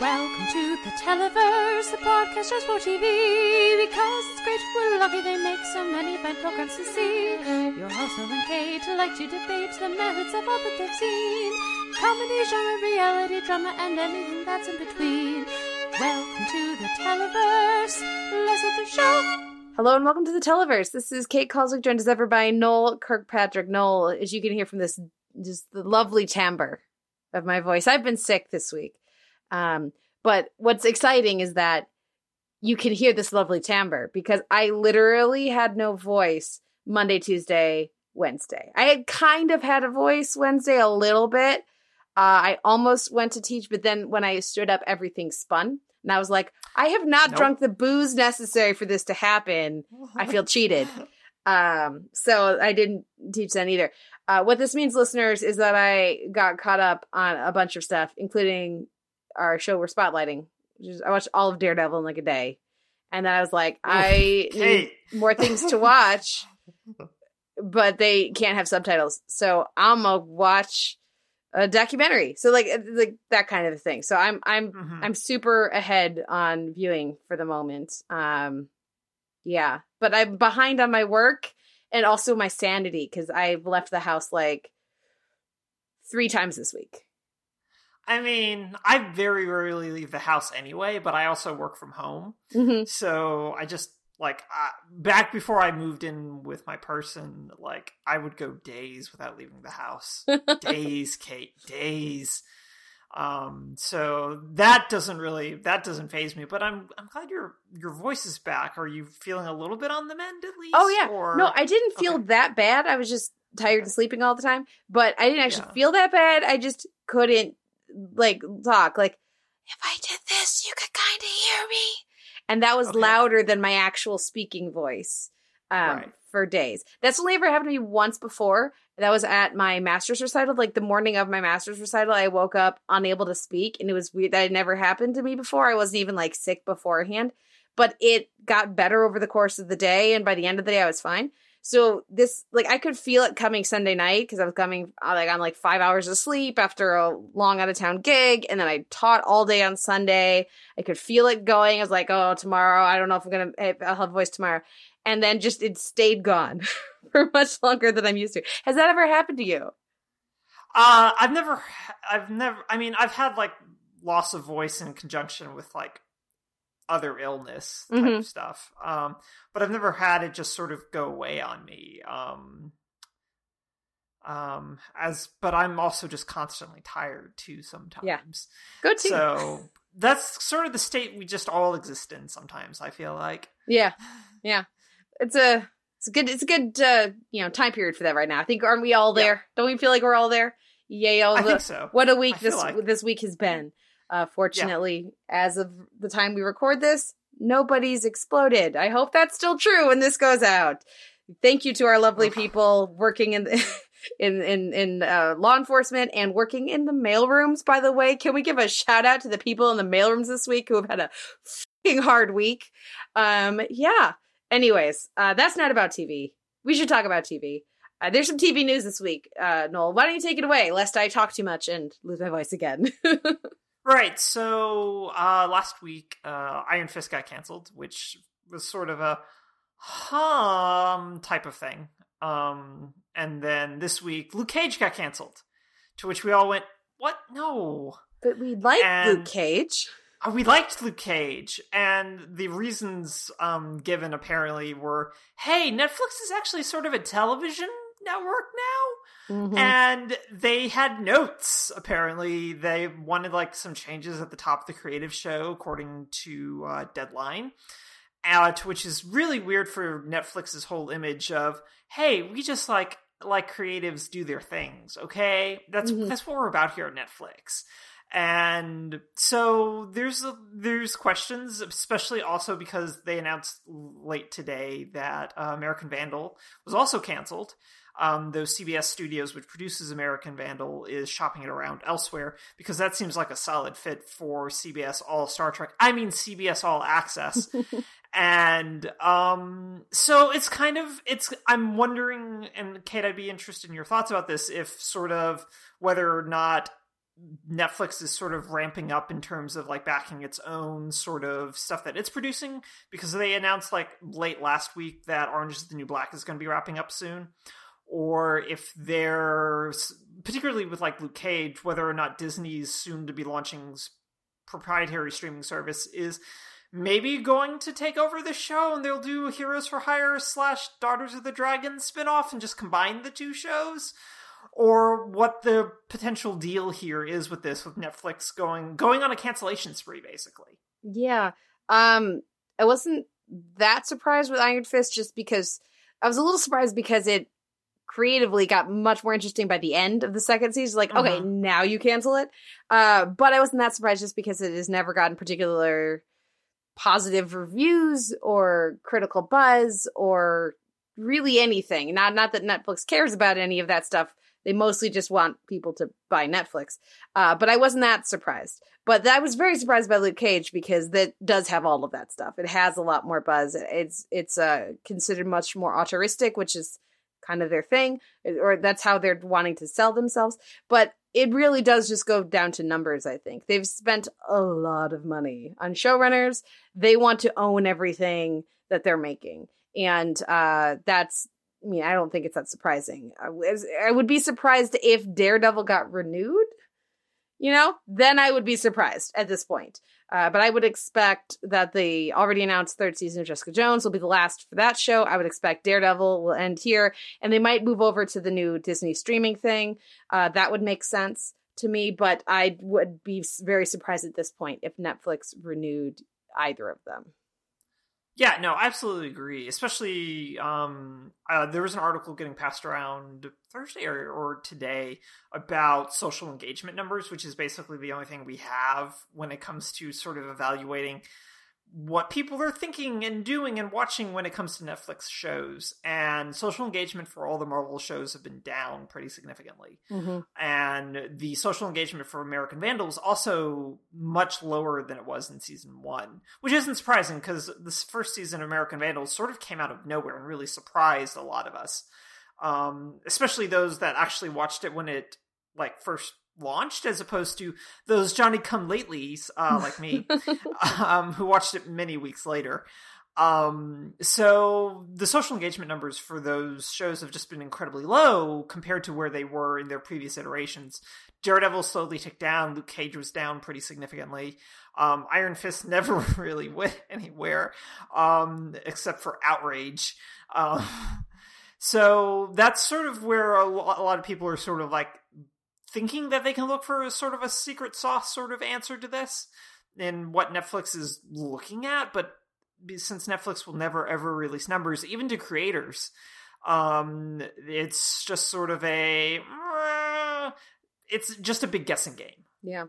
Welcome to the Televerse, the podcast just for TV. Because it's great, we're lucky they make so many fine programs to see. Your host, and Kate, to like to debate the merits of all that they've seen. Comedy, genre, reality, drama, and anything that's in between. Welcome to the Televerse. Let's the show. Hello and welcome to the Televerse. This is Kate Kulzick, joined as ever by Noel Kirkpatrick. Noel, as you can hear from this, just the lovely timbre of my voice. I've been sick this week. Um, but what's exciting is that you can hear this lovely timbre because I literally had no voice Monday, Tuesday, Wednesday. I had kind of had a voice Wednesday a little bit. Uh, I almost went to teach, but then when I stood up, everything spun. And I was like, I have not Nope. drunk the booze necessary for this to happen. I feel cheated. Um, so I didn't teach then either. Uh, what this means, listeners, is that I got caught up on a bunch of stuff, including our show we're spotlighting. Is, I watched all of Daredevil in like a day, and then I was like, I need more things to watch, but they can't have subtitles, so I'm gonna watch a documentary. So like, like that kind of a thing. So I'm I'm Mhm. I'm super ahead on viewing for the moment. Um yeah, but I'm behind on my work and also my sanity cuz I've left the house like 3 times this week. I mean, I very rarely leave the house anyway, but I also work from home. Mhm. So I just like uh, back before I moved in with my person, like I would go days without leaving the house. days, Kate, days. Um, so that doesn't really that doesn't phase me. But I'm I'm glad your your voice is back. Are you feeling a little bit on the mend at least? Oh yeah. Or... No, I didn't feel Okay. that bad. I was just tired and sleeping all the time, but I didn't actually Yeah. feel that bad. I just couldn't like talk like if I did this, you could kind of hear me. And that was Okay. louder than my actual speaking voice. Um, Right. for days. That's only ever happened to me once before. That was at my master's recital. Like the morning of my master's recital, I woke up unable to speak, and it was weird. That had never happened to me before. I wasn't even like sick beforehand, but it got better over the course of the day, and by the end of the day, I was fine. So this, like, I could feel it coming Sunday night because I was coming uh, like on like five hours of sleep after a long out of town gig, and then I taught all day on Sunday. I could feel it going. I was like, oh, tomorrow, I don't know if I'm gonna, I'll have a voice tomorrow and then just it stayed gone for much longer than I'm used to. Has that ever happened to you? Uh, I've never, I've never. I mean, I've had like loss of voice in conjunction with like other illness type Mhm. stuff. Um, but I've never had it just sort of go away on me. Um, um, as but I'm also just constantly tired too sometimes. Yeah. Good too. So that's sort of the state we just all exist in. Sometimes I feel like. yeah, yeah. It's a it's a good it's a good uh, you know time period for that right now. I think aren't we all Yeah. there? Don't we feel like we're all there? Yeah, all I the- think so. what a week this like- this week has been. Uh, fortunately, as of the time we record this, nobody's exploded. I hope that's still true when this goes out. Thank you to our lovely people working in in in in uh, law enforcement and working in the mailrooms. By the way, can we give a shout out to the people in the mailrooms this week who have had a fucking hard week? Um, yeah. Anyways, uh, that's not about TV. We should talk about TV. Uh, there's some TV news this week. Uh, Noel, why don't you take it away, lest I talk too much and lose my voice again? Right. So uh, last week, uh, Iron Fist got canceled, which was sort of a hum type of thing. Um, and then this week, Luke Cage got canceled, to which we all went, "What? No." but we liked And- Luke Cage. Uh, we liked Luke Cage, and the reasons um, given apparently were, "Hey, Netflix is actually sort of a television network now." Mhm. and they had notes apparently they wanted like some changes at the top of the creative show according to uh, deadline uh, which is really weird for netflix's whole image of hey we just like like creatives do their things okay that's Mhm. that's what we're about here at netflix and so there's a, there's questions especially also because they announced late today that uh, american vandal was also canceled um, though CBS Studios, which produces American Vandal, is shopping it around elsewhere because that seems like a solid fit for CBS All Star Trek. I mean, CBS All Access. and um, so it's kind of it's. I'm wondering, and Kate, I'd be interested in your thoughts about this. If sort of whether or not Netflix is sort of ramping up in terms of like backing its own sort of stuff that it's producing because they announced like late last week that Orange is the New Black is going to be wrapping up soon. Or if they're particularly with like Luke Cage, whether or not Disney's soon to be launching proprietary streaming service is maybe going to take over the show and they'll do Heroes for Hire slash Daughters of the Dragon spinoff and just combine the two shows or what the potential deal here is with this with Netflix going going on a cancellation spree basically. Yeah. Um I wasn't that surprised with Iron Fist just because I was a little surprised because it creatively got much more interesting by the end of the second season. Like, uh-huh. okay, now you cancel it. Uh, but I wasn't that surprised just because it has never gotten particular positive reviews or critical buzz or really anything. Not not that Netflix cares about any of that stuff. They mostly just want people to buy Netflix. Uh, but I wasn't that surprised. But I was very surprised by Luke Cage because that does have all of that stuff. It has a lot more buzz. It's it's uh, considered much more auteuristic, which is kind of their thing, or that's how they're wanting to sell themselves. But it really does just go down to numbers, I think. They've spent a lot of money on showrunners. They want to own everything that they're making. And uh, that's, I mean, I don't think it's that surprising. I, I would be surprised if Daredevil got renewed you know, then I would be surprised at this point. Uh, but I would expect that the already announced third season of Jessica Jones will be the last for that show. I would expect Daredevil will end here, and they might move over to the new Disney streaming thing. Uh, that would make sense to me, but I would be very surprised at this point if Netflix renewed either of them. Yeah, no, I absolutely agree. Especially, um, uh, there was an article getting passed around Thursday or, or, today about social engagement numbers, which is basically the only thing we have when it comes to sort of evaluating what people are thinking and doing and watching when it comes to Netflix shows. And social engagement for all the Marvel shows have been down pretty significantly. Mm-hmm. And the social engagement for American Vandals also much lower than it was in season one, which isn't surprising because this first season of American Vandals sort of came out of nowhere and really surprised a lot of us. Um, especially those that actually watched it when it like first launched as opposed to those Johnny come latelys uh, like me um, who watched it many weeks later. Um, so the social engagement numbers for those shows have just been incredibly low compared to where they were in their previous iterations. Daredevil slowly ticked down. Luke Cage was down pretty significantly. Um, Iron Fist never really went anywhere, um, except for outrage. Um, so that's sort of where a lot of people are sort of like thinking that they can look for a sort of a secret sauce sort of answer to this and what Netflix is looking at, but since Netflix will never ever release numbers, even to creators, um, it's just sort of a uh, it's just a big guessing game. Yeah.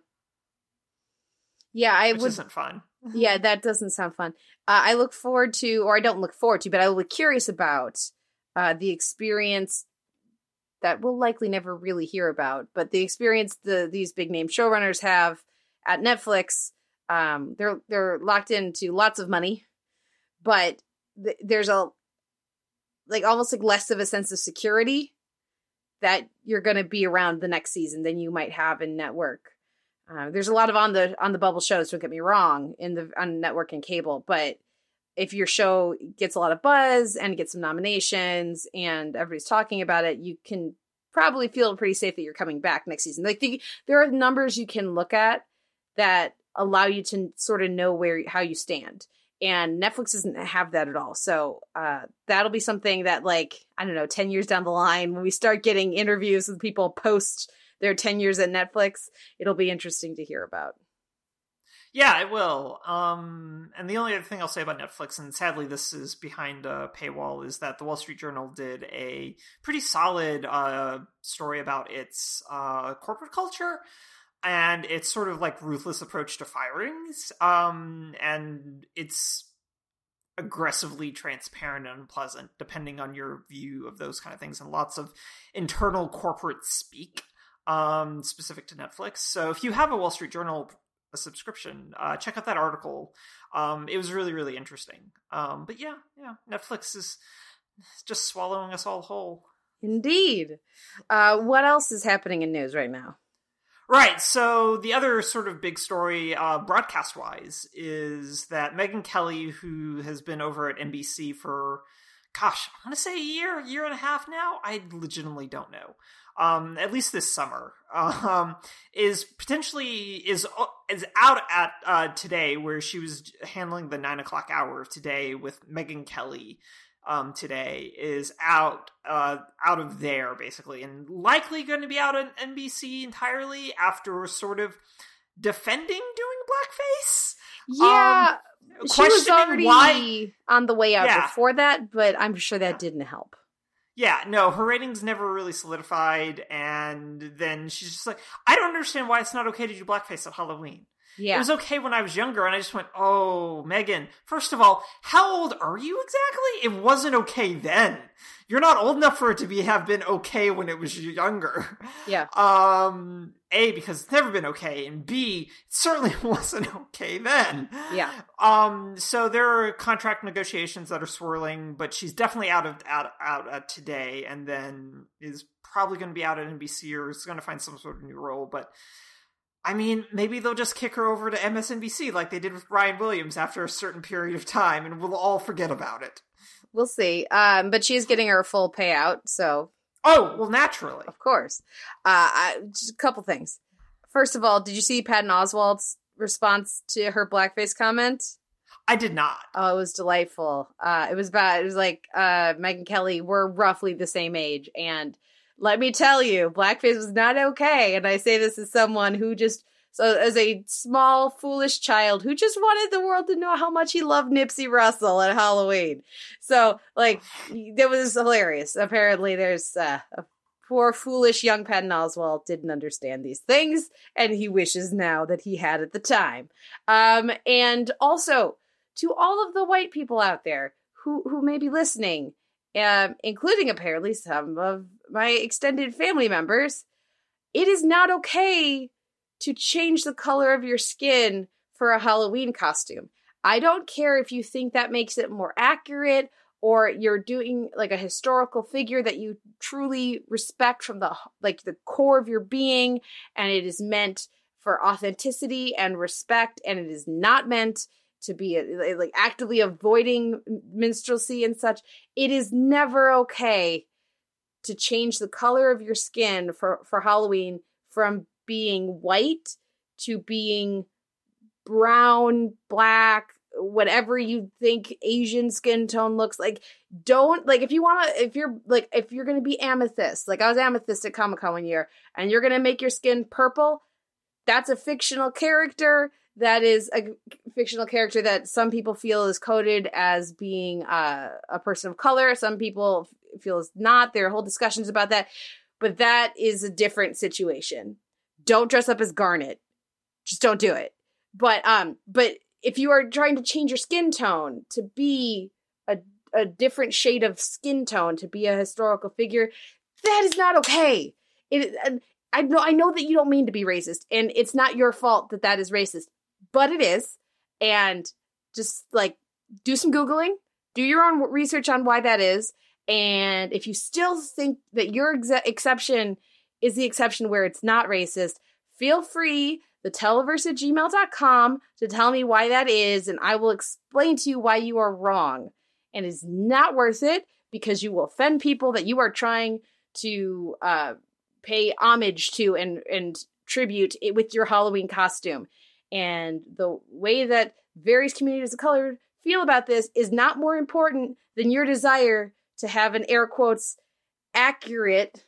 Yeah, I Which would. Isn't fun. yeah, that doesn't sound fun. Uh, I look forward to, or I don't look forward to, but I will be curious about uh, the experience that we'll likely never really hear about. But the experience the these big name showrunners have at Netflix, um, they're they're locked into lots of money, but th- there's a like almost like less of a sense of security that you're going to be around the next season than you might have in network. Uh, there's a lot of on the on the bubble shows. Don't get me wrong in the on network and cable, but if your show gets a lot of buzz and gets some nominations and everybody's talking about it, you can probably feel pretty safe that you're coming back next season. Like the, there are numbers you can look at that allow you to sort of know where how you stand. And Netflix doesn't have that at all. So uh, that'll be something that, like, I don't know, 10 years down the line, when we start getting interviews with people post their 10 years at Netflix, it'll be interesting to hear about. Yeah, it will. Um, and the only other thing I'll say about Netflix, and sadly this is behind a paywall, is that the Wall Street Journal did a pretty solid uh, story about its uh, corporate culture and its sort of like ruthless approach to firings. Um, and it's aggressively transparent and unpleasant, depending on your view of those kind of things, and lots of internal corporate speak um, specific to Netflix. So if you have a Wall Street Journal a subscription, uh, check out that article. Um, it was really, really interesting. Um, but yeah, yeah, Netflix is just swallowing us all whole. Indeed. Uh, what else is happening in news right now? Right. So the other sort of big story, uh, broadcast wise, is that Megyn Kelly, who has been over at NBC for, gosh, I want to say a year, year and a half now. I legitimately don't know. Um, at least this summer, um, is potentially is is out at uh, today, where she was handling the nine o'clock hour of today with Megyn Kelly um, today is out uh, out of there basically, and likely going to be out on NBC entirely after sort of defending doing blackface. Yeah, um, she was already why. on the way out Yeah. before that, but I'm sure that Yeah. didn't help. Yeah, no, her ratings never really solidified, and then she's just like, I don't understand why it's not okay to do blackface at Halloween. Yeah, It was okay when I was younger, and I just went, "Oh, Megyn. First of all, how old are you exactly? It wasn't okay then. You're not old enough for it to be have been okay when it was younger. yeah. Um, a because it's never been okay, and B it certainly wasn't okay then. Yeah. Um. So there are contract negotiations that are swirling, but she's definitely out of out out uh, today, and then is probably going to be out at NBC or is going to find some sort of new role, but. I mean, maybe they'll just kick her over to MSNBC like they did with Brian Williams after a certain period of time, and we'll all forget about it. We'll see. Um, but she is getting her full payout, so Oh, well, naturally. of course. Uh, I, just a couple things. First of all, did you see Patton Oswalt's response to her blackface comment? I did not. Oh, it was delightful. Uh, it was about it was like uh, Megyn Kelly. We're roughly the same age, and let me tell you, blackface was not okay. And I say this as someone who just so as a small foolish child who just wanted the world to know how much he loved Nipsey Russell at Halloween. So like that was hilarious. Apparently, there's uh, a poor foolish young Patton Oswalt didn't understand these things, and he wishes now that he had at the time. Um, and also to all of the white people out there who who may be listening, um, including apparently some of my extended family members, it is not okay to change the color of your skin for a Halloween costume. I don't care if you think that makes it more accurate or you're doing like a historical figure that you truly respect from the like the core of your being and it is meant for authenticity and respect and it is not meant to be uh, like actively avoiding minstrelsy and such it is never okay to change the color of your skin for for halloween from being white to being brown black whatever you think asian skin tone looks like don't like if you want to if you're like if you're gonna be amethyst like i was amethyst at comic-con one year and you're gonna make your skin purple that's a fictional character that is a fictional character that some people feel is coded as being uh, a person of color. Some people feel is not. There are whole discussions about that, but that is a different situation. Don't dress up as Garnet. Just don't do it. But um, but if you are trying to change your skin tone to be a a different shade of skin tone to be a historical figure, that is not okay. It I know I know that you don't mean to be racist, and it's not your fault that that is racist, but it is. And just like do some googling, do your own research on why that is, and if you still think that your exception is the exception where it's not racist, feel free the at gmail.com to tell me why that is, and I will explain to you why you are wrong. And it's not worth it because you will offend people that you are trying to uh, pay homage to and and tribute it with your Halloween costume. And the way that various communities of color feel about this is not more important than your desire to have an air quotes accurate,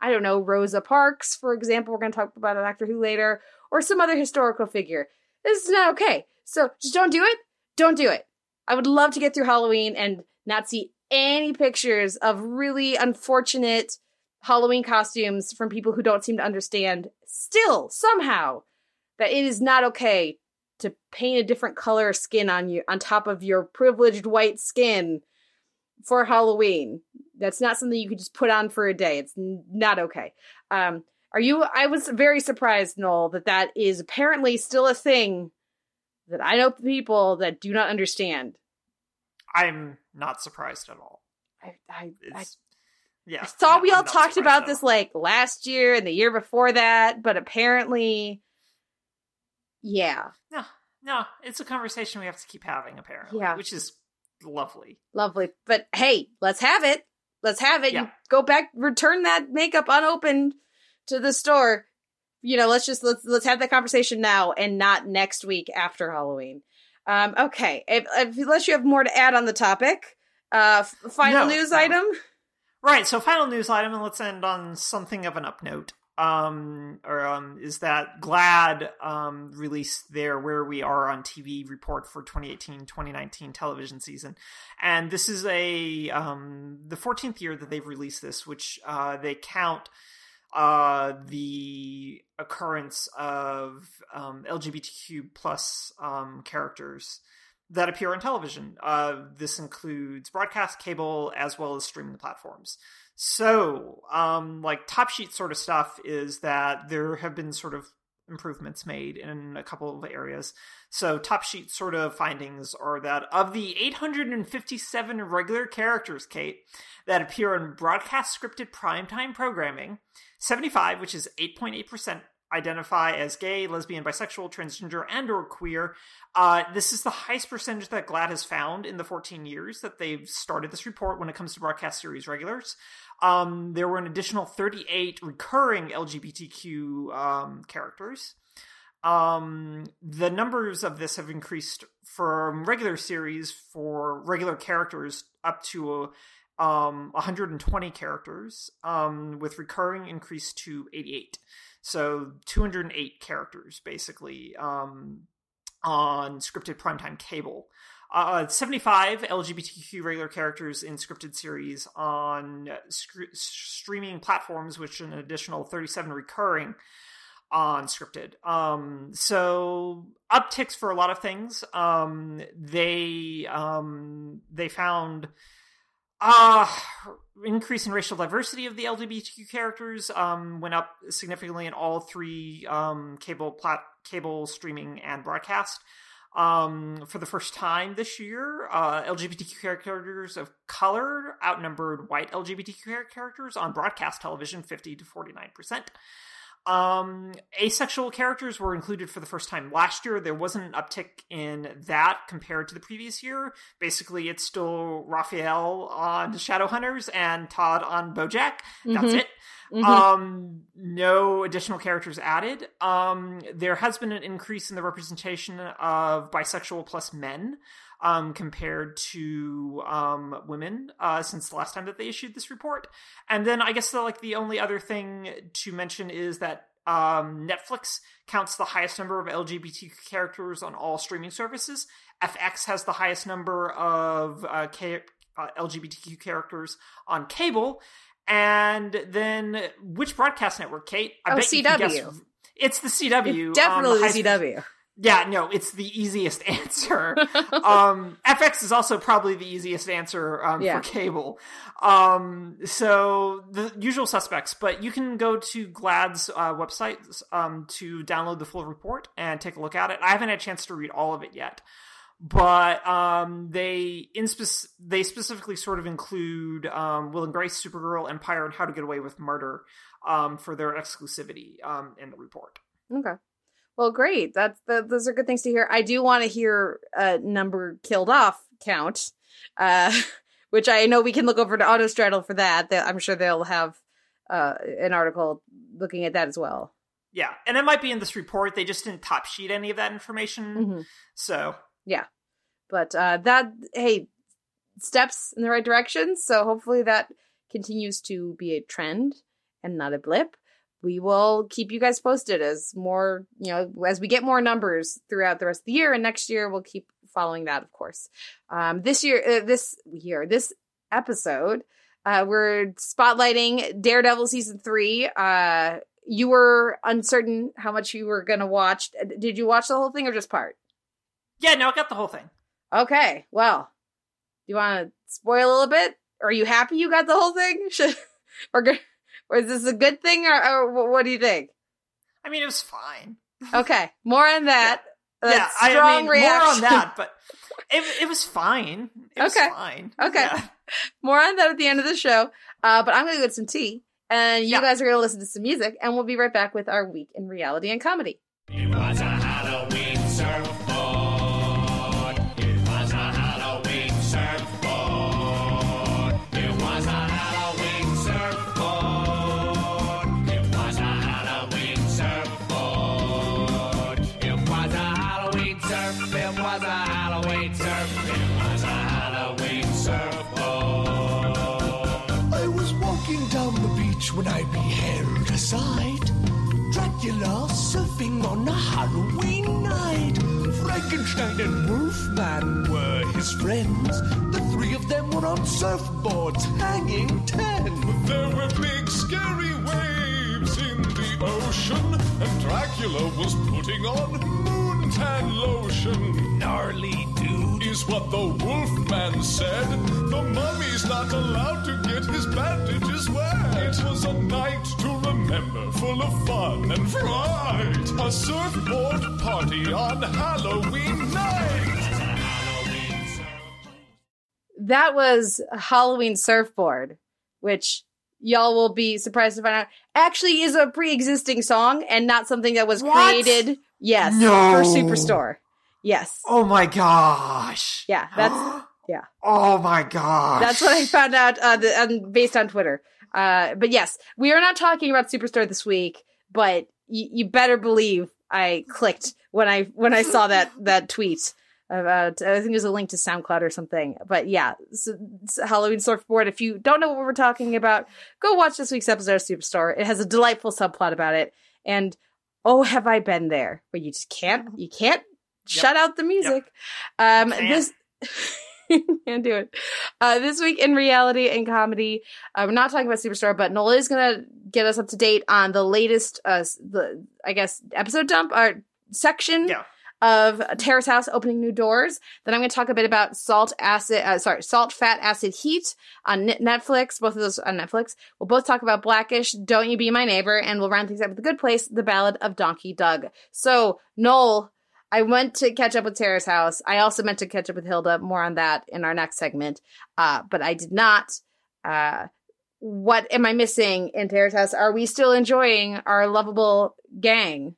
I don't know, Rosa Parks, for example. We're going to talk about Doctor Who later, or some other historical figure. This is not okay. So just don't do it. Don't do it. I would love to get through Halloween and not see any pictures of really unfortunate Halloween costumes from people who don't seem to understand still somehow that it is not okay to paint a different color skin on you on top of your privileged white skin for Halloween. That's not something you could just put on for a day. It's n- not okay. Um, are you? I was very surprised, Noel, that that is apparently still a thing that I know people that do not understand. I'm not surprised at all. I, I, I Yeah, I thought no, we all talked about this like last year and the year before that, but apparently, yeah, No, no, it's a conversation we have to keep having, apparently. Yeah. which is lovely. lovely. But hey, let's have it. Let's have it. You Yeah. go back, return that makeup unopened to the store. You know, let's just let's let's have that conversation now and not next week after Halloween. Um, okay, if, if, unless you have more to add on the topic, uh, final No, news no. item. Right. So, final news item, and let's end on something of an up note. Um, or um, is that GLAAD um released their Where We Are on TV report for 2018-2019 television season, and this is a um the 14th year that they've released this, which uh they count uh the occurrence of um LGBTQ plus um characters that appear on television. Uh, this includes broadcast, cable, as well as streaming platforms. So, um, like top sheet sort of stuff is that there have been sort of improvements made in a couple of areas. So, top sheet sort of findings are that of the 857 regular characters, Kate, that appear in broadcast scripted primetime programming, 75, which is 8.8%, identify as gay, lesbian, bisexual, transgender, and or queer. Uh, this is the highest percentage that GLAAD has found in the 14 years that they've started this report when it comes to broadcast series regulars. Um, there were an additional 38 recurring LGBTQ um, characters. Um, the numbers of this have increased from regular series for regular characters up to um, 120 characters, um, with recurring increased to 88. So 208 characters basically um, on scripted primetime cable. Uh, 75 LGBTQ regular characters in scripted series on sc- streaming platforms, which an additional 37 recurring on scripted. Um, so upticks for a lot of things. Um, they um, they found uh increase in racial diversity of the LGBTQ characters um went up significantly in all three um cable plat cable streaming and broadcast. Um, for the first time this year, uh, LGBTQ characters of color outnumbered white LGBTQ characters on broadcast television, fifty to forty nine percent. Um, asexual characters were included for the first time last year. There wasn't an uptick in that compared to the previous year. Basically, it's still Raphael on Shadowhunters and Todd on BoJack. That's Mhm. it. Mhm. Um, no additional characters added. Um, there has been an increase in the representation of bisexual plus men um, compared to um, women uh, since the last time that they issued this report. And then I guess the, like the only other thing to mention is that um, Netflix counts the highest number of LGBT characters on all streaming services. FX has the highest number of uh, K- uh, LGBTQ characters on cable. And then which broadcast network, Kate? I Oh, bet you can CW. guess- It's the CW. It's definitely um, the CW. yeah, no, it's the easiest answer. um, FX is also probably the easiest answer um, Yeah. for cable. Um, so the usual suspects, but you can go to GLAAD's uh, website um, to download the full report and take a look at it. I haven't had a chance to read all of it yet, but um, they in spec- they specifically sort of include um, Will and Grace, Supergirl, Empire, and How to Get Away with Murder um, for their exclusivity um, in the report. Okay. Well, great. That's that, those are good things to hear. I do want to hear a number killed off count, uh, which I know we can look over to Autostraddle for that. I'm sure they'll have uh, an article looking at that as well. Yeah, and it might be in this report. They just didn't top sheet any of that information. Mhm. So But uh, that hey, steps in the right direction. So hopefully that continues to be a trend and not a blip. We will keep you guys posted as more, you know, as we get more numbers throughout the rest of the year, and next year we'll keep following that, of course. Um, this year, uh, this year, this episode, uh, we're spotlighting Daredevil season three. Uh, you were uncertain how much you were going to watch. Did you watch the whole thing or just part? Yeah, no, I got the whole thing. Okay, well, do you want to spoil a little bit? Are you happy you got the whole thing? Should, or, g- or is this a good thing, or, or what do you think? I mean, it was fine. Okay, more on that That yeah, strong I mean, reaction. more on that, but it, it was fine. It was Okay. fine. Okay. Yeah. More on that at the end of the show. Uh, but I'm going to go get some tea, and you Yeah. guys are going to listen to some music, and we'll be right back with our week in reality and comedy. Frankenstein and Wolfman were his friends. The three of them were on surfboards hanging ten. There were big scary waves in the ocean, and Dracula was putting on moontan lotion. Gnarly dude. Is what the Wolfman said. The mummy's not allowed to get his bandages wet. It was a night to remember, full of fun and fright. A surfboard party on Halloween night. That was Halloween Surfboard, which y'all will be surprised to find out actually is a pre-existing song and not something that was What? created. Yes, No. for Superstore. Yes, Oh my gosh. yeah, that's yeah. Oh my gosh. That's what I found out uh, the, um, based on Twitter. Uh, but yes, we are not talking about Superstore this week. But y- you better believe I clicked when I when I saw that that tweet about. I think it was a link to SoundCloud or something. But yeah, s s- Halloween Surfboard. If you don't know what we're talking about, go watch this week's episode of Superstore. It has a delightful subplot about it. And oh, have I been there? Where you just can't you can't shut out the music. Um, Can't. this. Can't do it. Uh, this week in reality and comedy, uh, we're not talking about Superstore, but Noel is gonna get us up to date on the latest, uh, the I guess episode dump or section Yeah. Of Terrace House opening new doors. Then I'm gonna talk a bit about salt acid, uh, sorry, salt fat acid heat on Netflix. Both of those on Netflix. We'll both talk about Blackish, Don't You Be My Neighbor, and we'll round things up with The Good Place, The Ballad of Donkey Doug. So Noel. I went to catch up with Terrace House. I also meant to catch up with Hilda. More on that in our next segment. Uh, but I did not. Uh, what am I missing in Terrace House? Are we still enjoying our lovable gang?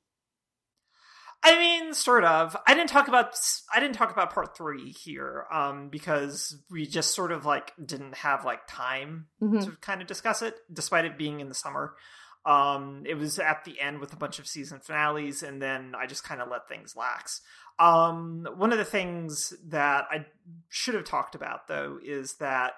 I mean, sort of. I didn't talk about I didn't talk about part three here, um, because we just sort of like didn't have like time Mhm. to kind of discuss it, despite it being in the summer. Um, it was at the end with a bunch of season finales, and then I just kind of let things lax. Um, one of the things that I should have talked about though is that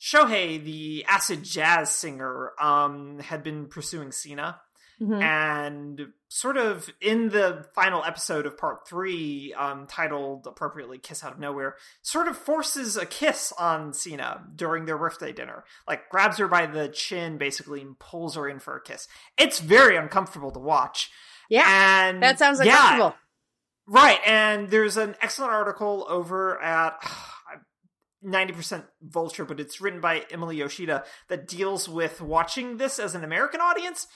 Shohei, the acid jazz singer, um, had been pursuing Seina Mhm. and sort of in the final episode of part three um, titled appropriately kiss out of nowhere sort of forces a kiss on Seina during their birthday dinner. Like grabs her by the chin basically and pulls her in for a kiss. It's very uncomfortable to watch. Yeah, and that sounds yeah, uncomfortable. Right, and there's an excellent article over at 90% Vulture, but it's written by Emily Yoshida that deals with watching this as an American audience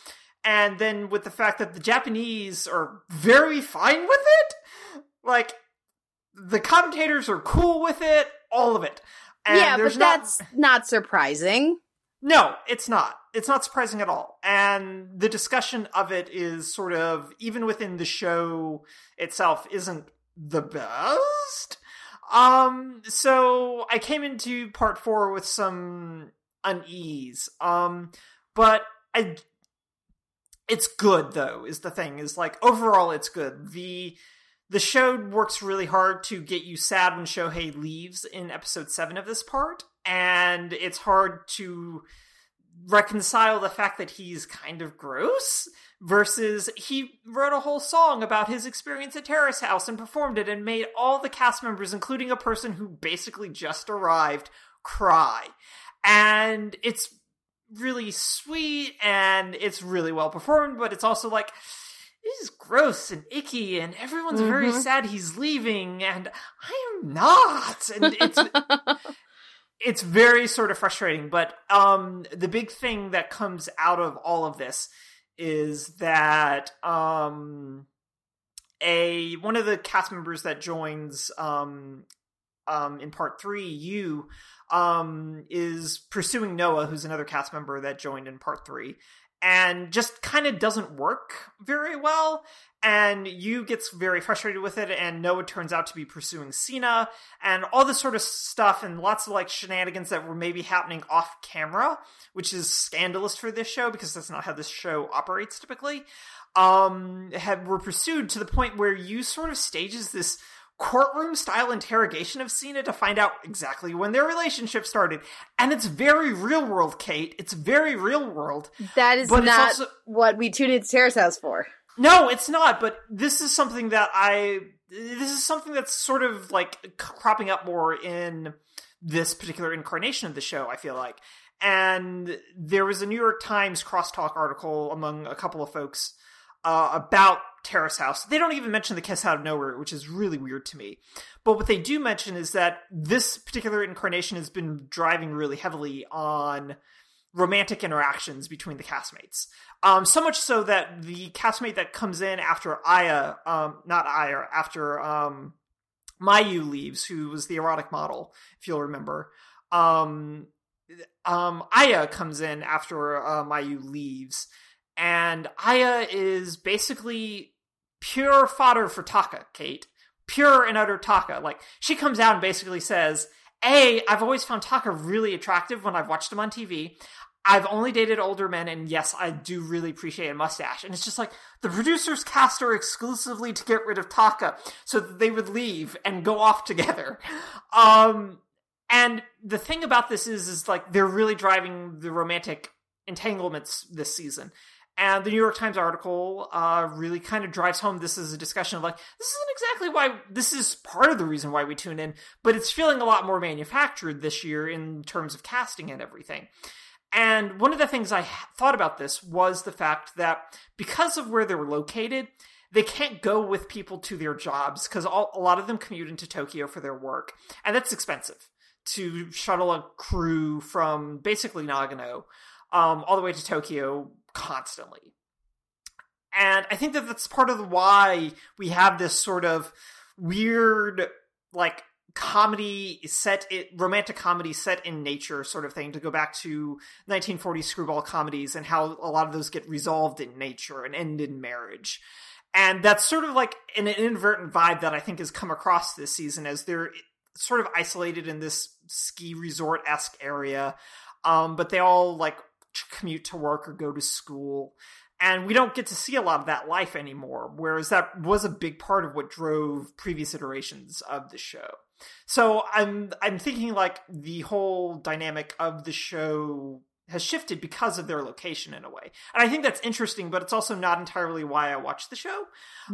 and then with the fact that the Japanese are very fine with it. Like, the commentators are cool with it, all of it. And yeah, but not- that's not surprising. no, it's not. It's not surprising at all. And the discussion of it is sort of, even within the show itself, isn't the best. Um, so I came into part four with some unease. Um, but I, it's good though, is the thing, is like, overall it's good. The, the show works really hard to get you sad when Shohei leaves in episode seven of this part, and it's hard to reconcile the fact that he's kind of gross versus he wrote a whole song about his experience at Terrace House and performed it and made all the cast members, including a person who basically just arrived, cry. And it's really sweet and it's really well performed, but it's also like, this is gross and icky, and everyone's very Mhm. sad he's leaving, and I am not. And it's it's very sort of frustrating. But um, the big thing that comes out of all of this is that um, a one of the cast members that joins um um in part three, you um is pursuing Noah, who's another cast member that joined in part three, and just kind of doesn't work very well. And you gets very frustrated with it, and Noah turns out to be pursuing Seina, and all this sort of stuff, and lots of like shenanigans that were maybe happening off camera, which is scandalous for this show because that's not how this show operates typically. Um, had were pursued to the point where you sort of stages this courtroom style interrogation of Seina to find out exactly when their relationship started. And it's very real world, Kate. It's very real world. That is But not also- what we tuned into Terrace House for. No, it's not, but this is something that I this is something that's sort of like cropping up more in this particular incarnation of the show, I feel like. And there was a New York Times crosstalk article among a couple of folks uh, about Terrace House. They don't even mention the kiss out of nowhere, which is really weird to me. But what they do mention is that this particular incarnation has been driving really heavily on romantic interactions between the castmates. Um, so much so that the castmate that comes in after Aya, um, not Aya, after um, Mayu leaves, who was the erotic model, if you'll remember. Um, um, Aya comes in after uh, Mayu leaves, and Aya is basically pure fodder for Taka, Kate. Pure and utter Taka. Like, she comes out and basically says, A, I've always found Taka really attractive when I've watched him on TV. I've only dated older men, and yes, I do really appreciate a mustache. And it's just like the producers cast her exclusively to get rid of Taka so that they would leave and go off together. Um, and the thing about this is, is like they're really driving the romantic entanglements this season. And the New York Times article uh, really kind of drives home this is a discussion of like, this isn't exactly why, this is part of the reason why we tune in, but it's feeling a lot more manufactured this year in terms of casting and everything. And one of the things I thought about this was the fact that because of where they were located, they can't go with people to their jobs because a lot of them commute into Tokyo for their work. And that's expensive to shuttle a crew from basically Nagano um, all the way to Tokyo constantly. And I think that that's part of why we have this sort of weird, like, comedy set it romantic comedy set in nature sort of thing to go back to 1940 screwball comedies and how a lot of those get resolved in nature and end in marriage and that's sort of like an inadvertent vibe that i think has come across this season as they're sort of isolated in this ski resort-esque area um, but they all like commute to work or go to school. And we don't get to see a lot of that life anymore whereas that was a big part of what drove previous iterations of the show. So i'm i'm thinking like the whole dynamic of the show has shifted because of their location in a way. And i think that's interesting but it's also not entirely why i watch the show.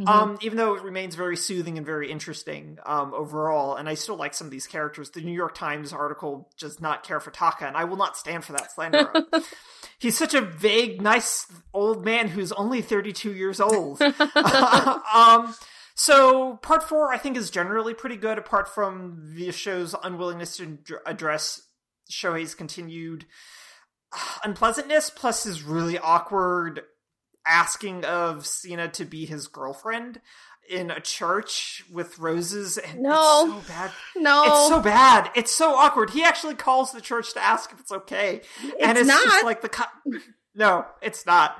Um even though it remains very soothing and very interesting um overall and i still like some of these characters. The new york times article does not care for taka and i will not stand for that slander. He's such a vague nice old man who's only 32 years old. Um so part four, I think, is generally pretty good, apart from the show's unwillingness to ad- address Shohei's continued unpleasantness, plus his really awkward asking of Seina to be his girlfriend in a church with roses. And No. it's so bad. No, It's so bad. It's so awkward. He actually calls the church to ask if it's okay, and It's it's just not. like the. Co- no, it's not.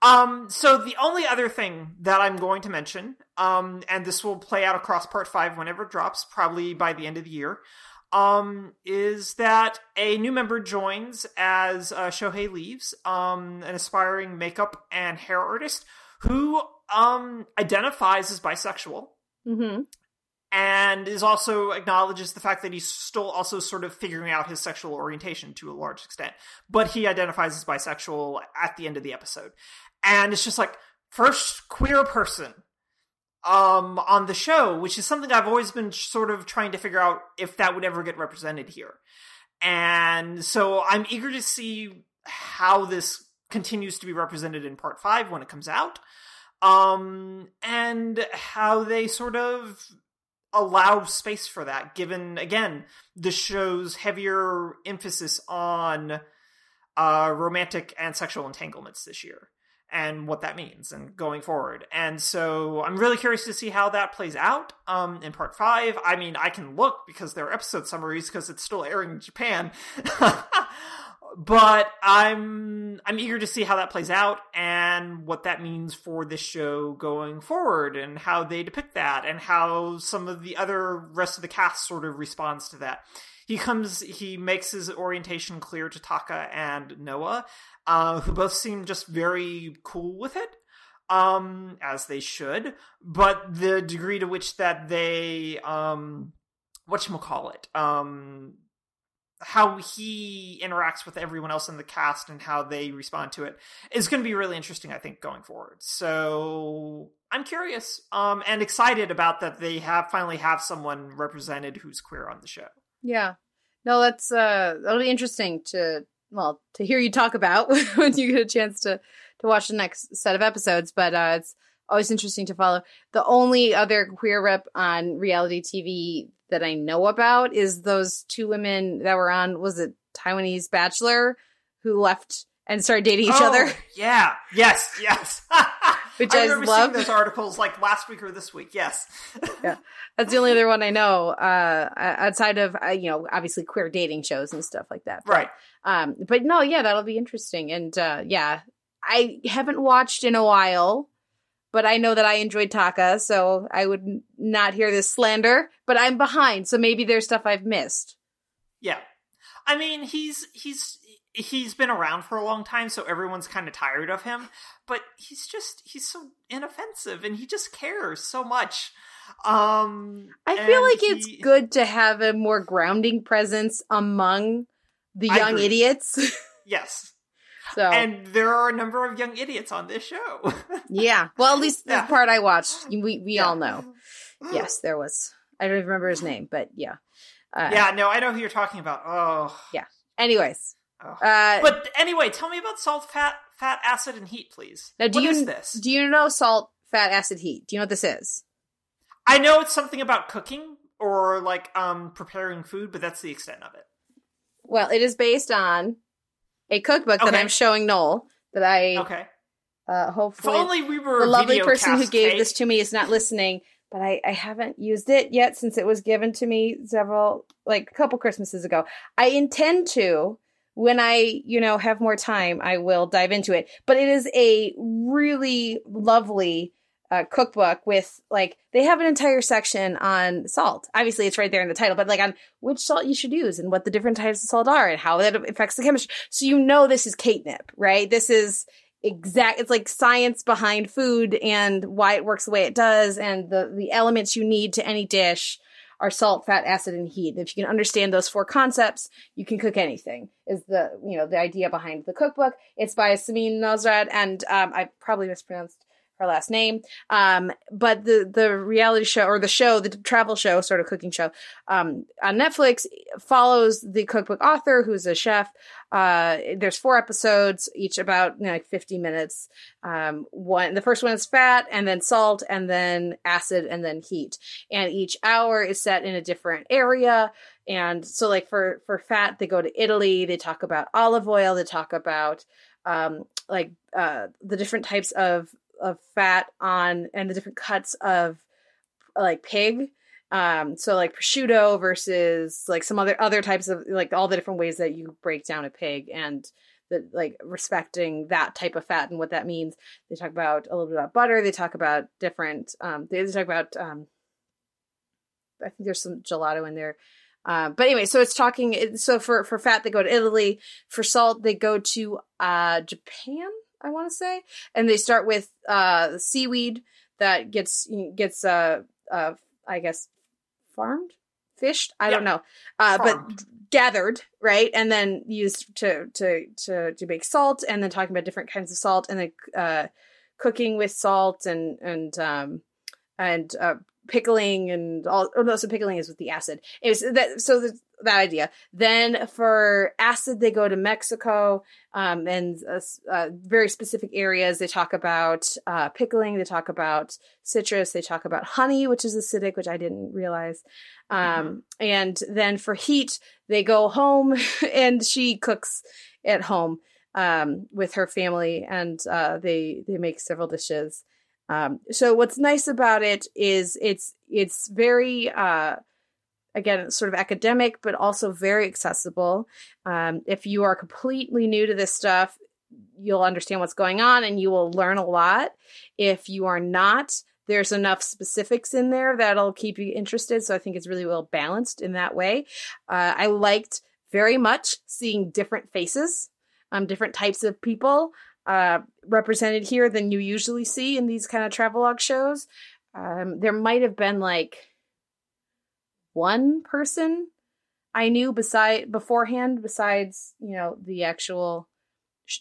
Um, so the only other thing that I'm going to mention, um, and this will play out across part five whenever it drops, probably by the end of the year, um, is that a new member joins as uh, Shohei leaves, um, an aspiring makeup and hair artist who um identifies as bisexual. Hmm and is also acknowledges the fact that he's still also sort of figuring out his sexual orientation to a large extent. But he identifies as bisexual at the end of the episode. And it's just like first queer person um on the show which is something i've always been sort of trying to figure out if that would ever get represented here. And so i'm eager to see how this continues to be represented in part 5 when it comes out um and how they sort of allow space for that given again the show's heavier emphasis on uh romantic and sexual entanglements this year and what that means and going forward. And so I'm really curious to see how that plays out um, in part five. I mean, I can look because there are episode summaries because it's still airing in Japan. but I'm I'm eager to see how that plays out and what that means for this show going forward and how they depict that and how some of the other rest of the cast sort of responds to that. He comes he makes his orientation clear to Taka and Noah, uh, who both seem just very cool with it. Um, as they should, but the degree to which that they um whatchamacallit, um how he interacts with everyone else in the cast and how they respond to it is going to be really interesting i think going forward so i'm curious um and excited about that they have finally have someone represented who's queer on the show Yeah. No, that's uh that'll be interesting to well, to hear you talk about when you get a chance to to watch the next set of episodes, but uh it's always interesting to follow. The only other queer rep on reality TV that I know about is those two women that were on was it Taiwanese Bachelor who left and started dating each Oh, other, yeah yes yes which i I, remember love. seeing those articles like last week or this week yes yeah, That's the only other one I know uh outside of uh, you know obviously queer dating shows and stuff like that. But, right Um, but no, yeah, that'll be interesting. And uh, yeah, I haven't watched in a while, but I know that I enjoyed Taka, so I would not hear this slander. But I'm behind, so maybe there's stuff I've missed. Yeah. I mean, he's he's he's been around for a long time, so everyone's kind of tired of him, but he's just he's so inoffensive and he just cares so much. Um I feel like it's good to have a more grounding presence among the young idiots. Yes. so And there are a number of young idiots on this show. yeah, well, at least Yeah. the part I watched, we we Yeah. all know. Yes, there was. I don't even remember his name, but yeah. Uh, yeah, no, I know who you're talking about. Oh. Yeah. Anyways. Uh, But anyway, tell me about salt, fat, fat, acid, and heat, please. Now, do What you is this? do you know salt, fat, acid, heat? Do you know what this is? I know it's something about cooking or like um preparing food, but that's the extent of it. Well, it is based on a cookbook that I'm showing Noel. That I Okay. uh, If hopefully only we were the lovely person who gave Kate. this to me is not listening. But I, I haven't used it yet since it was given to me several like a couple Christmases ago. I intend to when I you know have more time. I will dive into it. But it is a really lovely uh, cookbook with like they have an entire section on salt. Obviously, it's right there in the title, but like on which salt you should use and what the different types of salt are and how that affects the chemistry. So you know this is catnip, right? This is exact. It's like science behind food and why it works the way it does, and the the elements you need to any dish are salt, fat, acid, and heat. If you can understand those four concepts, you can cook anything. Is the you know the idea behind the cookbook? It's by Samin Nosrat, and um, I probably mispronounced her last name. Um, but the the reality show or the show, the travel show, sort of cooking show, um, on Netflix follows the cookbook author, who's a chef. Uh, there's four episodes, each about you know, like 50 minutes. Um, one, the first one is fat, and then salt, and then acid, and then heat. And each hour is set in a different area. And so, like for for fat, they go to Italy. They talk about olive oil. They talk about um, like uh, the different types of of fat on and the different cuts of like pig um so like prosciutto versus like some other other types of like all the different ways that you break down a pig and the like respecting that type of fat and what that means they talk about a little bit about butter they talk about different um they, talk about um i think there's some gelato in there um, but anyway, so it's talking. So for for fat, they go to Italy. For salt, they go to uh, Japan. I want to say, and they start with uh, seaweed that gets gets uh, uh, I guess farmed, fished. I don't know, uh, but gathered right, and then used to to to to make salt, and then talking about different kinds of salt, and then uh, cooking with salt and and um, and uh, pickling and all. Oh no, so pickling is with the acid. It was that. So the, that idea. Then for acid, they go to Mexico um, and uh, uh, very specific areas. They talk about uh, pickling. They talk about citrus. They talk about honey, which is acidic, which I didn't realize. Um, And then for heat, they go home and she cooks at home. um, with her family, and uh, they they make several dishes. Um, so what's nice about it is it's it's very again sort of academic, but also very accessible. Um, if you are completely new to this stuff, you'll understand what's going on and you will learn a lot. If you are not, there's enough specifics in there that'll keep you interested. So I think it's really well balanced in that way. Uh, I liked very much seeing different faces, um, different types of people uh, represented here than you usually see in these kind of travelogue shows. Um, there might have been like one person I knew beside beforehand, besides you know the actual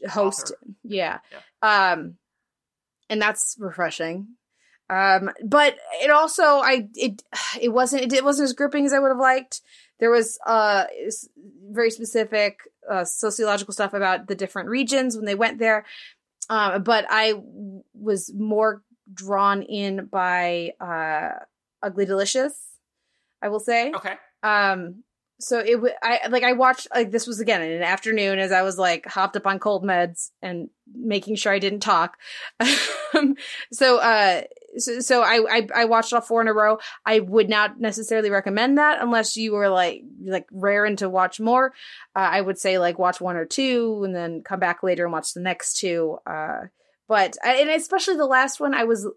host. Author. Yeah. Um, and that's refreshing. Um, but it also I it it wasn't it, it wasn't as gripping as I would have liked. There was uh very specific uh, sociological stuff about the different regions when they went there. Um, but I w- was more drawn in by uh Ugly Delicious, I will say. Okay. Um, so it w- I like I watched like this was again in an afternoon as I was like hopped up on cold meds and making sure I didn't talk. So uh so, so I, I I watched all four in a row. I would not necessarily recommend that unless you were like like raring to watch more. Uh, I would say like watch one or two and then come back later and watch the next two. Uh, but and especially the last one, I was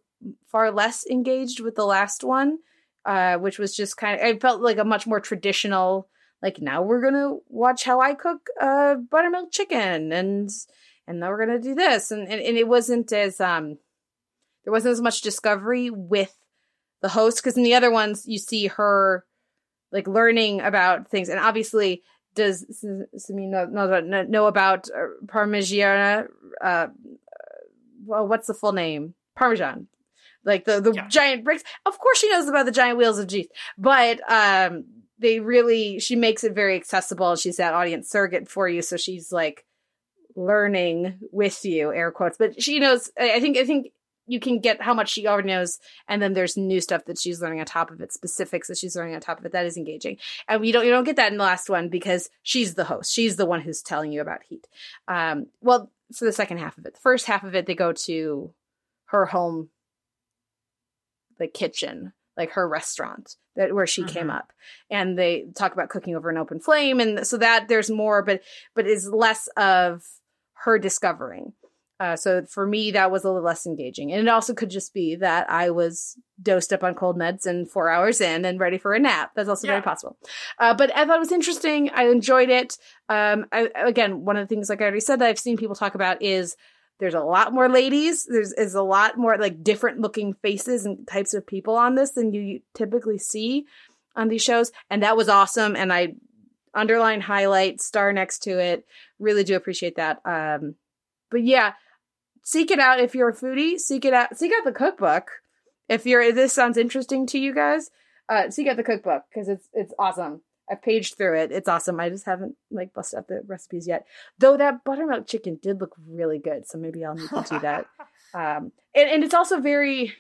far less engaged with the last one uh, which was just kind of it felt like a much more traditional like now we're gonna watch how I cook uh buttermilk chicken and and now we're gonna do this. And, and and it wasn't as um there wasn't as much discovery with the host because in the other ones you see her like learning about things. And obviously does Samin know, know, know about uh, Parmigiana uh well what's the full name? Parmesan like the the Yeah. giant bricks. Of course, she knows about the giant wheels of cheese, but um, they really she makes it very accessible. She's that audience surrogate for you, so she's like learning with you, air quotes. But she knows. I think. I think you can get how much she already knows, and then there's new stuff that she's learning on top of it, specifics that she's learning on top of it. That is engaging, and you don't you don't get that in the last one because she's the host. She's the one who's telling you about heat. Um, well, for the second half of it, the first half of it, they go to her home the kitchen like her restaurant that where she came Mhm. up. And they talk about cooking over an open flame and so that there's more but but is less of her discovering. Uh, so for me that was a little less engaging. And it also could just be that i was dosed up on cold meds and four hours in and ready for a nap. That's also very possible. Uh, but i thought it was interesting. I enjoyed it. Um, I, again one of the things like i already said that i've seen people talk about is there's a lot more ladies. There's is a lot more like different looking faces and types of people on this than you typically see on these shows. And that was awesome. And I underline highlight star next to it. Really do appreciate that. Um, but yeah, seek it out if you're a foodie. Seek it out. Seek out the cookbook if you're. If this sounds interesting to you guys. Uh, seek out the cookbook because it's it's awesome. I've paged through it. It's awesome. I just haven't like busted up the recipes yet. Though that buttermilk chicken did look really good, so maybe I'll need to do that. Um, and, and it's also very,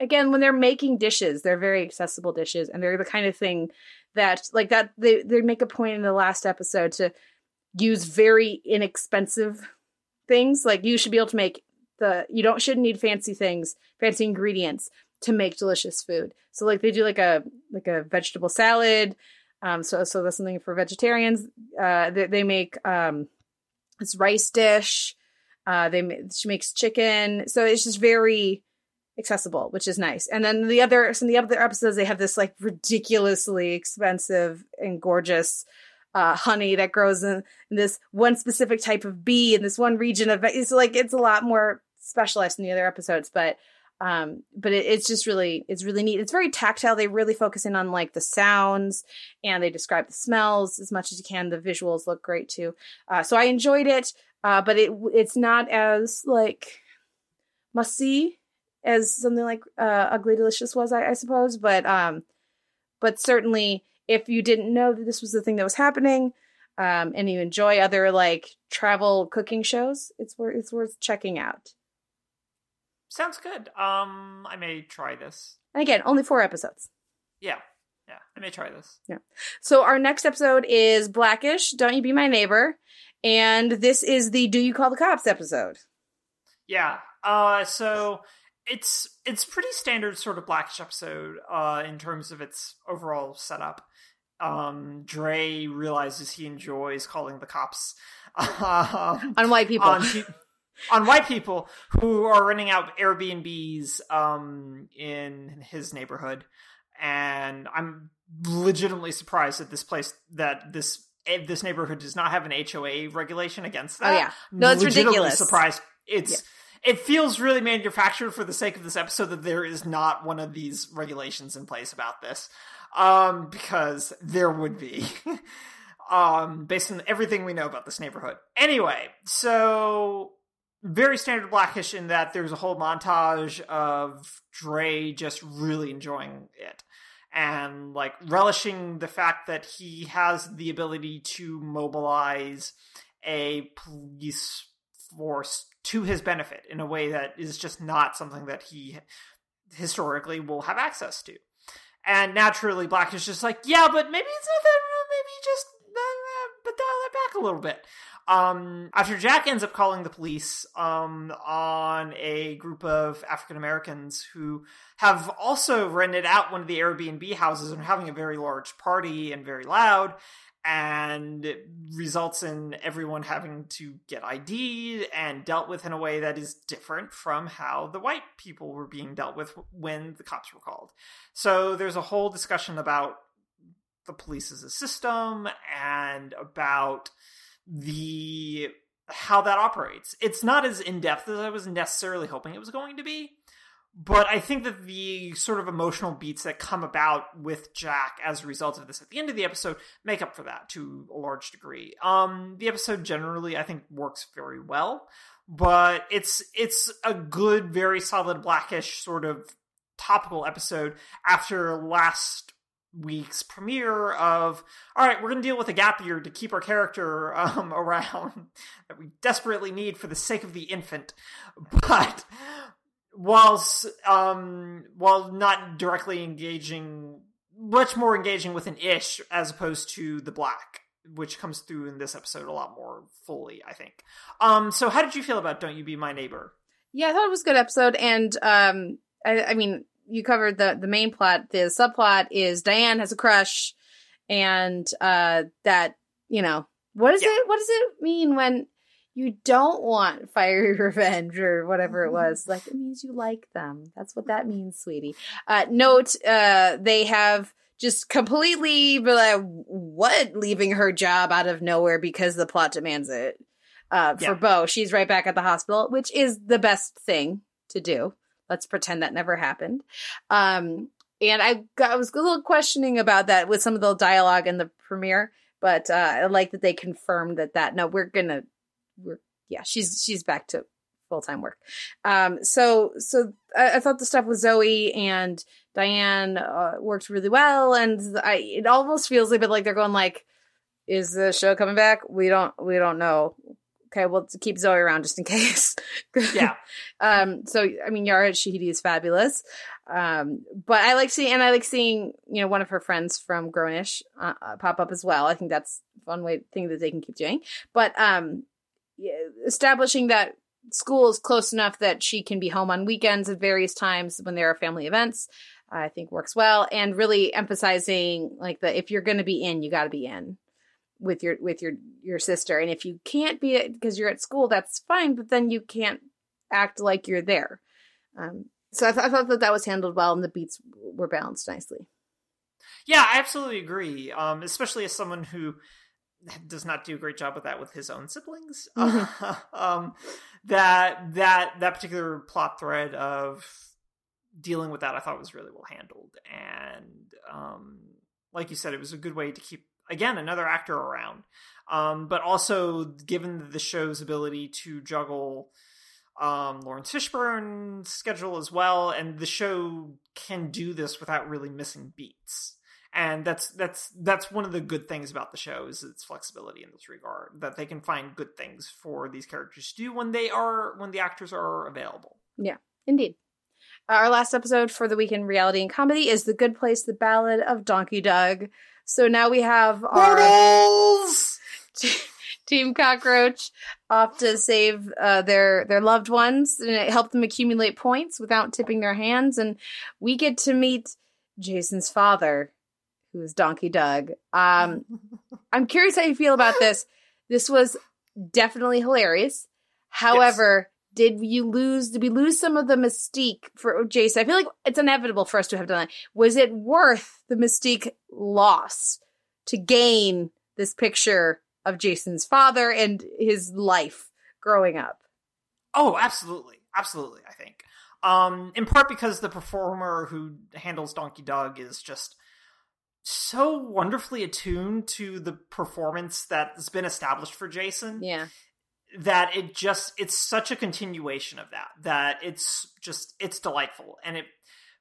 again, when they're making dishes, they're very accessible dishes, and they're the kind of thing that, like that, they they make a point in the last episode to use very inexpensive things. Like you should be able to make the you don't shouldn't need fancy things, fancy ingredients to make delicious food. So like they do like a like a vegetable salad. Um, so so that's something for vegetarians. Uh, they, they make um, this rice dish. Uh, they she makes chicken, so it's just very accessible, which is nice. And then the other some of the other episodes, they have this like ridiculously expensive and gorgeous uh, honey that grows in, in this one specific type of bee in this one region of it's like it's a lot more specialized in the other episodes, but um but it, it's just really it's really neat. It's very tactile. They really focus in on like the sounds and they describe the smells as much as you can. The visuals look great too. Uh, so i enjoyed it uh, but it it's not as like must see as something like uh, ugly delicious was I, I suppose. But um but certainly if you didn't know that this was the thing that was happening um and you enjoy other like travel cooking shows it's worth it's worth checking out Sounds good. Um, I may try this. and again only four episodes Yeah. Yeah, I may try this. Yeah. So our next episode is Blackish, Don't You Be My Neighbor. And this is the Do You Call the Cops episode. Yeah. Uh so it's it's pretty standard sort of blackish episode uh in terms of its overall setup. Um Dre realizes he enjoys calling the cops um, On white people. on on white people who are renting out Airbnbs um in his neighborhood. And I'm legitimately surprised that this place that this eh, this neighborhood does not have an HOA regulation against that. Oh, yeah. No, it's ridiculous. Surprised. It's it feels really manufactured for the sake of this episode that there is not one of these regulations in place about this. Um, because there would be. um, based on everything we know about this neighborhood. Anyway, so very standard blackish in that there's a whole montage of Dre just really enjoying it and like relishing the fact that he has the ability to mobilize a police force to his benefit in a way that is just not something that he historically will have access to. And naturally, Black is just like, yeah, but maybe it's not that. Maybe just uh, uh, dial that back a little bit. Um, after Jack ends up calling the police um, on a group of African Americans who have also rented out one of the Airbnb houses and are having a very large party and very loud, and it results in everyone having to get ID'd and dealt with in a way that is different from how the white people were being dealt with when the cops were called. So there's a whole discussion about the police as a system and about the how that operates. It's not as in depth as I was necessarily hoping it was going to be, but I think that the sort of emotional beats that come about with Jack as a result of this at the end of the episode make up for that to a large degree. Um, the episode generally, I think, works very well, but it's it's a good, very solid blackish sort of topical episode after last week's premiere of all right we're going to deal with a gap year to keep our character um, around that we desperately need for the sake of the infant. But whilst um while not directly engaging much more engaging with an ish as opposed to the black which comes through in this episode a lot more fully i think. Um so how did you feel about don't you be my neighbor? Yeah, I thought it was a good episode, and um, I, I mean, you covered the the main plot. The subplot is Diane has a crush, and uh, that you know what is Yeah. it? What does it mean when you don't want fiery revenge or whatever it was? Like it means you like them. That's what that means, sweetie. Uh, note, uh, they have just completely like, what leaving her job out of nowhere because the plot demands it. Uh, for Yeah. Bow, she's right back at the hospital, which is the best thing to do. Let's pretend that never happened. Um, and I got, I was a little questioning about that with some of the dialogue in the premiere, but uh, I like that they confirmed that that no, we're gonna, we're yeah, she's she's back to full time work. Um, so so I, I thought the stuff with Zoe and Diane uh, worked really well, and I it almost feels a bit like they're going like, is the show coming back? We don't we don't know. Okay, well to keep Zoe around just in case. yeah Um, so I mean, Yara Shahidi is fabulous. Um, but I like seeing, and I like seeing, you know, one of her friends from Grownish uh, uh, pop up as well. I think that's one way thing that they can keep doing. But um, yeah, establishing that school is close enough that she can be home on weekends at various times when there are family events, I think works well. And really emphasizing like the if you're going to be in, you got to be in with your with your your sister and if you can't be it because you're at school that's fine but then you can't act like you're there um so I, th- I thought that that was handled well and the beats were balanced nicely Yeah, I absolutely agree. Um, especially as someone who does not do a great job with that with his own siblings. um, that that that particular plot thread of dealing with that, I thought was really well handled, and um, like you said, it was a good way to keep again another actor around. Um, but also given the show's ability to juggle um, Laurence Fishburne's schedule as well, and the show can do this without really missing beats. And that's that's that's one of the good things about the show is its flexibility in this regard that they can find good things for these characters to do when they are when the actors are available. Yeah, indeed Our last episode for the weekend reality and comedy is The Good Place, the Ballad of Donkey Doug. So now we have our Team Cockroach off to save uh, their their loved ones and it helped them accumulate points without tipping their hands. And we get to meet Jason's father, who is Donkey Doug. Um, I'm curious how you feel about this. This was definitely hilarious. However, did you lose? Did we lose some of the mystique for Jason? I feel like it's inevitable for us to have done that. Was it worth the mystique loss to gain this picture of Jason's father and his life growing up? Oh, absolutely. Absolutely, I think. Um, in part because the performer who handles Donkey Doug is just so wonderfully attuned to the performance that's been established for Jason Yeah. That it just it's such a continuation of that that it's just it's delightful. And it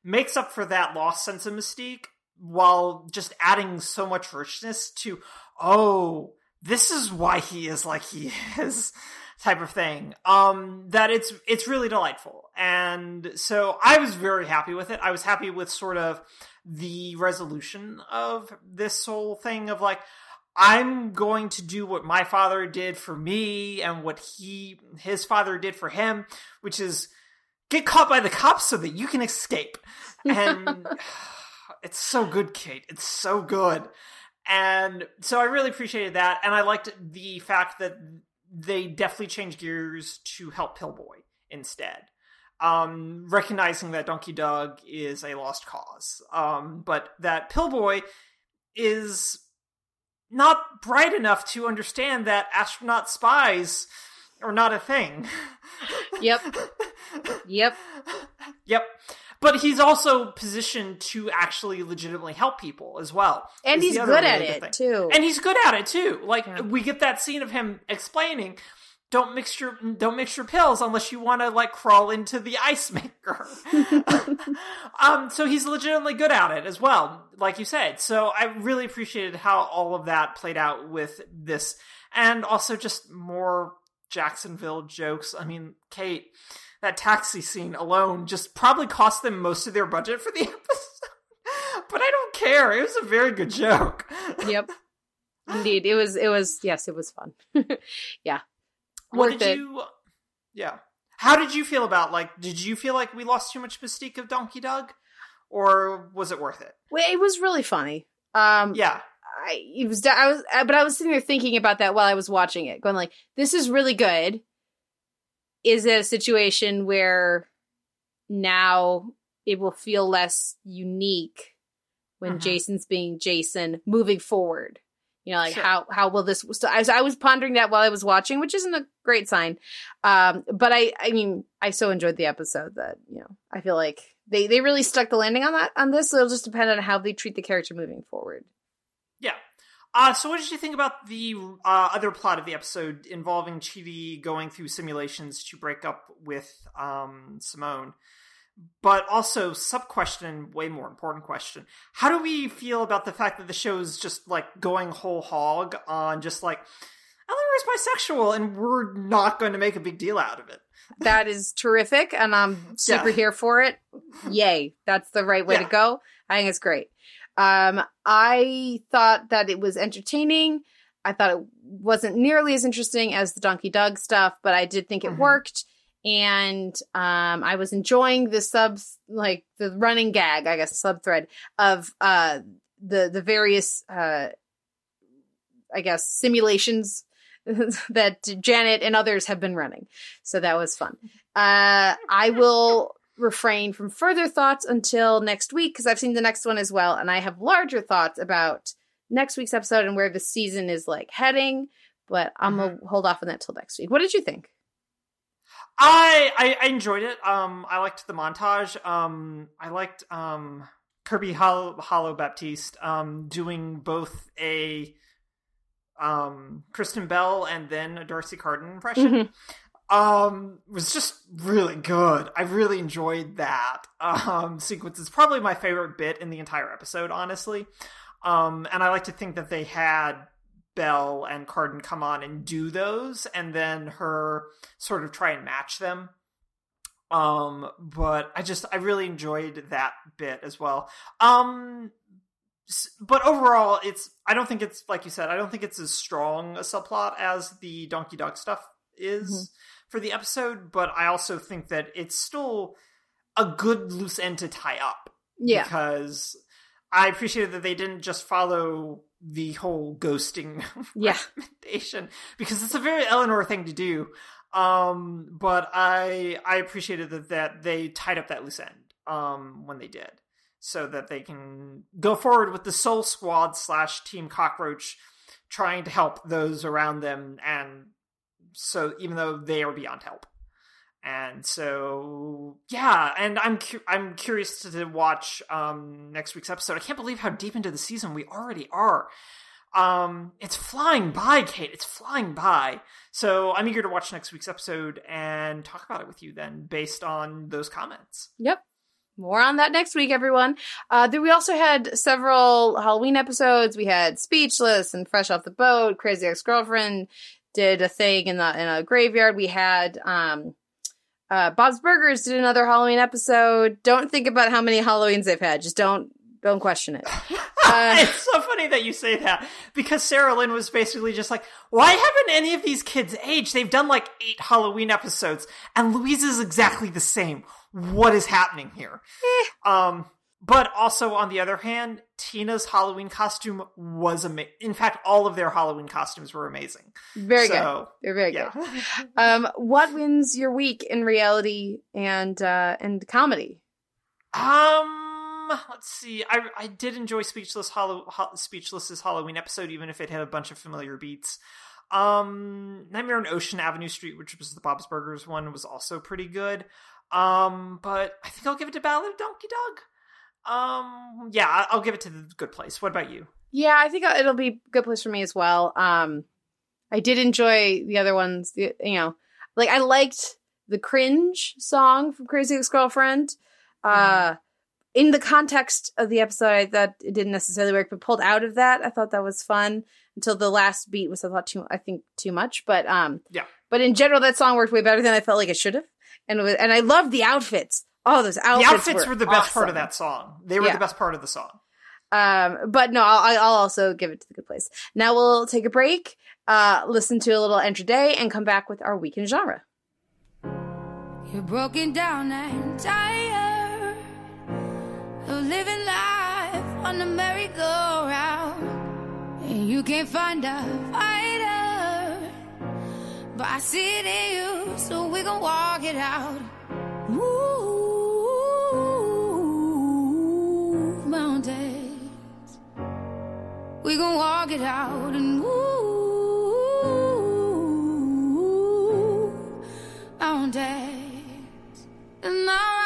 makes up for that lost sense of mystique while just adding so much richness to oh this is why he is like he is type of thing. Um that it's it's really delightful. And so i was very happy with it. I was happy with sort of the resolution of this whole thing of like i'm going to do what my father did for me and what he his father did for him which is get caught by the cops so that you can escape. And it's so good kate. It's so good. And so I really appreciated that, and I liked the fact that they definitely changed gears to help Pillboi instead. Um, recognizing that Donkey Doug is a lost cause, um, but that Pillboi is not bright enough to understand that astronaut spies are not a thing. Yep. Yep. Yep. But he's also positioned to actually legitimately help people as well. And he's good at good it, thing. too. And he's good at it too. Like Yeah. we get that scene of him explaining, "Don't mix your don't mix your pills unless you want to like crawl into the ice maker." um, so he's legitimately good at it as well, like you said. So I really appreciated how all of that played out with this, and also just more Jacksonville jokes. I mean, Kate, that taxi scene alone just probably cost them most of their budget for the episode. but I don't care. It was a very good joke. Yep. Indeed. It was it was yes, it was fun. yeah. What Worth did it. you? Yeah. How did you feel about like? Did you feel like we lost too much mystique of Donkey Doug, or was it worth it? Well, it was really funny. Um Yeah. I it was I was uh, but I was sitting there thinking about that while I was watching it, going like, this is really good. Is it a situation where now it will feel less unique when Mhm. Jason's being Jason moving forward? You know, like Sure. how how will this? So I was I was pondering that while I was watching, which isn't a great sign. Um, but I I mean I so enjoyed the episode that you know I feel like they they really stuck the landing on that on this. So it'll just depend on how they treat the character moving forward. Yeah. Uh, so what did you think about the uh, other plot of the episode involving Chidi going through simulations to break up with um, Simone? But also, sub question, way more important question. How do we feel about the fact that the show is just like going whole hog on just like, Eleanor is bisexual and we're not going to make a big deal out of it? that is terrific and i'm super Yeah. here for it yay that's the right way to go i think it's great um i thought that it was entertaining i thought it wasn't nearly as interesting as the donkey doug stuff but i did think it Mhm. worked and um i was enjoying the subs like the running gag i guess sub thread of uh the the various uh i guess simulations that Janet and others have been running. So that was fun. Uh, I will refrain from further thoughts until next week because I've seen the next one as well, and I have larger thoughts about next week's episode and where the season is like heading. But I'm gonna hold off on that till next week. What did you think? I, I I enjoyed it. Um, I liked the montage. Um, I liked um Kirby Howell, Hollow Baptiste um doing both a um Kristen Bell and then a D'Arcy Carden impression. Um, was just really good. I really enjoyed that um sequence. It's probably my favorite bit in the entire episode, honestly. Um, and I like to think that they had Bell and Carden come on and do those, and then her sort of try and match them Um, but I just I really enjoyed that bit as well. Um, but overall, it's I don't think it's like you said. I don't think it's as strong a subplot as the Donkey Doug stuff is Mhm. for the episode. But I also think that it's still a good loose end to tie up Yeah. because I appreciated that they didn't just follow the whole ghosting Yeah. recommendation because it's a very Eleanor thing to do. Um, but I I appreciated that that they tied up that loose end um when they did, so that they can go forward with the Soul Squad slash Team Cockroach trying to help those around them, and so even though they are beyond help. And so, yeah, and I'm cu- I'm curious to, watch um, next week's episode. I can't believe how deep into the season we already are. Um, it's flying by, Kate. It's flying by. So I'm eager to watch next week's episode and talk about it with you then, based on those comments. Yep. More on that next week, everyone. Uh, then we also had several Halloween episodes. We had Speechless and Fresh Off the Boat. Crazy Ex Girlfriend did a thing in the in a graveyard. We had um, uh, Bob's Burgers did another Halloween episode. Don't think about how many Halloweens they've had. Just don't don't question it. Uh, it's so funny that you say that because Sarah Lynn was basically just like, why haven't any of these kids aged? They've done like eight Halloween episodes, and Louise is exactly the same. What is happening here? Um, but also on the other hand, Tina's Halloween costume was amazing. In fact, all of their Halloween costumes were amazing. very good. They're very Yeah. good. Um, what wins your week in reality and uh, and comedy? Um, let's see. I I did enjoy Speechless Hollow Ho- Speechless's Halloween episode, even if it had a bunch of familiar beats. Um, Nightmare on Ocean Avenue Street, which was the Bob's Burgers one, was also pretty good. Um, but I think I'll give it to Ballad of Donkey Doug. Um, yeah, I'll give it to the Good Place. What about you? Yeah, I think it'll be a good place for me as well. Um, I did enjoy the other ones. The, you know, like I liked the cringe song from Crazy Ex Girlfriend. Uh, in the context of the episode, I thought it didn't necessarily work, but pulled out of that, I thought that was fun until the last beat was I thought too. I think too much, but um, Yeah. But in general, that song worked way better than I felt like it should have, and it was, and I loved the outfits. Oh, those outfits! the outfits were, the best part of that song. They were Yeah. the best part of the song. Um, but no, I'll, I'll also give it to the good place. Now we'll take a break, uh, listen to a little Andra Day, and come back with our weekend genre. You're broken down and tired of living life on the merry-go-round. And you can't find a fighter, but I see it in you, so we gon' walk it out. Move mountains. We gon' walk it out and move mountains. And I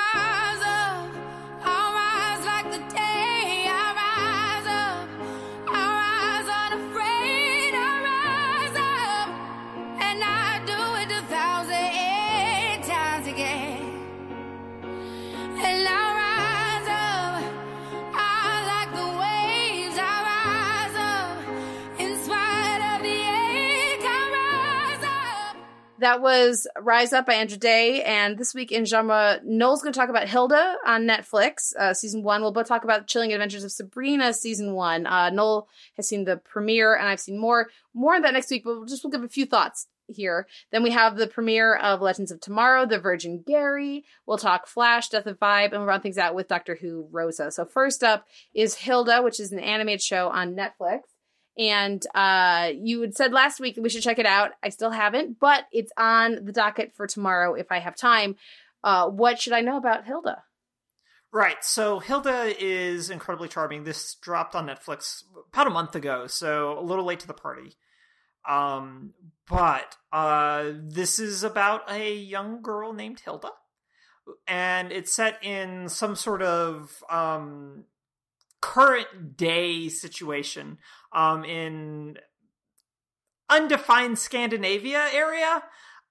That was Rise Up by Andra Day, and this week in genre, Noel's going to talk about Hilda on Netflix, uh, season one. We'll both talk about Chilling Adventures of Sabrina, season one. Uh, Noel has seen the premiere, and I've seen more. More on that next week, but we'll just we'll give a few thoughts here. Then we have the premiere of Legends of Tomorrow, The Virgin Gary. We'll talk Flash, Death of Vibe, and we'll round things out with Doctor Who Rosa. So first up is Hilda, which is an animated show on Netflix. And uh, you had said last week we should check it out. I still haven't, but it's on the docket for tomorrow if I have time. Uh, what should I know about Hilda? Right. So Hilda is incredibly charming. This dropped on Netflix about a month ago, so a little late to the party. Um, but uh, this is about a young girl named Hilda, and it's set in some sort of um, current day situation um, in undefined Scandinavia area,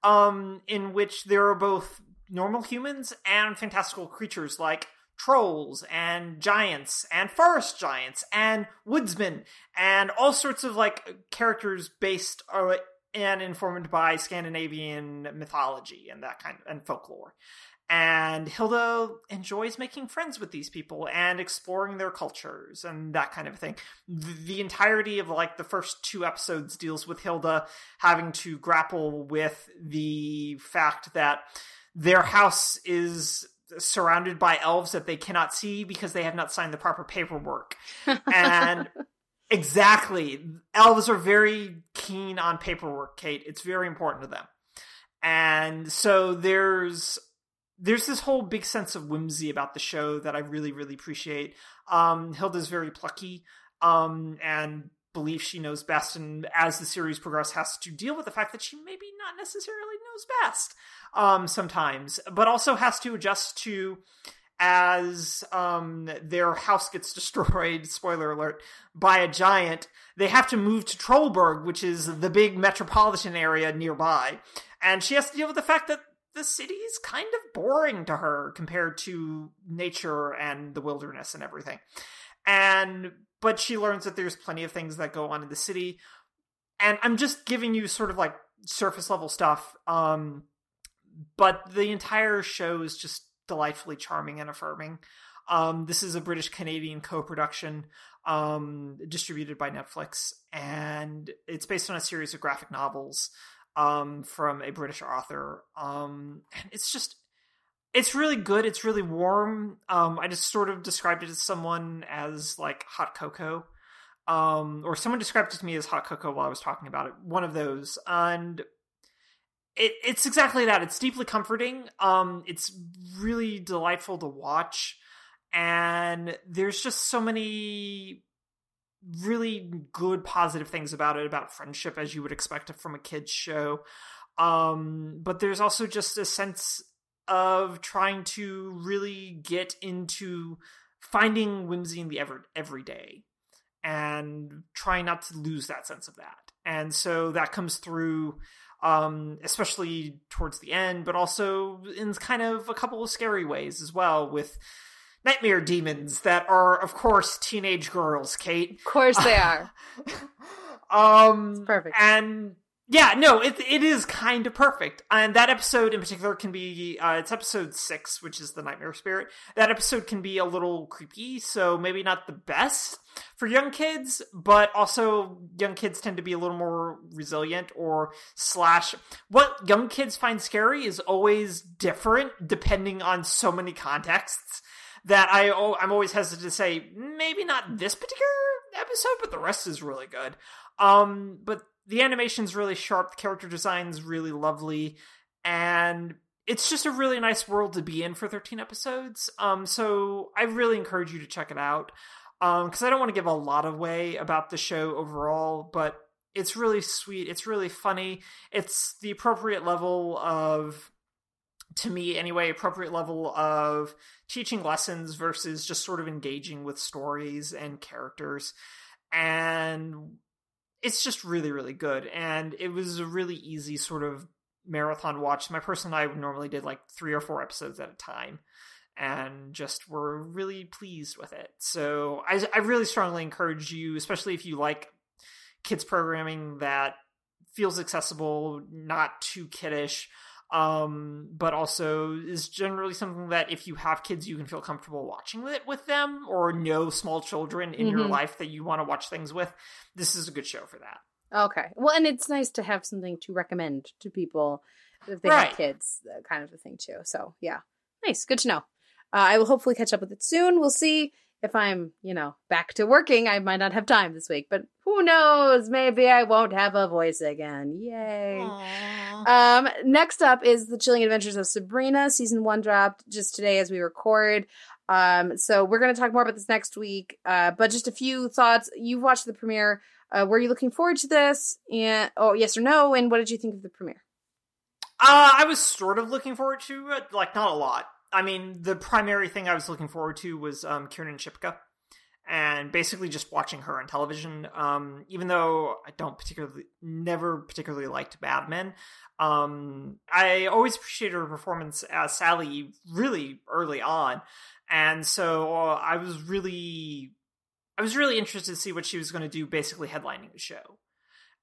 um, in which there are both normal humans and fantastical creatures like trolls and giants and forest giants and woodsmen and all sorts of like characters based uh, and informed by Scandinavian mythology and that kind of, and folklore. And Hilda enjoys making friends with these people and exploring their cultures and that kind of thing. The, the entirety of like the first two episodes deals with Hilda having to grapple with the fact that their house is surrounded by elves that they cannot see because they have not signed the proper paperwork. And exactly, elves are very keen on paperwork, Kate. It's very important to them. And so there's there's this whole big sense of whimsy about the show that I really really appreciate. Um Hilda's very plucky um and believes she knows best and as the series progresses has to deal with the fact that she maybe not necessarily knows best um sometimes but also has to adjust to as um their house gets destroyed spoiler alert by a giant they have to move to Trolberg which is the big metropolitan area nearby and she has to deal with the fact that the city is kind of boring to her compared to nature and the wilderness and everything. And but she learns that there's plenty of things that go on in the city. And i'm just giving you sort of like surface level stuff um but the entire show is just delightfully charming and affirming. Um this is a british canadian co-production um distributed by netflix and it's based on a series of graphic novels um from a british author um and it's just it's really good. It's really warm. Um, I just sort of described it as someone as like hot cocoa, um, or someone described it to me as hot cocoa while I was talking about it. One of those, and it it's exactly that. It's deeply comforting. Um, it's really delightful to watch, and there's just so many really good positive things about it about friendship as you would expect from a kids show um but there's also just a sense of trying to really get into finding whimsy in the ever everyday and trying not to lose that sense of that. And so that comes through um especially towards the end but also in kind of a couple of scary ways as well with nightmare demons that are of course teenage girls, Kate. Of course they are. Um perfect. And yeah, no, it it is kind of perfect. And that episode in particular can be uh, it's episode six, which is the nightmare spirit. That episode can be a little creepy, so maybe not the best for young kids, but also young kids tend to be a little more resilient or slash what young kids find scary is always different depending on so many contexts that I I'm always hesitant to say maybe not this particular episode, but the rest is really good. Um, but the animation's really sharp, the character design's really lovely, and it's just a really nice world to be in for 13 episodes. Um, so I really encourage you to check it out. Um, because I don't want to give a lot away about the show overall, but it's really sweet. It's really funny. It's the appropriate level of to me anyway, appropriate level of teaching lessons versus just sort of engaging with stories and characters. And it's just really, really good. And it was a really easy sort of marathon watch. My person and I normally did like three or four episodes at a time and just were really pleased with it. So I, I really strongly encourage you, especially if you like kids programming that feels accessible, not too kiddish, um, but also is generally something that if you have kids, you can feel comfortable watching it with them, or know small children in your Mhm. life that you want to watch things with. This is a good show for that. Okay. Well, and it's nice to have something to recommend to people if they Right. have kids, uh, kind of a thing too. So yeah, nice, good to know. Uh, I will hopefully catch up with it soon. We'll see if I'm, you know, back to working. I might not have time this week, but who knows? Maybe I won't have a voice again. Yay! Um, next up is the Chilling Adventures of Sabrina. Season one dropped just today as we record. Um, so we're going to talk more about this next week. Uh, but just a few thoughts. You've watched the premiere. Uh, were you looking forward to this? And oh, yes or no? And what did you think of the premiere? Uh, I was sort of looking forward to it, like not a lot. I mean, the primary thing I was looking forward to was um, Kiernan Shipka, and basically just watching her on television. Um, even though I don't particularly, never particularly liked Mad Men, um, I always appreciated her performance as Sally really early on, and so uh, I was really, I was really interested to see what she was going to do, basically headlining the show.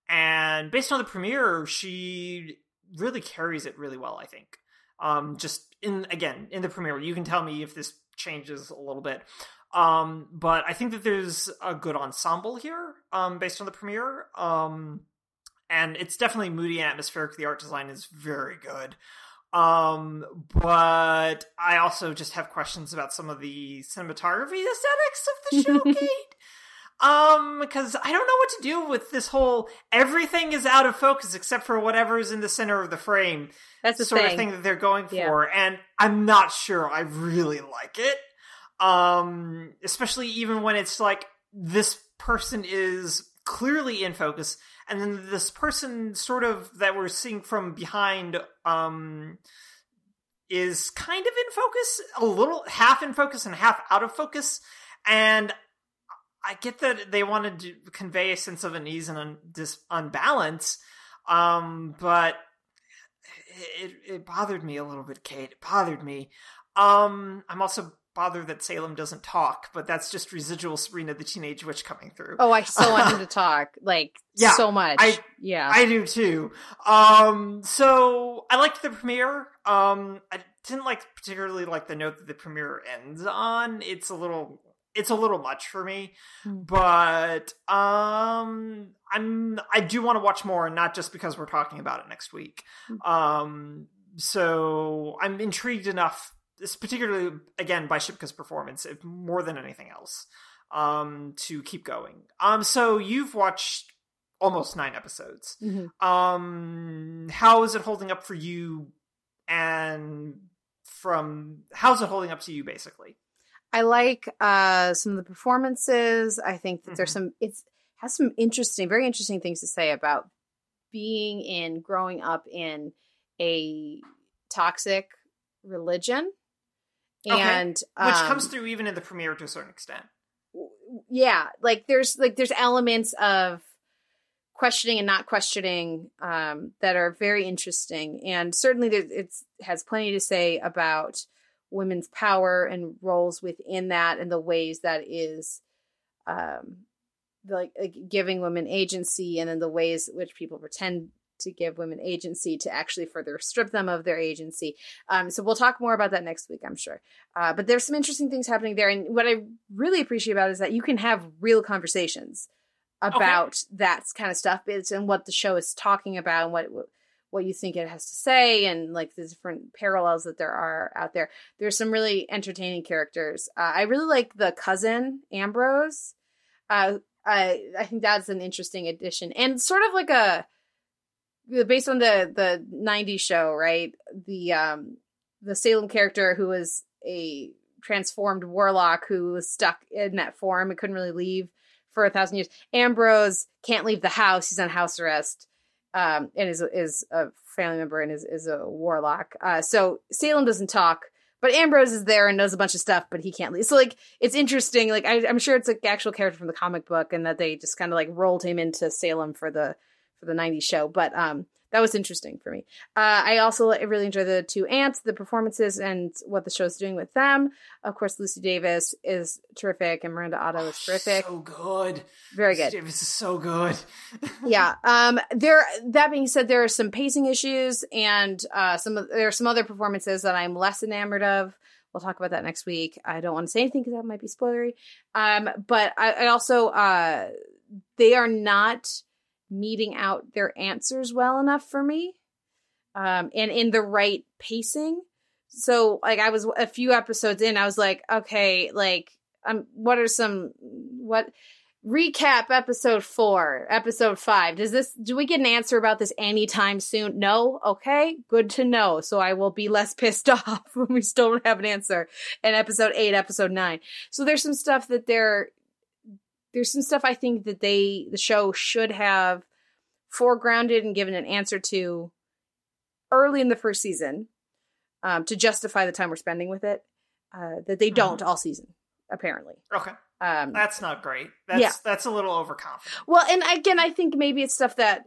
And based on the premiere, she really carries it really well, I think. Um, just in again in the premiere, you can tell me if this changes a little bit. Um, but I think that there's a good ensemble here, um, based on the premiere. Um, and it's definitely moody and atmospheric. The art design is very good. Um, but I also just have questions about some of the cinematography aesthetics of the show. Um, because I don't know what to do with this whole everything is out of focus except for whatever is in the center of the frame That's the sort thing. of thing that they're going Yeah. for, and I'm not sure I really like it. Um, especially even when it's like this person is clearly in focus, and then this person sort of that we're seeing from behind, um, is kind of in focus, a little half in focus and half out of focus, and I get that they wanted to convey a sense of unease and un- dis- unbalance, um, but it it bothered me a little bit, Kate. It bothered me. Um, I'm also bothered that Salem doesn't talk, but that's just residual Sabrina the Teenage Witch coming through. Oh, I so want him to talk, like Yeah, so much. I- yeah, I do too. Um, so I liked the premiere. Um, I didn't like particularly like the note that the premiere ends on. It's a little, it's a little much for me. Hmm. But um, I'm I do want to watch more, and not just because we're talking about it next week. Hmm. Um, so I'm intrigued enough, this particularly again by Shipka's performance, if more than anything else, um, to keep going. Um, so you've watched almost nine episodes. Mhm. Um, how is it holding up for you? And from how's it holding up to you, basically? I like uh some of the performances. I think that there's Mhm. some it's has some interesting, very interesting things to say about being in growing up in a toxic religion. Okay. And Which um, comes through even in the premiere to a certain extent. yeah like there's like there's elements of questioning and not questioning um that are very interesting and certainly there, it's has plenty to say about women's power and roles within that and the ways that is um like, like giving women agency and then the ways which people pretend to give women agency to actually further strip them of their agency. Um, so we'll talk more about that next week i'm sure. Uh, but there's some interesting things happening there. And what I really appreciate about it is that you can have real conversations about that kind of stuff it's, and what the show is talking about and what what you think it has to say and like the different parallels that there are out there. There's some really entertaining characters. Uh, I really like the cousin Ambrose. Uh, I I think that's an interesting addition and sort of like a based on the the 90s show, right? The um the Salem character who was a transformed warlock who was stuck in that form and couldn't really leave for a thousand years. Ambrose can't leave the house; he's on house arrest, um, and is is a family member and is is a warlock. Uh, so Salem doesn't talk, but Ambrose is there and knows a bunch of stuff, but he can't leave. So like it's interesting. Like I, I'm sure it's an actual character from the comic book, and that they just kind of like rolled him into Salem for the for the '90s show. But um, that was interesting for me. Uh, I also really enjoy the two aunts, the performances, and what the show's doing with them. Of course, Lucy Davis is terrific, and Miranda Otto is terrific. So good. Very good. Davis is so good. yeah. Um. There. That being said, there are some pacing issues, and uh, some of, there are some other performances that I'm less enamored of. We'll talk about that next week. I don't want to say anything because that might be spoilery. Um. But I, I also uh, they are not meting out their answers well enough for me um and in the right pacing. So like i was a few episodes in i was like okay like um what are some what recap episode four episode five. Does this do we get an answer about this anytime soon? No? Okay good to know. So i will be less pissed off when we still don't have an answer in episode eight episode nine. So there's some stuff that they're there's some stuff I think that they the show should have foregrounded and given an answer to early in the first season um, to justify the time we're spending with it. Uh, that they don't all season, apparently. Okay. Um, That's not great. That's Yeah. that's a little overconfident. well, and again, I think maybe it's stuff that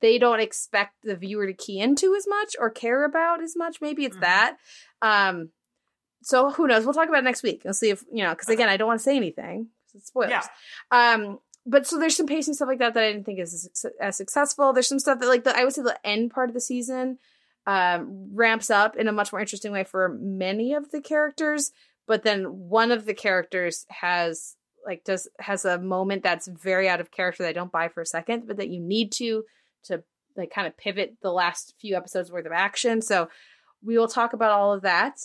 they don't expect the viewer to key into as much or care about as much. Maybe it's Mhm. that. Um, so who knows? We'll talk about it next week. We'll see if you know. Because again, I don't want to say anything. Spoilers. Yeah. Um, but so there's some pacing stuff like that that I didn't think is as, as successful. There's some stuff that like the I would say the end part of the season um, ramps up in a much more interesting way for many of the characters. But then one of the characters has like does has a moment that's very out of character that I don't buy for a second, but that you need to to like kind of pivot the last few episodes worth of action. So we will talk about all of that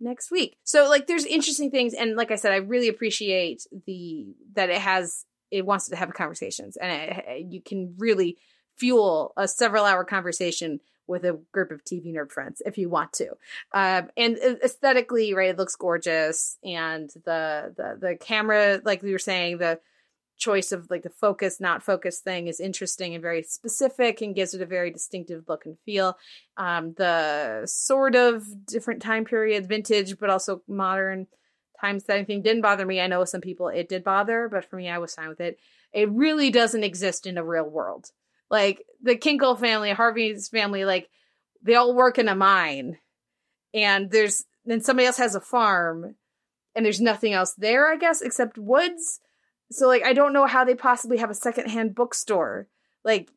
next week. So like there's interesting things and like I said I really appreciate the that it has it wants to have conversations and it, you can really fuel a several hour conversation with a group of TV nerd friends if you want to. Um, and aesthetically, right, it looks gorgeous and the the the camera like we were saying the choice of like the focus not focus thing is interesting and very specific and gives it a very distinctive look and feel. Um the sort of different time periods vintage but also modern time setting thing didn't bother me. I know some people it did bother but for me i was fine with it. It really doesn't exist in a real world. Like the kinkle family harvey's family like they all work in a mine and there's then somebody else has a farm and there's nothing else there i guess except woods so like I don't know how they possibly have a secondhand bookstore. Like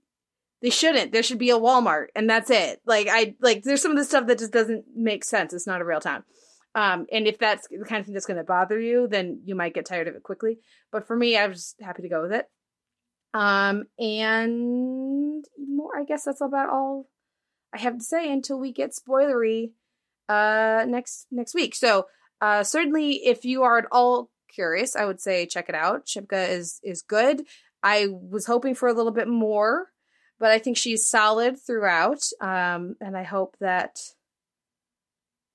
they shouldn't. There should be a Walmart and that's it. Like I like there's some of the stuff that just doesn't make sense. It's not a real town. Um and if that's the kind of thing that's going to bother you, then you might get tired of it quickly. But for me, I was happy to go with it. Um and more I guess that's about all I have to say until we get spoilery uh next next week. So uh certainly if you are at all curious, I would say check it out. Shipka is is good. I was hoping for a little bit more, but I think she's solid throughout. Um, and I hope that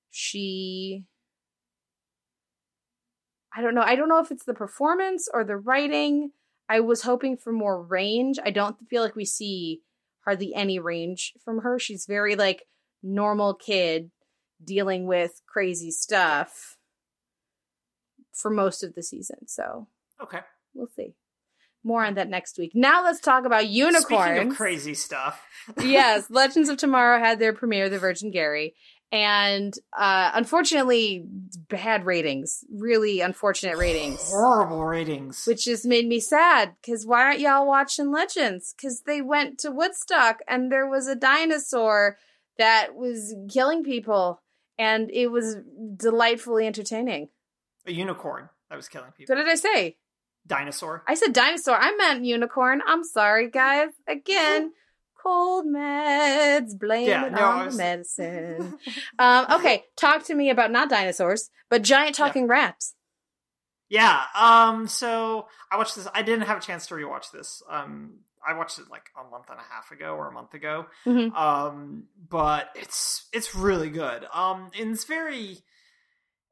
she I don't know. I don't know if it's the performance or the writing. I was hoping for more range. I don't feel like we see hardly any range from her. She's very like normal kid dealing with crazy stuff for most of the season. So Okay. we'll see. More on that next week. Now let's talk about unicorns. crazy stuff. yes, Legends of Tomorrow had their premiere, The Virgin Gary, and uh, unfortunately, bad ratings. Really unfortunate ratings. Horrible ratings. Which just made me sad because why aren't y'all watching Legends? Because they went to Woodstock and there was a dinosaur that was killing people, and it was delightfully entertaining. A unicorn that was killing people. What did I say? Dinosaur. I said dinosaur. I meant unicorn. I'm sorry, guys. Again, cold meds. Blame Yeah, it no, on was- the medicine. um, okay, talk to me about not dinosaurs, but giant talking rats. Yeah. Um. So I watched this. I didn't have a chance to rewatch this. Um. I watched it like a month and a half ago or a month ago. Mhm. Um. But it's it's really good. Um. And it's very.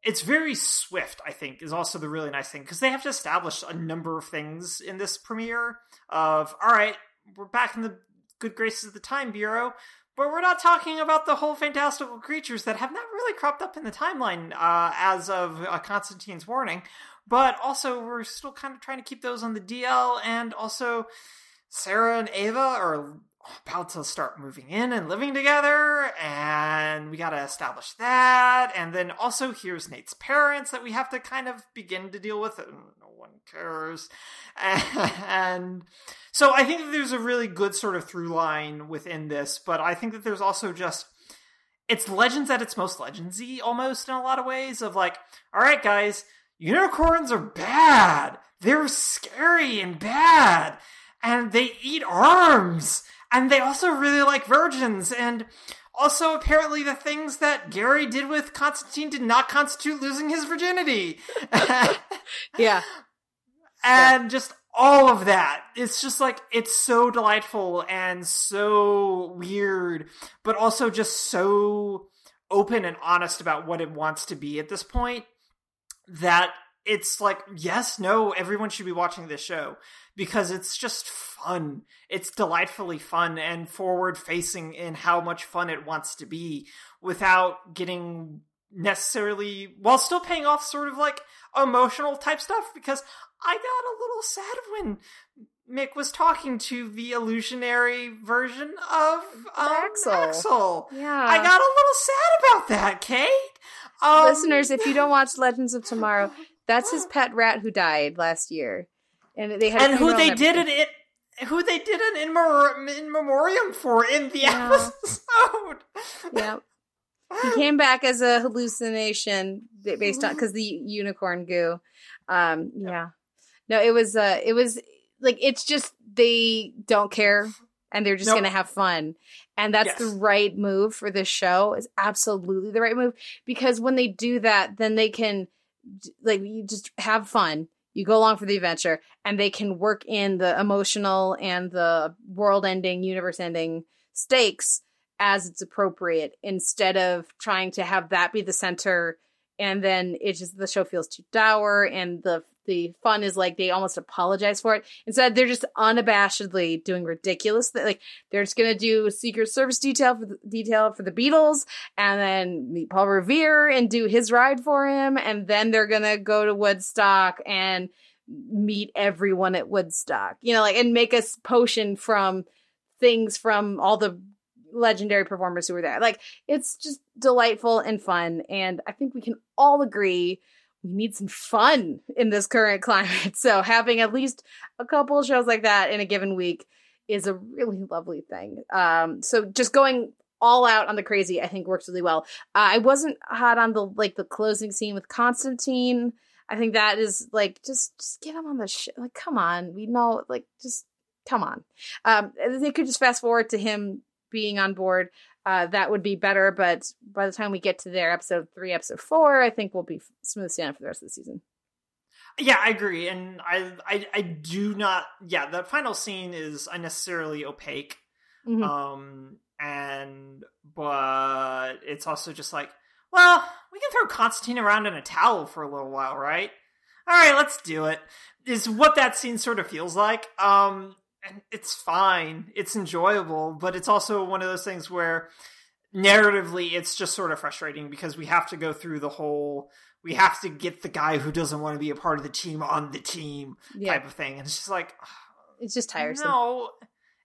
It's very swift, I think, is also the really nice thing because they have to establish a number of things in this premiere. Of all right, we're back in the good graces of the Time Bureau, but we're not talking about the whole fantastical creatures that have not really cropped up in the timeline uh, as of uh, Constantine's warning. But also, we're still kind of trying to keep those on the DL, and also Sarah and Ava are about to start moving in and living together, and we got to establish that. And then also, here's Nate's parents that we have to kind of begin to deal with. And no one cares. And so I think that there's a really good sort of through line within this, but I think that there's also just it's legends at its most legendsy almost in a lot of ways of like, all right, guys, unicorns are bad. They're scary and bad. And they eat arms. And they also really like virgins. And also, apparently, the things that Gary did with Constantine did not constitute losing his virginity. Yeah. and just all of that. It's just like it's so delightful and so weird, but also just so open and honest about what it wants to be at this point that it's like yes, no, everyone should be watching this show because it's just fun. It's delightfully fun and forward facing in how much fun it wants to be without getting necessarily while still paying off sort of like emotional type stuff because I got a little sad when Mick was talking to the illusionary version of um, Axl. Axl. Yeah. I got a little sad about that, Kate. Um, Listeners, if you don't watch Legends of Tomorrow, that's his pet rat who died last year. And they had and who they and did it, it who they did an in, Mem- in memoriam for in the Yeah. episode. Yeah. He came back as a hallucination based on because the unicorn goo. Um, yeah. No, it was uh it was like it's just they don't care and they're just Nope. gonna have fun. And that's the right move for this show. Is absolutely the right move because when they do that, then they can like you just have fun. You go along for the adventure, and they can work in the emotional and the world-ending, universe-ending stakes as it's appropriate, instead of trying to have that be the center, and then it just the show feels too dour, and the the fun is like they almost apologize for it. Instead, they're just unabashedly doing ridiculous. Th- like they're just gonna do Secret Service detail for the detail for the Beatles, and then meet Paul Revere and do his ride for him, and then they're gonna go to Woodstock and meet everyone at Woodstock. You know, like and make a potion from things from all the legendary performers who were there. Like it's just delightful and fun, and I think we can all agree we need some fun in this current climate. So having at least a couple shows like that in a given week is a really lovely thing. Um, so just going all out on the crazy, I think works really well. Uh, I wasn't hot on the like the closing scene with Constantine. I think that is like just just get him on the show. Like, come on, we know. Like, just come on. Um, they could just fast forward to him being on board. Uh, that would be better. But by the time we get to their episode three, episode four, I think we'll be smooth sailing for the rest of the season. Yeah, I agree, and I, I, I do not. Yeah, the final scene is unnecessarily opaque. Mhm. Um, and but it's also just like, well, we can throw Constantine around in a towel for a little while, right? All right, let's do it. Is what that scene sort of feels like. Um, and it's fine, it's enjoyable, but it's also one of those things where narratively it's just sort of frustrating because we have to go through the whole we have to get the guy who doesn't want to be a part of the team on the team Yeah, type of thing and it's just like it's just tiresome. no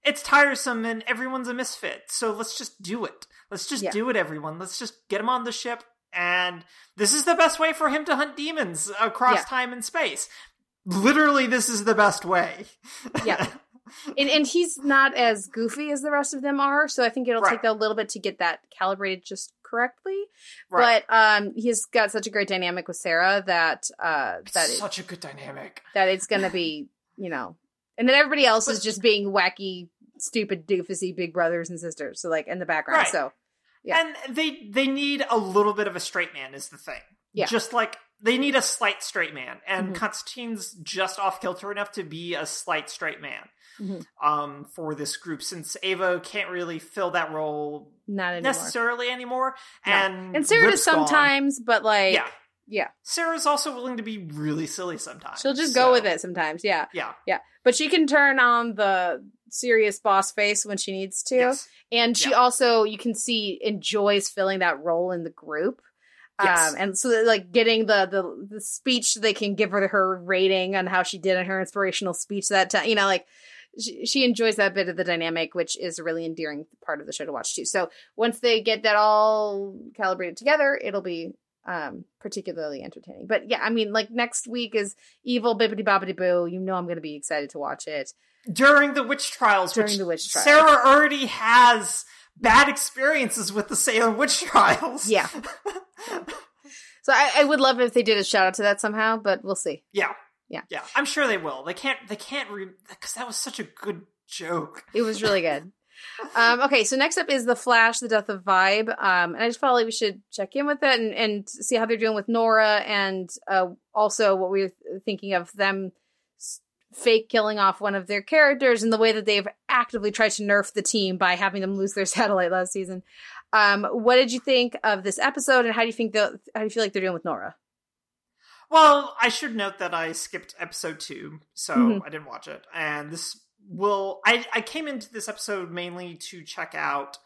it's tiresome and everyone's a misfit so let's just do it let's just Yeah. do it everyone let's just get him on the ship and this is the best way for him to hunt demons across Yeah. time and space literally this is the best way Yeah. and and he's not as goofy as the rest of them are, so I think it'll Right. take a little bit to get that calibrated just correctly. Right. But um, he's got such a great dynamic with Sarah that uh, it's that it, such a good dynamic that it's gonna be you know, and then everybody else is just being wacky, stupid, doofusy big brothers and sisters. So like in the background. Right. So Yeah. And they they need a little bit of a straight man is the thing. Yeah. Just like they need a slight straight man. And Mhm. Constantine's just off kilter enough to be a slight straight man. Mhm. Um, for this group, since Ava can't really fill that role not anymore. necessarily anymore, No. and And Sarah does Rip's gone. sometimes, but like yeah, yeah, Sarah's also willing to be really silly sometimes. she'll just so- go with it sometimes. Yeah. Yeah. Yeah. But she can turn on the serious boss face when she needs to. Yes. And she Yeah. also, you can see, enjoys filling that role in the group. Yes. Um, and so, like, getting the, the the speech they can give her her rating on how she did in her inspirational speech that time, you know, like she, she enjoys that bit of the dynamic, which is a really endearing part of the show to watch too. So once they get that all calibrated together, it'll be um particularly entertaining. But yeah, I mean, like next week is Evil Bibbidi Bobbidi Boo. You know, I'm going to be excited to watch it. During the witch trials, During which the witch trials. Sarah already has bad experiences with the Salem witch trials. Yeah. So I, I would love if they did a shout out to that somehow, but we'll see. Yeah. Yeah. Yeah. I'm sure they will. They can't they can't re because that was such a good joke. It was really good. um, okay, so next up is the Flash, the death of Vibe, um, and I just felt like we should check in with it and, and see how they're doing with Nora, and uh, also what we're thinking of them fake killing off one of their characters and the way that they've actively tried to nerf the team by having them lose their satellite last season. Um, what did you think of this episode, and how do you think how do you feel like they're doing with Nora? Well, I should note that I skipped episode two, so Mhm. I didn't watch it. And this will I I came into this episode mainly to check out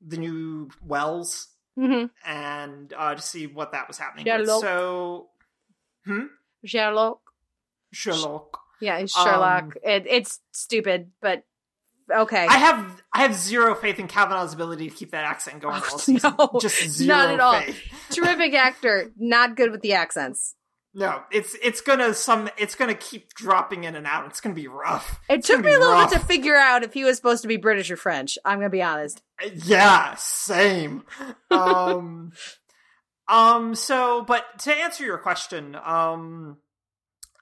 the new Wells Mm-hmm. and uh, to see what that was happening. Sherloque. With. So, hmm, Sherloque. Sherloque. Yeah, Sherloque. Um, it, it's stupid, but okay. I have I have zero faith in Cavanagh's ability to keep that accent going all season. no, Just zero not at all. faith. Terrific actor, not good with the accents. No, it's it's gonna some it's gonna keep dropping in and out. It's gonna be rough. It It's took me a little rough. bit to figure out if he was supposed to be British or French. I'm gonna be honest. Yeah, same. um um so but to answer your question, um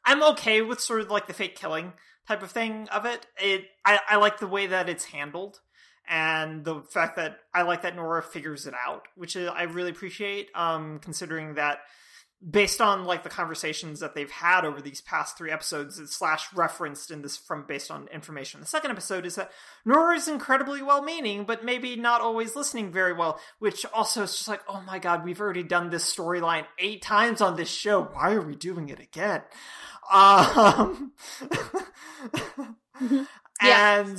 I'm okay with sort of like the fake killing type of thing of it. It I, I like the way that it's handled and the fact that I like that Nora figures it out, which I really appreciate um considering that based on like the conversations that they've had over these past three episodes slash referenced in this from based on information. In the second episode is that Nora is incredibly well meaning but maybe not always listening very well which also is just like oh my god we've already done this storyline eight times on this show. Why are we doing it again? Um Yeah. and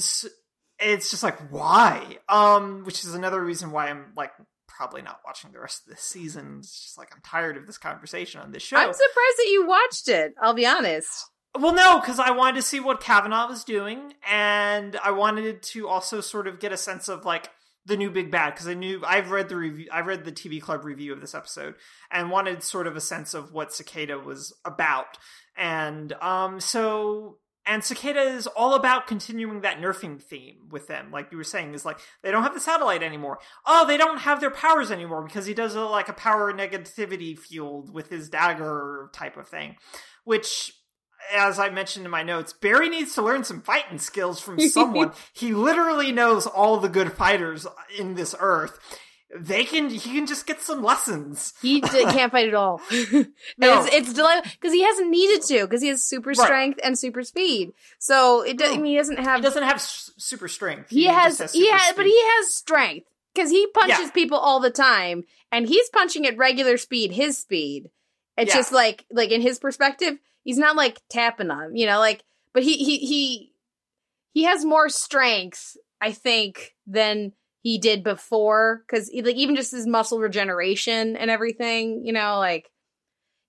it's just like why? Um which is another reason why i'm like probably not watching the rest of the season it's just like i'm tired of this conversation on this show I'm surprised that you watched it. I'll be honest. well no because i wanted to see what Cavanagh was doing and i wanted to also sort of get a sense of like the new big bad because i knew i've read the review i read the tv club review of this episode and wanted sort of a sense of what cicada was about and um so and cicada is all about continuing that nerfing theme with them like you were saying is like they don't have the satellite anymore oh they don't have their powers anymore because he does a, like a power negativity field with his dagger type of thing which as I mentioned in my notes, Barry needs to learn some fighting skills from someone. he literally knows all the good fighters in this earth. They can, he can just get some lessons. He d- can't fight at all. No. It's, it's delightful because he hasn't needed to because he has super Right. strength and super speed. So it does, I mean, he doesn't have. He doesn't have s- super strength. he just has, super he has, but he has strength because he punches Yeah. people all the time, and he's punching at regular speed, his speed. It's Yeah. just like, like in his perspective, he's not like tapping on, you know, like, but he, he, he, he has more strength, I think, than he did before because like even just his muscle regeneration and everything, you know, like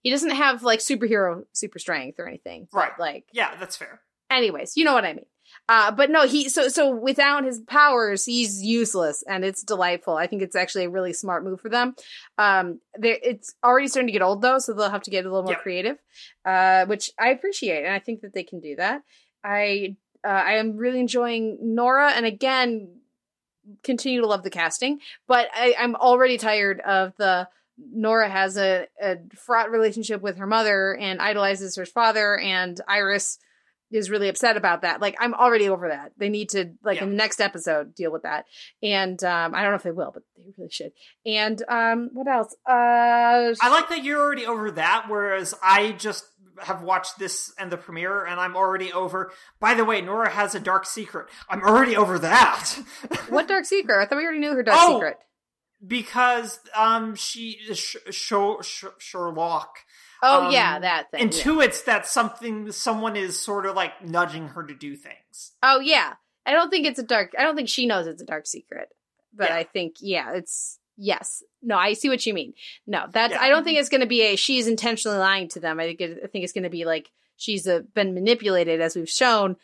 he doesn't have like superhero super strength or anything. but, Right. like Yeah, that's fair. anyways, you know what I mean. Uh, but no, he so so without his powers, he's useless, and it's delightful. I think it's actually a really smart move for them. Um, they it's already starting to get old though, so they'll have to get a little more Yep. creative, uh, which I appreciate, and I think that they can do that. I uh, I am really enjoying Nora, and again, continue to love the casting, but I, I'm already tired of the Nora has a, a fraught relationship with her mother and idolizes her father, and Iris is really upset about that. Like, I'm already over that. They need to, like, Yeah. in the next episode, deal with that. And um, I don't know if they will, but they really should. And um, what else? Uh, I like that you're already over that, whereas I just have watched this and the premiere, and I'm already over. By the way, Nora has a dark secret. I'm already over that. what dark secret? I thought we already knew her dark Oh! secret. because um she Sh- Sh- Sh- Sherloque Oh um, yeah, that thing. yeah. intuits that something someone is sort of like nudging her to do things. Oh yeah. I don't think it's a dark I don't think she knows it's a dark secret. But Yeah. I think yeah, it's yes. No, I see what you mean. No, that's Yeah. I don't think it's going to be a she's intentionally lying to them. I think it, I think it's going to be like she's uh been manipulated as we've shown.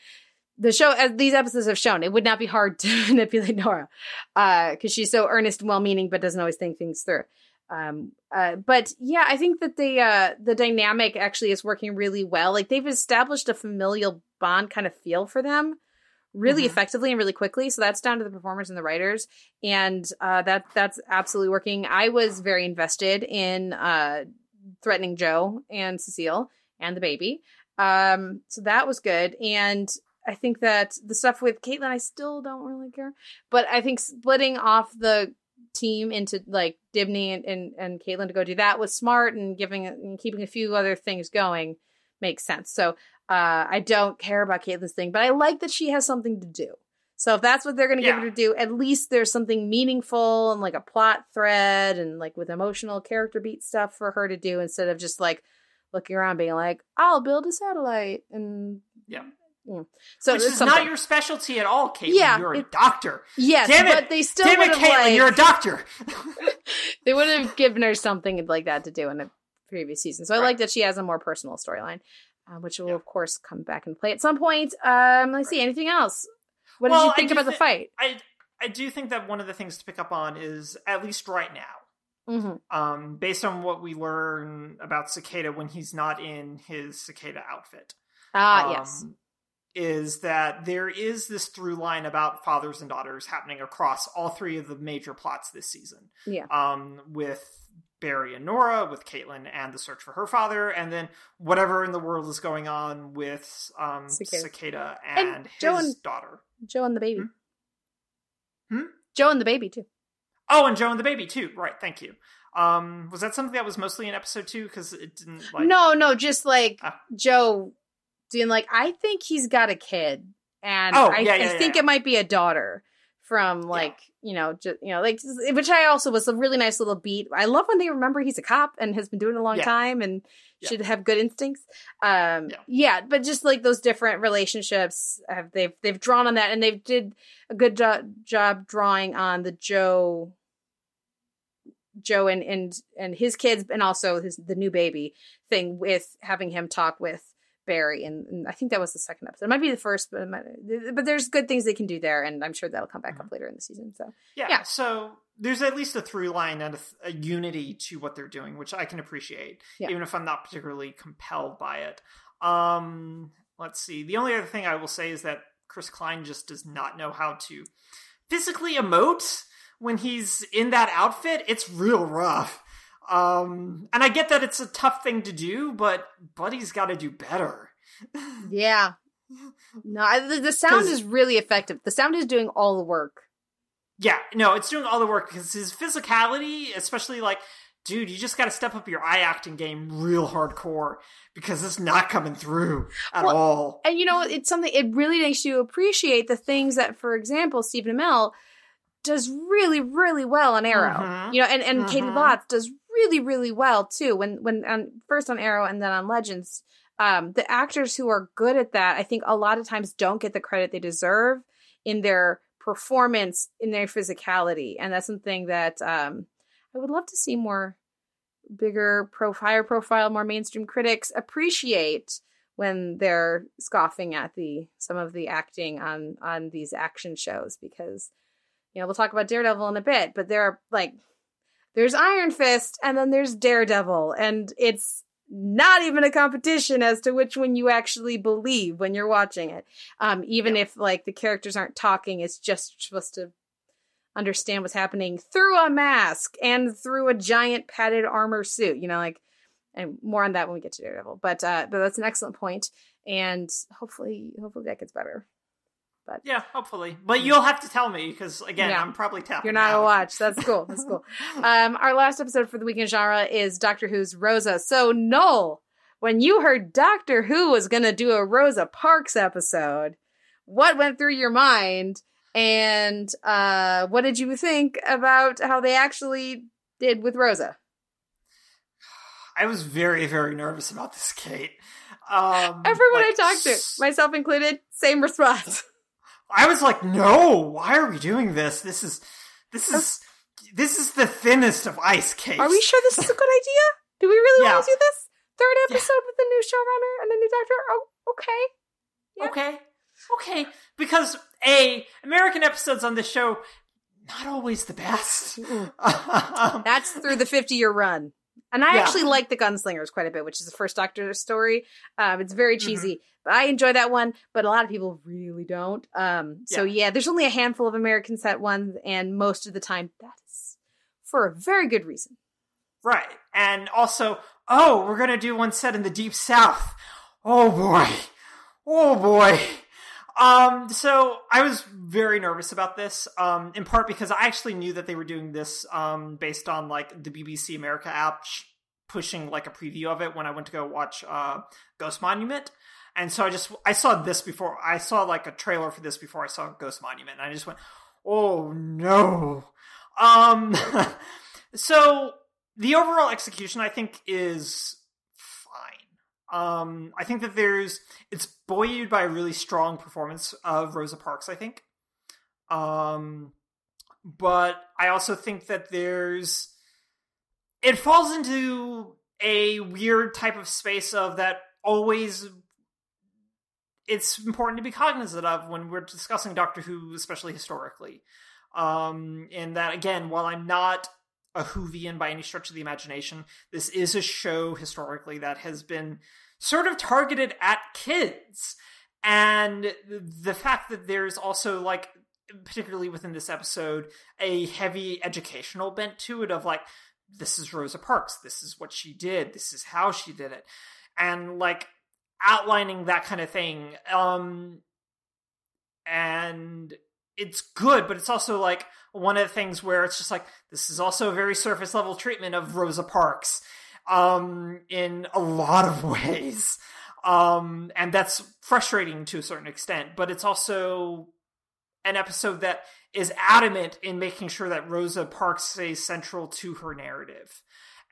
The show as these episodes have shown, it would not be hard to manipulate Nora. Uh cuz she's so earnest and well-meaning but doesn't always think things through. Um uh but yeah, I think that the uh the dynamic actually is working really well. Like they've established a familial bond kind of feel for them really Mhm. effectively and really quickly. So that's down to the performers and the writers, and uh, that that's absolutely working. I was very invested in uh, threatening Joe and Cecile and the baby, um, so that was good. And I think that the stuff with Caitlin, I still don't really care, but I think splitting off the team into like Dibney and, and, and Caitlin to go do that was smart, and giving and keeping a few other things going makes sense. So uh, I don't care about Caitlin's thing, but I like that she has something to do. So if that's what they're going to give her to do, at least there's something meaningful and like a plot thread and like with emotional character beat stuff for her to do instead of just like looking around being like, "I'll build a satellite." And Yeah. so Which it's is something. not your specialty at all, Caitlin. Yeah, you're a it- doctor. yes, Damn it! but they still Damn it, Caitlin, like, you're a doctor. they would have given her something like that to do in a previous season. So I like that she has a more personal storyline, uh, which will Yeah. of course come back and play at some point. Um, let's see, anything else? What Well, did you think about the fight? I I do think that one of the things to pick up on is at least right now. Mhm. um, based on what we learn about Cicada when he's not in his Cicada outfit. Ah, yes. um, Is that there is this through line about fathers and daughters happening across all three of the major plots this season. Yeah. Um, with Barry and Nora, with Caitlin and the search for her father, and then whatever in the world is going on with um, Cicada. Cicada, And and, Joe his and- daughter. Joe and the baby. Hmm? Joe and the baby too. Oh, and Joe and the baby too. Right. Thank you. Um, was that something that was mostly in episode two? Because it didn't like. no, no, just like Ah. Joe doing like I think he's got a kid, and Oh, I, yeah, I yeah, think yeah. it might be a daughter from like you know just you know like which I also was a really nice little beat. I love when they remember he's a cop and has been doing it a long Yeah. time and Yeah. should have good instincts. Um, Yeah. yeah. but just like those different relationships, have they've they've drawn on that and they've did a good jo- job drawing on the Joe. Joe and and and his kids, and also his the new baby thing with having him talk with Barry, and, and I think that was the second episode. It might be the first, but it might, but there's good things they can do there, and I'm sure that'll come back Mm-hmm. up later in the season. So Yeah, Yeah. So there's at least a through line and a, a unity to what they're doing, which I can appreciate, Yeah. even if I'm not particularly compelled by it. Um, let's see. The only other thing I will say is that Chris Klein just does not know how to physically emote when he's in that outfit. It's real rough. Um, and I get that it's a tough thing to do, but Buddy's got to do better. yeah, no, I, the, the sound is really effective. The sound is doing all the work. Yeah, no, it's doing all the work because his physicality, especially like, dude, you just got to step up your eye acting game real hardcore because it's not coming through at Well, all. And you know, it's something it really makes you appreciate the things that, for example, Stephen Amell does really, really well on Arrow. Mhm. You know, and and Caity Mhm. Lotz does really, really well too. When when on, first on Arrow and then on Legends, um, the actors who are good at that, I think a lot of times don't get the credit they deserve in their performance, in their physicality, and that's something that um, I would love to see more bigger, pro higher profile, more mainstream critics appreciate when they're scoffing at the some of the acting on on these action shows because you know we'll talk about Daredevil in a bit, but there are like there's Iron Fist and then there's Daredevil, and it's not even a competition as to which one you actually believe when you're watching it. Um, even if like the characters aren't talking, it's just supposed to understand what's happening through a mask and through a giant padded armor suit. You know, like and more on that when we get to Daredevil. But uh, but that's an excellent point, and hopefully hopefully that gets better. Yeah, hopefully. But you'll have to tell me because, again, Yeah. I'm probably tapping You're not out. a watch. That's cool. That's cool. Um, our last episode for the weekend genre is Doctor Who's Rosa. So Noel, when you heard Doctor Who was going to do a Rosa Parks episode, what went through your mind, and uh, what did you think about how they actually did with Rosa? I was very, very nervous about this, Kate. Um, Everyone like, I talked to, myself included, same response. I was like, no, why are we doing this? This is, this is, this is the thinnest of ice, cakes. Are we sure this is a good idea? Do we really Yeah. want to do this? Third Yeah. episode with a new showrunner and a new doctor? Oh, okay. Yeah. Okay. Okay. Because A, American episodes on this show, not always the best. Um, That's through the 50 year run. And I Yeah. actually like the Gunslingers quite a bit, which is the first Doctor story. Um, it's very Mm-hmm. cheesy, but I enjoy that one. But a lot of people really don't. Um, so Yeah. yeah. there's only a handful of American set ones, and most of the time that is for a very good reason. right. And also, oh, we're going to do one set in the deep south. Oh boy. Oh boy. Um, so I was very nervous about this, um, in part because I actually knew that they were doing this, um, based on like the BBC America app sh- pushing like a preview of it when I went to go watch, uh, Ghost Monument. And so I just, I saw this before, I saw like a trailer for this before I saw Ghost Monument, and I just went, oh no. Um, so the overall execution, I think, is. Um, I think that there's it's buoyed by a really strong performance of Rosa Parks. I think, um, but I also think that there's it falls into a weird type of space of that always it's important to be cognizant of when we're discussing Doctor Who, especially historically. Um, and that again, while I'm not a Whovian by any stretch of the imagination. This is a show historically that has been sort of targeted at kids. And the fact that there's also like particularly within this episode, a heavy educational bent to it of like, this is Rosa Parks, this is what she did, this is how she did it. And like outlining that kind of thing. Um and it's good, but it's also like one of the things where it's just like this is also a very surface level treatment of Rosa Parks um in a lot of ways. Um and that's frustrating to a certain extent, but it's also an episode that is adamant in making sure that Rosa Parks stays central to her narrative,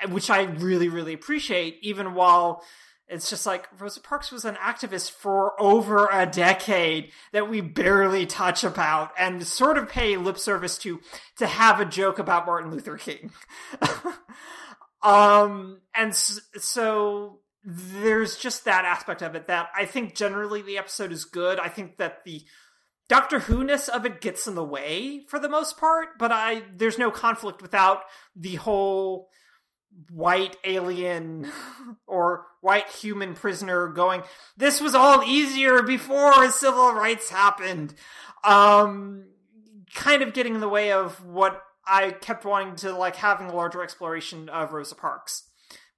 which I really, really appreciate, even while it's just like Rosa Parks was an activist for over a decade that we barely touch about and sort of pay lip service to to have a joke about Martin Luther King. um and so there's just that aspect of it that I think generally the episode is good. I think that the Doctor Who-ness of it gets in the way for the most part, but I there's no conflict without the whole white alien or white human prisoner going this was all easier before civil rights happened um kind of getting in the way of what i kept wanting to like having a larger exploration of rosa parks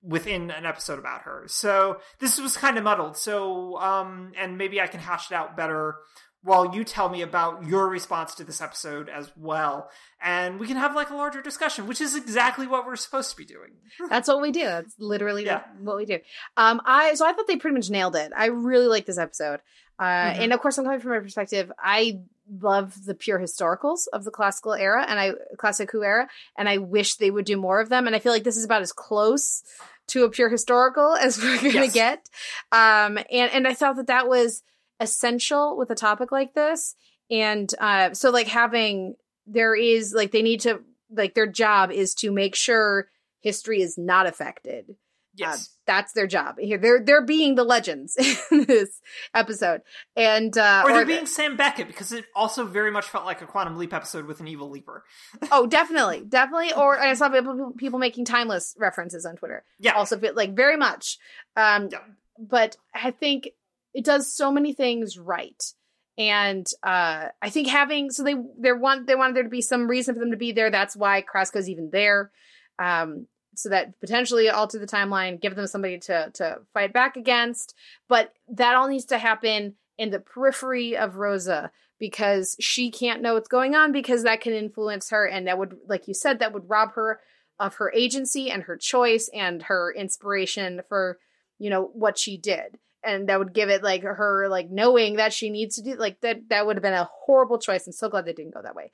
within an episode about her so this was kind of muddled so um and maybe i can hash it out better while you tell me about your response to this episode as well and we can have like a larger discussion which is exactly what we're supposed to be doing That's what we do. That's literally Yeah. what we do. Um, I so I thought they pretty much nailed it. I really like this episode. Uh, Mhm. and of course, I'm coming from my perspective. I love the pure historicals of the classical era and I classic Who era, and I wish they would do more of them. And I feel like this is about as close to a pure historical as we're gonna Yes. get. Um, and and I thought that that was essential with a topic like this. And uh, so like having there is like they need to like their job is to make sure history is not affected. Yes Uh, that's their job. Here, they're they're being the legends in this episode, and uh, or they're the- being Sam Beckett because it also very much felt like a Quantum Leap episode with an evil leaper. oh, definitely, definitely. Or I saw people, people making timeless references on Twitter. Yeah, Also, feel like very much. Um, Yeah. But I think it does so many things right, and uh, I think having so they they want they wanted there to be some reason for them to be there. That's why Krasko's even there. Um, so that potentially alter the timeline, give them somebody to to fight back against. But that all needs to happen in the periphery of Rosa because she can't know what's going on because that can influence her, and that would, like you said, that would rob her of her agency and her choice and her inspiration for you know what she did. And that would give it like her like knowing that she needs to do like that that would have been a horrible choice. I'm so glad they didn't go that way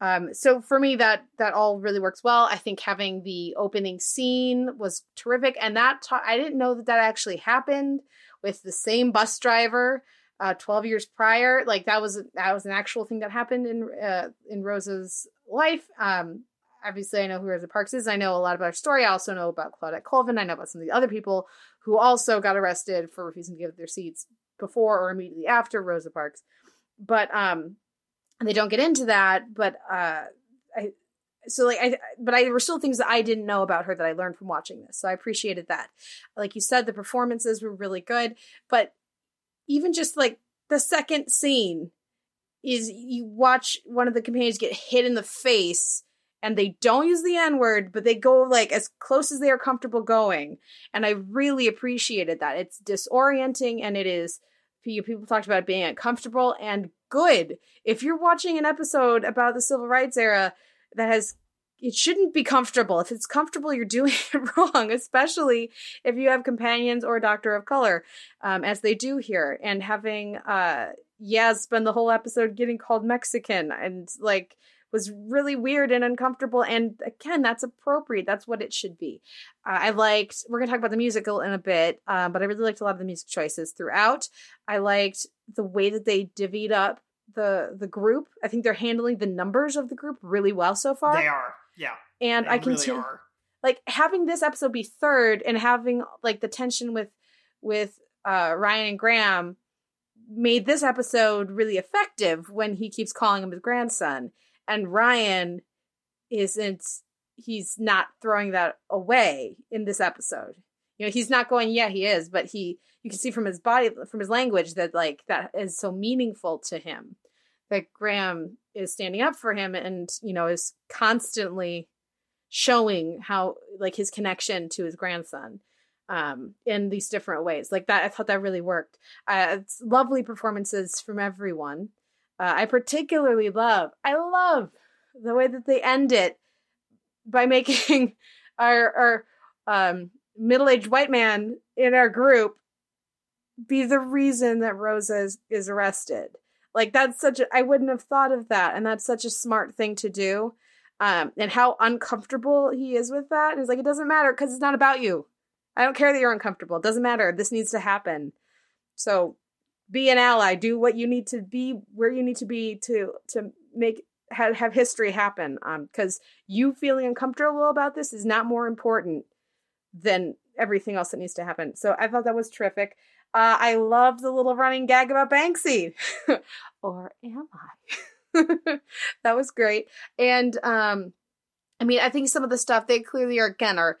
um so for me that that all really works well i think having the opening scene was terrific and that ta- i didn't know that that actually happened with the same bus driver uh 12 years prior like that was that was an actual thing that happened in uh in rosa's life um obviously I know who Rosa Parks is. I know a lot about her story. I also know about Claudette Colvin. I know about some of the other people who also got arrested for refusing to give their seats before or immediately after Rosa Parks. But um they don't get into that, but uh I so like I but I there were still things that I didn't know about her that I learned from watching this. So I appreciated that. Like you said the performances were really good, but even just like the second scene is you watch one of the companions get hit in the face and they don't use the N word, but they go like as close as they are comfortable going. And I really appreciated that. It's disorienting and it is people talked about being uncomfortable and good. If you're watching an episode about the civil rights era that has it shouldn't be comfortable. If it's comfortable, you're doing it wrong, especially if you have companions or a doctor of color, um, as they do here. And having uh Yaz spend the whole episode getting called Mexican and like was really weird and uncomfortable. And again, that's appropriate. That's what it should be. Uh, I liked, we're going to talk about the musical in a bit, um, but I really liked a lot of the music choices throughout. I liked the way that they divvied up the the group. I think they're handling the numbers of the group really well so far. they are. Yeah, And they I really continue are. like having this episode be third and having like the tension with with uh Ryan and Graham made this episode really effective when he keeps calling him his grandson and Ryan isn't he's not throwing that away in this episode. You know, he's not going, yeah, he is, but he you can see from his body from his language that like that is so meaningful to him that Graham is standing up for him and, you know, is constantly showing how like his connection to his grandson um in these different ways. Like that i thought that really worked. Uh it's lovely performances from everyone uh, i particularly love i love the way that they end it by making our our um middle-aged white man in our group be the reason that rosa is, is arrested like that's such a i wouldn't have thought of that and that's such a smart thing to do um and how uncomfortable he is with that. He's like it doesn't matter because it's not about you I don't care that you're uncomfortable. It doesn't matter. This needs to happen. So be an ally. Do what you need to be where you need to be to to make have, have history happen. Um, because you feeling uncomfortable about this is not more important than everything else that needs to happen. So I thought that was terrific. Uh, I love the little running gag about Banksy. or am I? that was great. And um, I mean, I think some of the stuff they clearly are again are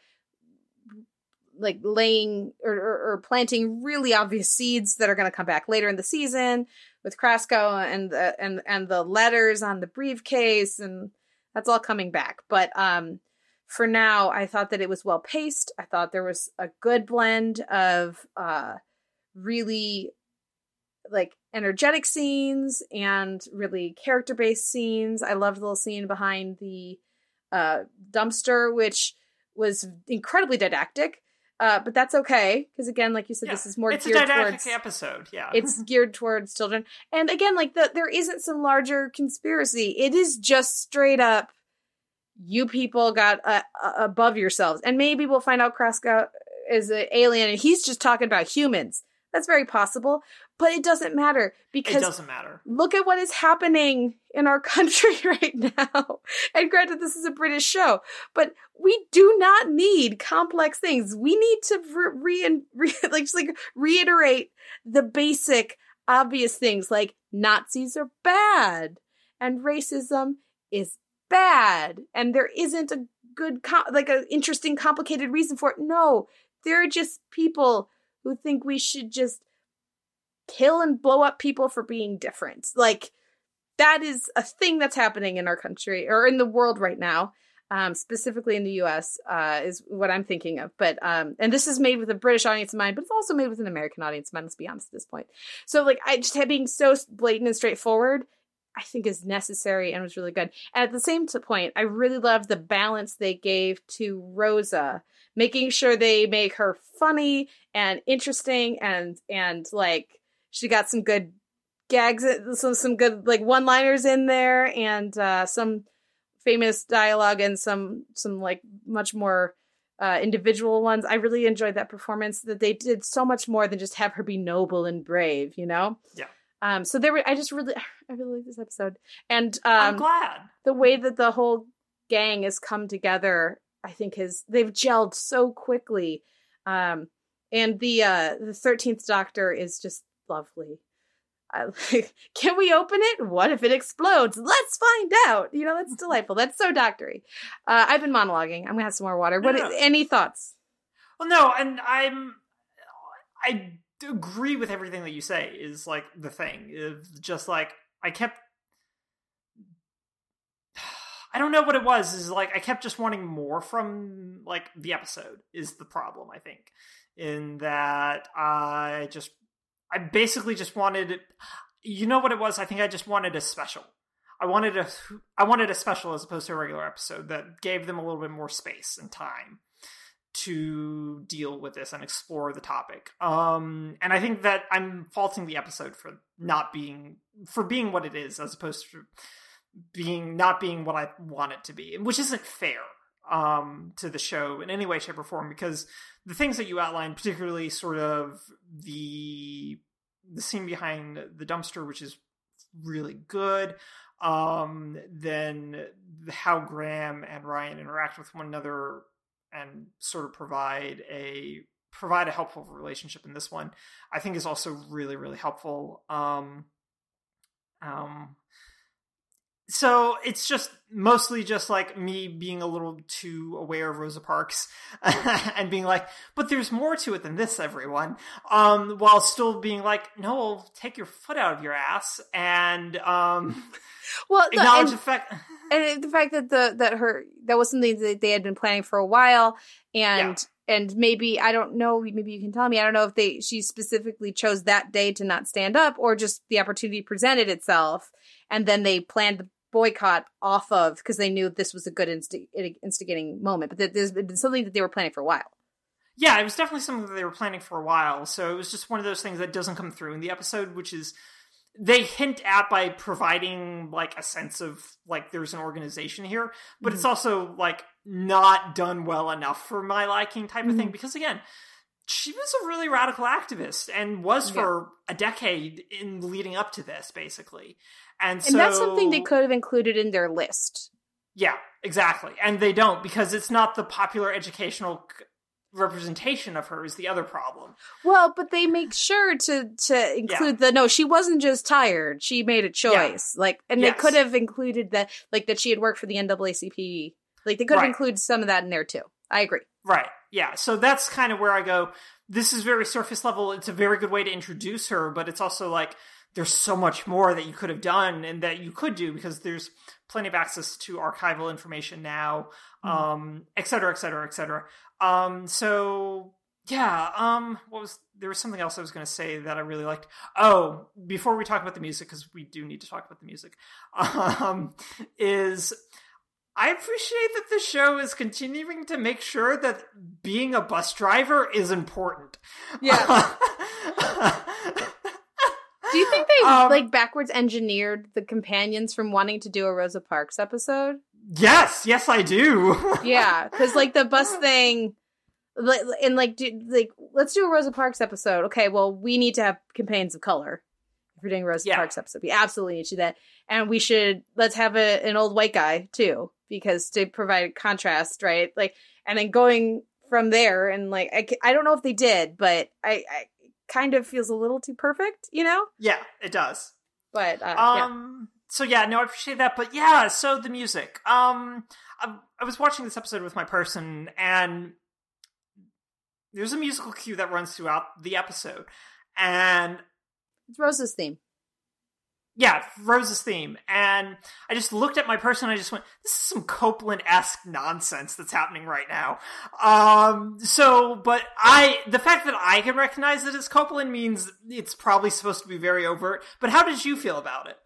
like laying or, or, or planting really obvious seeds that are going to come back later in the season with Krasko and the and and the letters on the briefcase and that's all coming back. But um for now, I thought that it was well paced. I thought there was a good blend of uh really like energetic scenes and really character based scenes. I loved the little scene behind the uh dumpster which was incredibly didactic uh, but that's okay because again, like you said, Yeah, this is more it's a geared didactic towards episode. Yeah, it's geared towards children. And again, like the, there isn't some larger conspiracy. It is just straight up, you people got uh, uh, above yourselves. And maybe we'll find out Krasko is an alien and he's just talking about humans. That's very possible, but it doesn't matter it because doesn't matter. look at what is happening in our country right now. And granted, this is a British show, but we do not need complex things. We need to re, re, re like just like reiterate the basic obvious things like Nazis are bad and racism is bad and there isn't a good co- like an interesting complicated reason for it. No, they're just people who think we should just kill and blow up people for being different. Like that is a thing that's happening in our country or in the world right now. Um, specifically in the U.S. Uh, is what I'm thinking of. But um, and this is made with a British audience in mind, but it's also made with an American audience in mind. Let's be honest at this point. So like I just had being so blatant and straightforward. I think is necessary and was really good. And at the same point, I really loved the balance they gave to Rosa, making sure they make her funny and interesting and and like she got some good gags, some some good like one liners in there, and uh, some famous dialogue and some some like much more uh, individual ones. I really enjoyed that performance. That they did so much more than just have her be noble and brave, you know. Yeah. Um. So there were. I just really, I really like this episode, and I'm um, glad. the way that the whole gang has come together i think has they've gelled so quickly um and the uh the 13th doctor is just lovely I, like, can we open it what if it explodes let's find out you know that's delightful that's so doctory uh i've been monologuing i'm gonna have some more water No, what no. any thoughts Well, no, and I'm I agree with everything that you say. Is like the thing. It's just like I kept. I don't know what it was. Is like I kept just wanting more from like the episode. Is the problem? I think in that I just I basically just wanted. You know what it was? I think I just wanted a special. I wanted a I wanted a special as opposed to a regular episode that gave them a little bit more space and time to deal with this and explore the topic. Um, and I think that I'm faulting the episode for not being for being what it is, as opposed to being not being what I want it to be, which isn't fair um, to the show in any way, shape, or form. Because the things that you outlined, particularly sort of the the scene behind the dumpster, which is really good. Um, then how Graham and Ryan interact with one another and sort of provide a provide a helpful relationship in this one i think is also really really helpful um um so it's just mostly just like me being a little too aware of Rosa Parks and being like, but there's more to it than this, everyone. Um, while still being like, no, take your foot out of your ass and um, Well, the, acknowledge and, the fact. and the fact that the that her that was something that they had been planning for a while, and and maybe I don't know. Maybe you can tell me. I don't know if they she specifically chose that day to not stand up, or just the opportunity presented itself, and then they planned the boycott off of because they knew this was a good insti- instigating moment. But that there's been something that they were planning for a while. Yeah, it was definitely something that they were planning for a while. So it was just one of those things that doesn't come through in the episode, which is they hint at by providing like a sense of like there's an organization here, but it's mm-hmm. also like not done well enough for my liking type of thing mm-hmm. because again, she was a really radical activist and was Yeah. for a decade in leading up to this basically. And so And that's something they could have included in their list. yeah, exactly. And they don't because it's not the popular educational representation of her is the other problem. Well, but they make sure to to include the no, she wasn't just tired; she made a choice. Like, and Yes. they could have included that, like that she had worked for the NAACP. Like, they could have Right. included some of that in there too. I agree. Right. Yeah. So that's kind of where I go. This is very surface level. It's a very good way to introduce her, but it's also like there's so much more that you could have done and that you could do because there's plenty of access to archival information now, um, et cetera, et cetera, et cetera. Um, so yeah, um, what was there was something else I was going to say that I really liked. Oh, before we talk about the music, because we do need to talk about the music, um, is I appreciate that the show is continuing to make sure that being a bus driver is important. Yeah. Do you think they Um, like backwards engineered the companions from wanting to do a Rosa Parks episode? yes, yes, I do. Yeah, because like the bus thing, and like do, like let's do a Rosa Parks episode. Okay, well we need to have companions of color. If we're doing Rosa Yeah. Parks episode, we absolutely need to do that, and we should let's have a, an old white guy too because to provide contrast, right? Like, and then going from there and like I, I don't know if they did, but I, I kind of feels a little too perfect, you know. yeah, it does. But uh, yeah. Um. So yeah, no, I appreciate that. But yeah, so the music. Um, I, I was watching this episode with my person, and there's a musical cue that runs throughout the episode, and it's Rosa's theme. Yeah, Rose's theme. And I just looked at my person and I just went, this is some Copland esque nonsense that's happening right now. Um, so, but I, the fact that I can recognize it as Copland means it's probably supposed to be very overt. But how did you feel about it?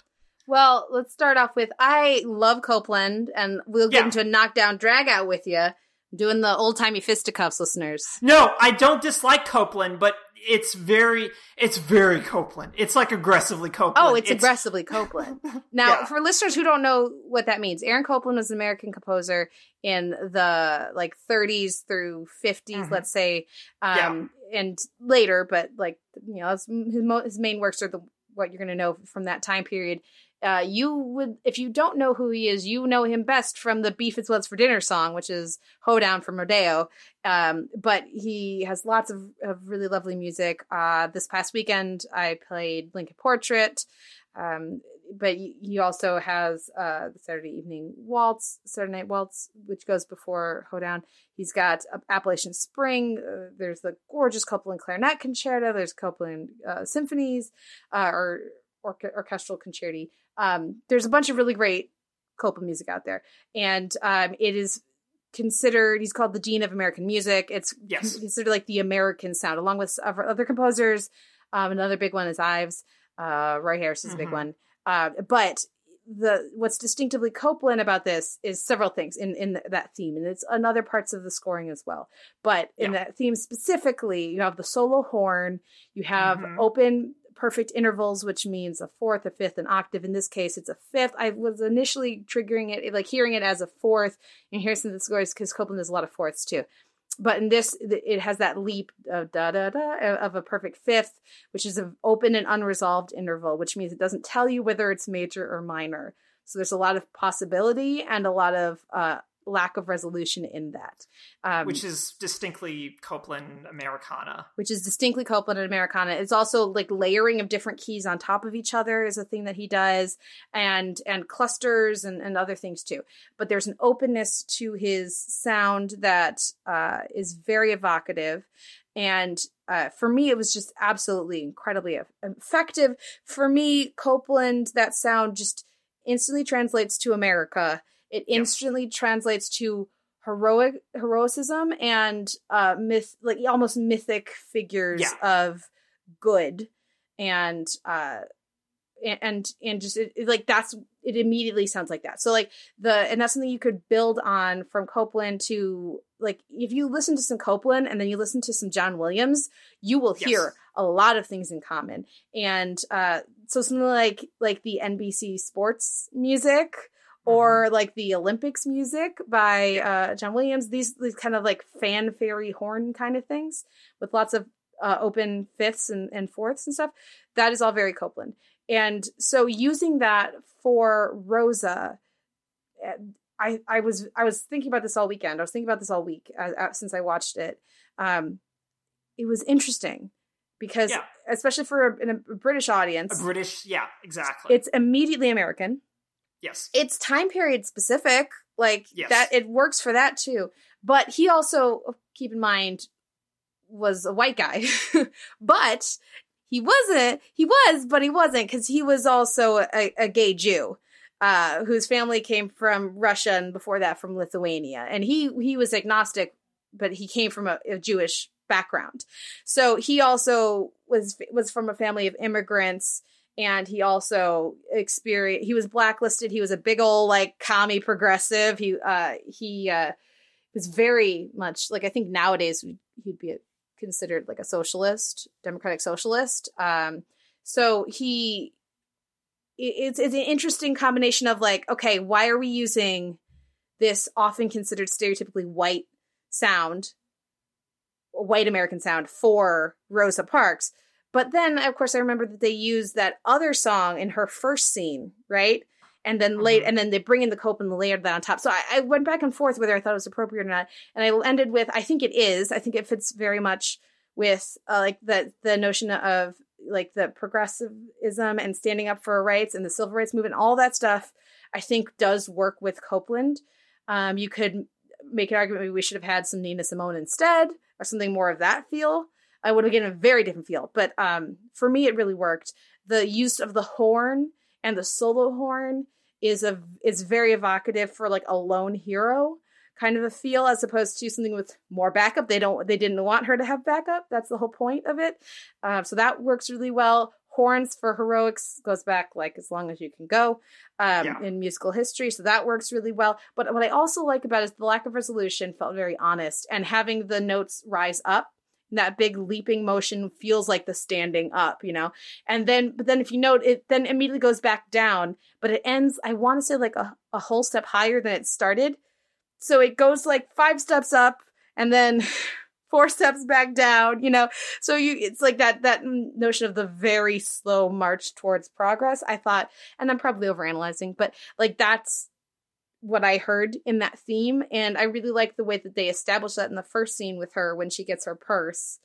Well, let's start off with I love Copland, and we'll get Yeah. into a knockdown drag out with you. Doing the old timey fisticuffs, listeners. No, I don't dislike Copland, but it's very, it's very Copland. It's like aggressively Copland. Oh, it's, aggressively Copland. Now, Yeah. for listeners who don't know what that means, Aaron Copland was an American composer in the like 30s through 50s, Mhm. let's say, um, and later, but like you know, his, his, his main works are the what you're going to know from that time period. Uh, you would, if you don't know who he is, you know him best from the "Beef It's What's for Dinner" song, which is "Hoedown" from Rodeo. Um, but he has lots of, of really lovely music. Uh, this past weekend, I played Lincoln Portrait. Um, but he also has uh, the Saturday Evening Waltz, Saturday Night Waltz, which goes before Hoedown. He's got Appalachian Spring. Uh, there's the gorgeous Copland Clarinet Concerto. There's Copland uh, Symphonies, uh, or orchestral concerti. Um, there's a bunch of really great Copland music out there, and um, it is considered. He's called the Dean of American Music. It's Yes. con- considered like the American sound, along with other other composers. Um, another big one is Ives. Uh, Roy Harris is a big Mhm. one. Uh, but the what's distinctively Copland about this is several things in in that theme, and it's in other parts of the scoring as well. But in Yeah. that theme specifically, you have the solo horn, you have Mhm. open perfect intervals, which means a fourth, a fifth, an octave. In this case, it's a fifth. I was initially triggering it, like hearing it as a fourth, and here's some of the scores because Copland has a lot of fourths too. But in this, it has that leap of da da da of a perfect fifth, which is an open and unresolved interval, which means it doesn't tell you whether it's major or minor. So there's a lot of possibility and a lot of uh, lack of resolution in that. Um, which is distinctly Copland Americana. which is distinctly Copland and Americana. It's also like layering of different keys on top of each other is a thing that he does, and and clusters and, and other things too. But there's an openness to his sound that uh, is very evocative, and uh, for me, it was just absolutely incredibly effective. For me, Copland, that sound just instantly translates to America. It instantly translates to heroic heroism and uh myth like almost mythic figures Yeah. of good and uh and and just it, like that's it immediately sounds like that so like the and that's something you could build on from copland to like if you listen to some copland and then you listen to some john williams you will Yes. hear a lot of things in common and uh so something like like the nbc sports music or like the olympics music by uh john williams. These these kind of like fanfare horn kind of things with lots of uh, open fifths and, and fourths and stuff. That is all very copland. And so using that for rosa eh, i i was i was thinking about this all weekend. I was thinking about this all week uh, uh, since i watched it. Um it was interesting because Yeah. especially for a, a british audience, A British, yeah, exactly. it's immediately american yes. it's time period specific like Yes. that it works for that too but he also keep in mind was a white guy but he wasn't he was but he wasn't because he was also a, a gay jew uh whose family came from russia and before that from lithuania and he he was agnostic but he came from a, a jewish background so he also was was from a family of immigrants and he also experienced he was blacklisted. He was a big old like commie progressive. He uh he uh was very much like i think nowadays he'd be considered like a socialist democratic socialist. Um so he it's, it's an interesting combination of like okay why are we using this often considered stereotypically white sound white american sound for rosa parks but then, of course, I remember that they used that other song in her first scene, right? And then late, and then they bring in the cope and layered that on top. So I, I went back and forth whether I thought it was appropriate or not, and I ended with I think it is. I think it fits very much with uh, like the the notion of like the progressivism and standing up for rights and the civil rights movement, all that stuff. I think does work with Copland. Um, you could make an argument maybe we should have had some Nina Simone instead, or something more of that feel. I would have given a very different feel. But um, for me, it really worked. The use of the horn and the solo horn is a is very evocative for like a lone hero kind of a feel, as opposed to something with more backup. They don't they didn't want her to have backup. That's the whole point of it. Um, so that works really well. Horns for heroics goes back like as long as you can go um, Yeah. in musical history, so that works really well. But what I also like about it is the lack of resolution felt very honest, and having the notes rise up that big leaping motion feels like the standing up, you know? And then, but then if you note, it then immediately goes back down, but it ends, I want to say like a, a whole step higher than it started. So it goes like five steps up and then four steps back down, you know? So you, it's like that, that notion of the very slow march towards progress. I thought, and I'm probably overanalyzing, but like that's, what I heard in that theme. And I really like the way that they established that in the first scene with her when she gets her purse.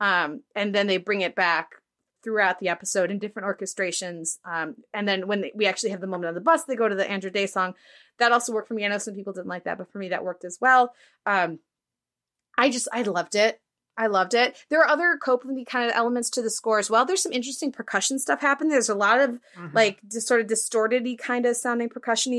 Um, and then they bring it back throughout the episode in different orchestrations. Um, and then when they, we actually have the moment on the bus, they go to the Andra Day song. That also worked for me. I know some people didn't like that, but for me, that worked as well. Um, I just, I loved it. I loved it. There are other Copeland kind of elements to the score as well. There's some interesting percussion stuff happening. There's a lot of Mhm. like just sort of distorted kind of sounding percussion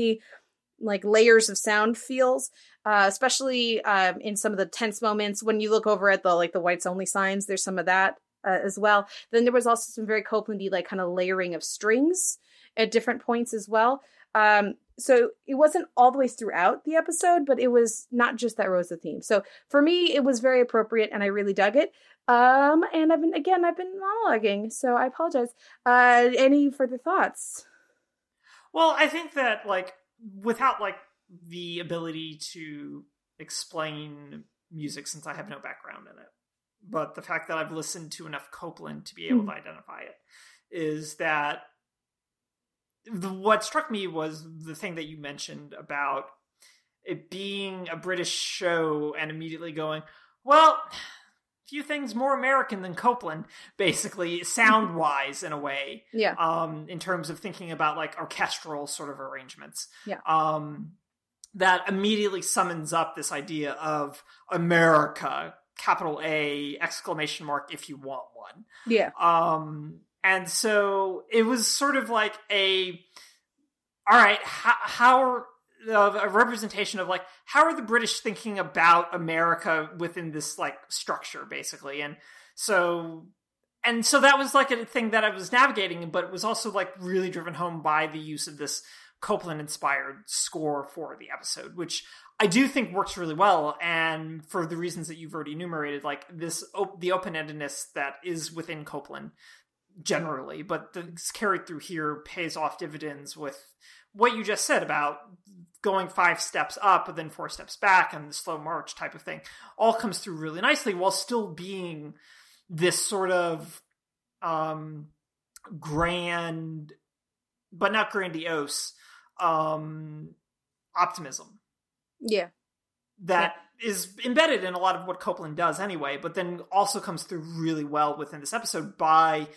like layers of sound feels uh, especially um, in some of the tense moments. When you look over at the like the whites only signs there's some of that uh, as well. Then there was also some very copelandy like kind of layering of strings at different points as well. Um, so it wasn't all the way throughout the episode but it was not just that rosa theme. So for me it was very appropriate and i really dug it. Um and i've been again i've been monologuing so i apologize. Uh any further thoughts? Well, I think that like without like the ability to explain music since I have no background in it, but the fact that I've listened to enough Copland to be able to hmm. identify it is that the, what struck me was the thing that you mentioned about it being a British show and immediately going, well, few things more American than Copland, basically, sound wise in a way. Yeah. Um, in terms of thinking about like orchestral sort of arrangements. Yeah. Um, that immediately summons up this idea of America, capital A, exclamation mark, if you want one. Yeah. Um, and so it was sort of like a, all right, how, how are, of a representation of like how are the British thinking about America within this like structure, basically, and so and so that was like a thing that I was navigating, but it was also like really driven home by the use of this Copland inspired score for the episode, which I do think works really well. And for the reasons that you've already enumerated, like this, op- the open endedness that is within Copland generally, but that's carried through here pays off dividends with what you just said about going five steps up and then four steps back and the slow march type of thing all comes through really nicely while still being this sort of um grand but not grandiose um optimism Yeah. that is embedded in a lot of what Copland does anyway, but then also comes through really well within this episode by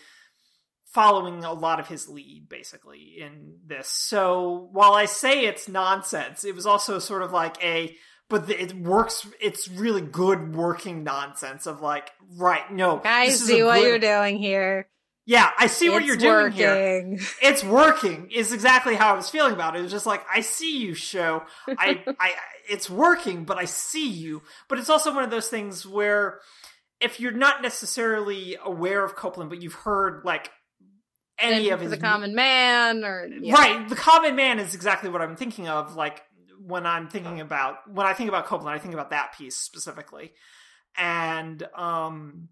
following a lot of his lead basically in this. So while I say it's nonsense, it was also sort of like a but it works it's really good working nonsense of like right no I this is see what good- you're doing here. yeah i see what you're doing here working. it's working is exactly how I was feeling about it. It was just like I see you, show. I, I, it's working, but I see you. But it's also one of those things where if you're not necessarily aware of Copland, but you've heard like any of his the common man or yeah. right, the common man is exactly what I'm thinking of. Like when I'm thinking about when I think about Copland, I think about that piece specifically, and um,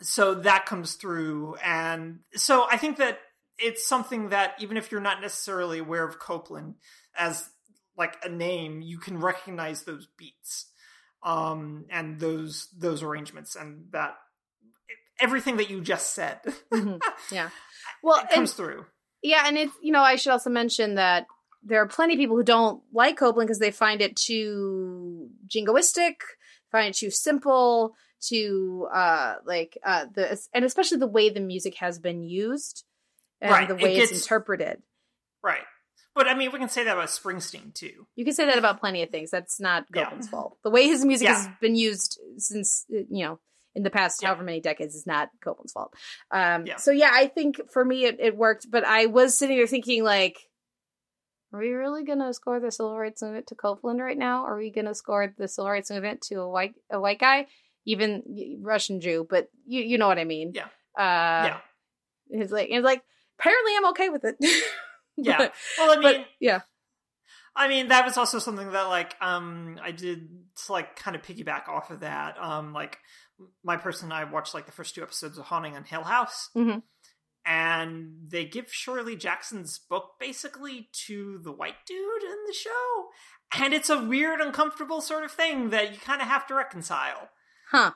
so that comes through, and so I think that it's something that even if you're not necessarily aware of Copland as like a name, you can recognize those beats, um, and those those arrangements, and that everything that you just said Mhm. Yeah. Well, it and, comes through. yeah, and it's you know I should also mention that there are plenty of people who don't like Copland because they find it too jingoistic, find it too simple, too uh like uh the and especially the way the music has been used and Right, the it way it's interpreted. Right. But I mean, we can say that about Springsteen too. You can say that about plenty of things. That's not Yeah. Copland's fault. The way his music Yeah. has been used since you know in the past Yeah. however many decades is not Copland's fault. Um, Yeah. So yeah, I think for me it, it worked, but I was sitting there thinking like, are we really gonna score the civil rights movement to Copland right now? Are we gonna score the civil rights movement to a white a white guy, even Russian Jew? But you you know what I mean? Yeah. Uh, yeah. It's like it's like apparently I'm okay with it. Yeah. But- Well, I mean, but yeah. I mean, that was also something that like um I did to like kind of piggyback off of that. Um like my person and I watched like the first two episodes of Haunting on Hill House. Mhm. And they give Shirley Jackson's book basically to the white dude in the show. And it's a weird, uncomfortable sort of thing that you kind of have to reconcile. Huh.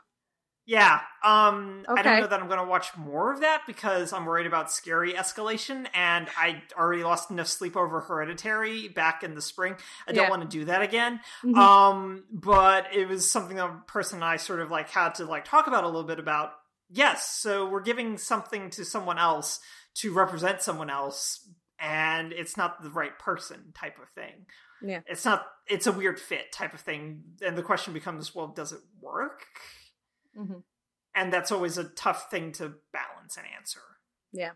Yeah. Um I don't know that I'm going to watch more of that because I'm worried about scary escalation and I already lost enough sleep over Hereditary back in the spring. I don't Yeah. want to do that again. Mhm. Um but it was something that a person and I sort of like had to like talk about a little bit about. Yes, so we're giving something to someone else to represent someone else and it's not the right person type of thing. Yeah. It's not it's a weird fit type of thing and the question becomes well does it work? Mhm. and that's always a tough thing to balance and answer. Yeah.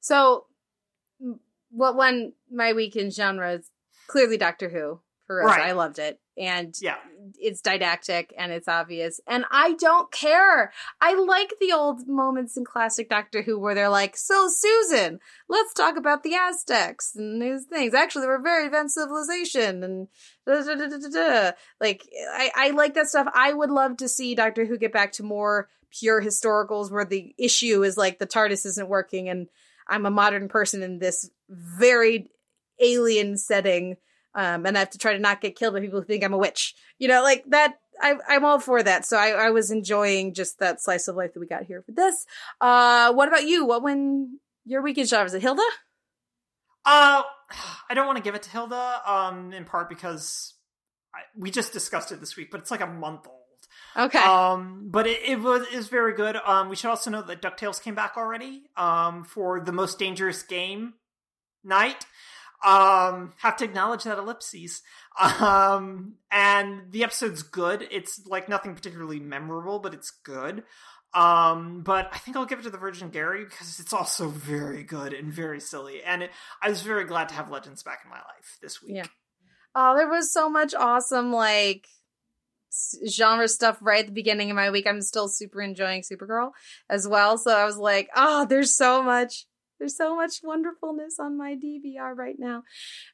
So, what won my weekend genre is clearly Doctor Who. For us, Right. I loved it, and Yeah. it's didactic and it's obvious, and I don't care. I like the old moments in classic Doctor Who where they're like, "So Susan, let's talk about the Aztecs and these things. Actually, they were a very advanced civilization." And da, da, da, like, I I like that stuff. I would love to see Doctor Who get back to more pure historicals where the issue is like the TARDIS isn't working and I'm a modern person in this very alien setting. Um, and I have to try to not get killed by people who think I'm a witch. You know, like that. I, I'm all for that. So I, I was enjoying just that slice of life that we got here for this. Uh, what about you? What when your weekend job is it Hilda? Uh I don't want to give it to Hilda, um, in part because I, we just discussed it this week, but it's like a month old. Okay. Um, but it, it was is very good. Um, we should also know that Ducktales came back already. Um, for the most dangerous game night. Um, have to acknowledge that ellipses. Um, and the episode's good. It's like nothing particularly memorable, but it's good. Um, but I think I'll give it to the Virgin Gary because it's also very good and very silly. And it, I was very glad to have Legends back in my life this week. Yeah. Oh, there was so much awesome like genre stuff right at the beginning of my week. I'm still super enjoying Supergirl as well. So I was like, oh, there's so much. There's so much wonderfulness on my DVR right now,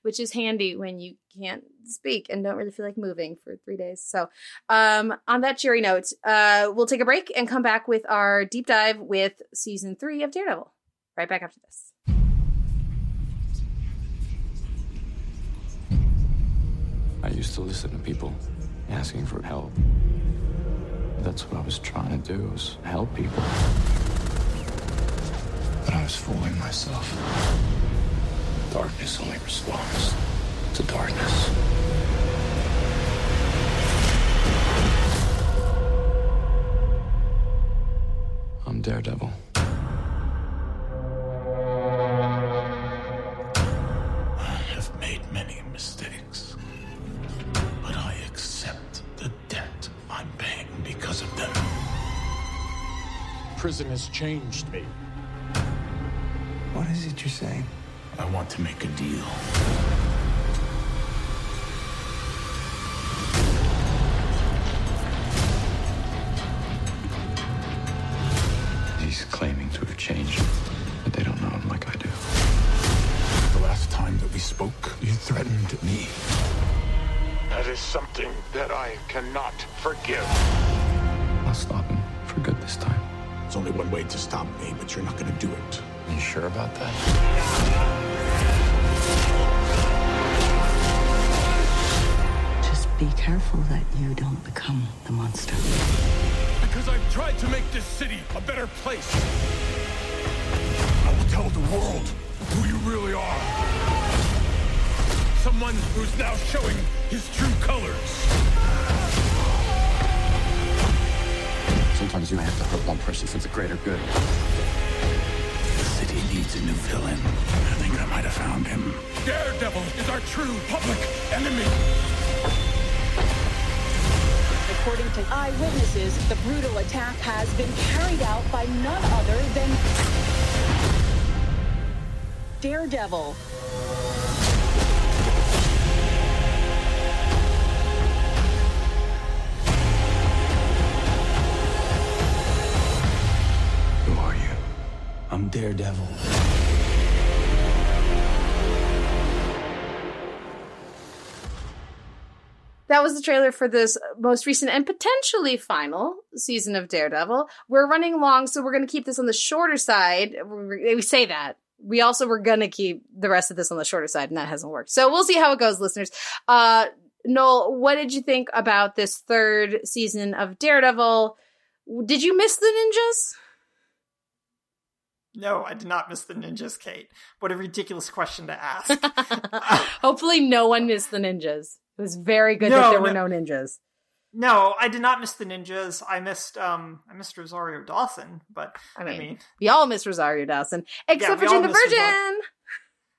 which is handy when you can't speak and don't really feel like moving for three days. So, um, on that cheery note, uh, we'll take a break and come back with our deep dive with season three of Daredevil. Right back after this. I used to listen to people asking for help. That's what I was trying to do, was help people. But I was fooling myself. Darkness only responds to darkness. I'm Daredevil. I have made many mistakes, but I accept the debt I'm paying because of them. Prison has changed me. What is it you're saying? I want to make a deal. He's claiming to have changed, but they don't know him like I do. The last time that we spoke, you threatened me. That is something that I cannot forgive. I'll stop him for good this time. There's only one way to stop me, but you're not going to do it. You sure about that? Just be careful that you don't become the monster. Because I've tried to make this city a better place. I will tell the world Who you really are. Someone who's now showing his true colors. Sometimes you have to hurt one person for the greater good. The city needs a new villain. I think I might have found him. Daredevil is our true public enemy. According to eyewitnesses, the brutal attack has been carried out by none other than Daredevil. Daredevil. That was the trailer for this most recent and potentially final season of Daredevil. We're running long, so we're going to keep this on the shorter side. We say that. We also were going to keep the rest of this on the shorter side, and that hasn't worked. So we'll see how it goes, listeners. Uh, Noel, what did you think about this third season of Daredevil? Did you miss the ninjas? No, I did not miss the ninjas, Kate. What a ridiculous question to ask. Hopefully, no one missed the ninjas. It was very good No, that there were no. no ninjas. no, I did not miss the ninjas. I missed um I missed Rosario Dawson, but I mean, mean we all miss Rosario Dawson, except we for Jane the Virgin.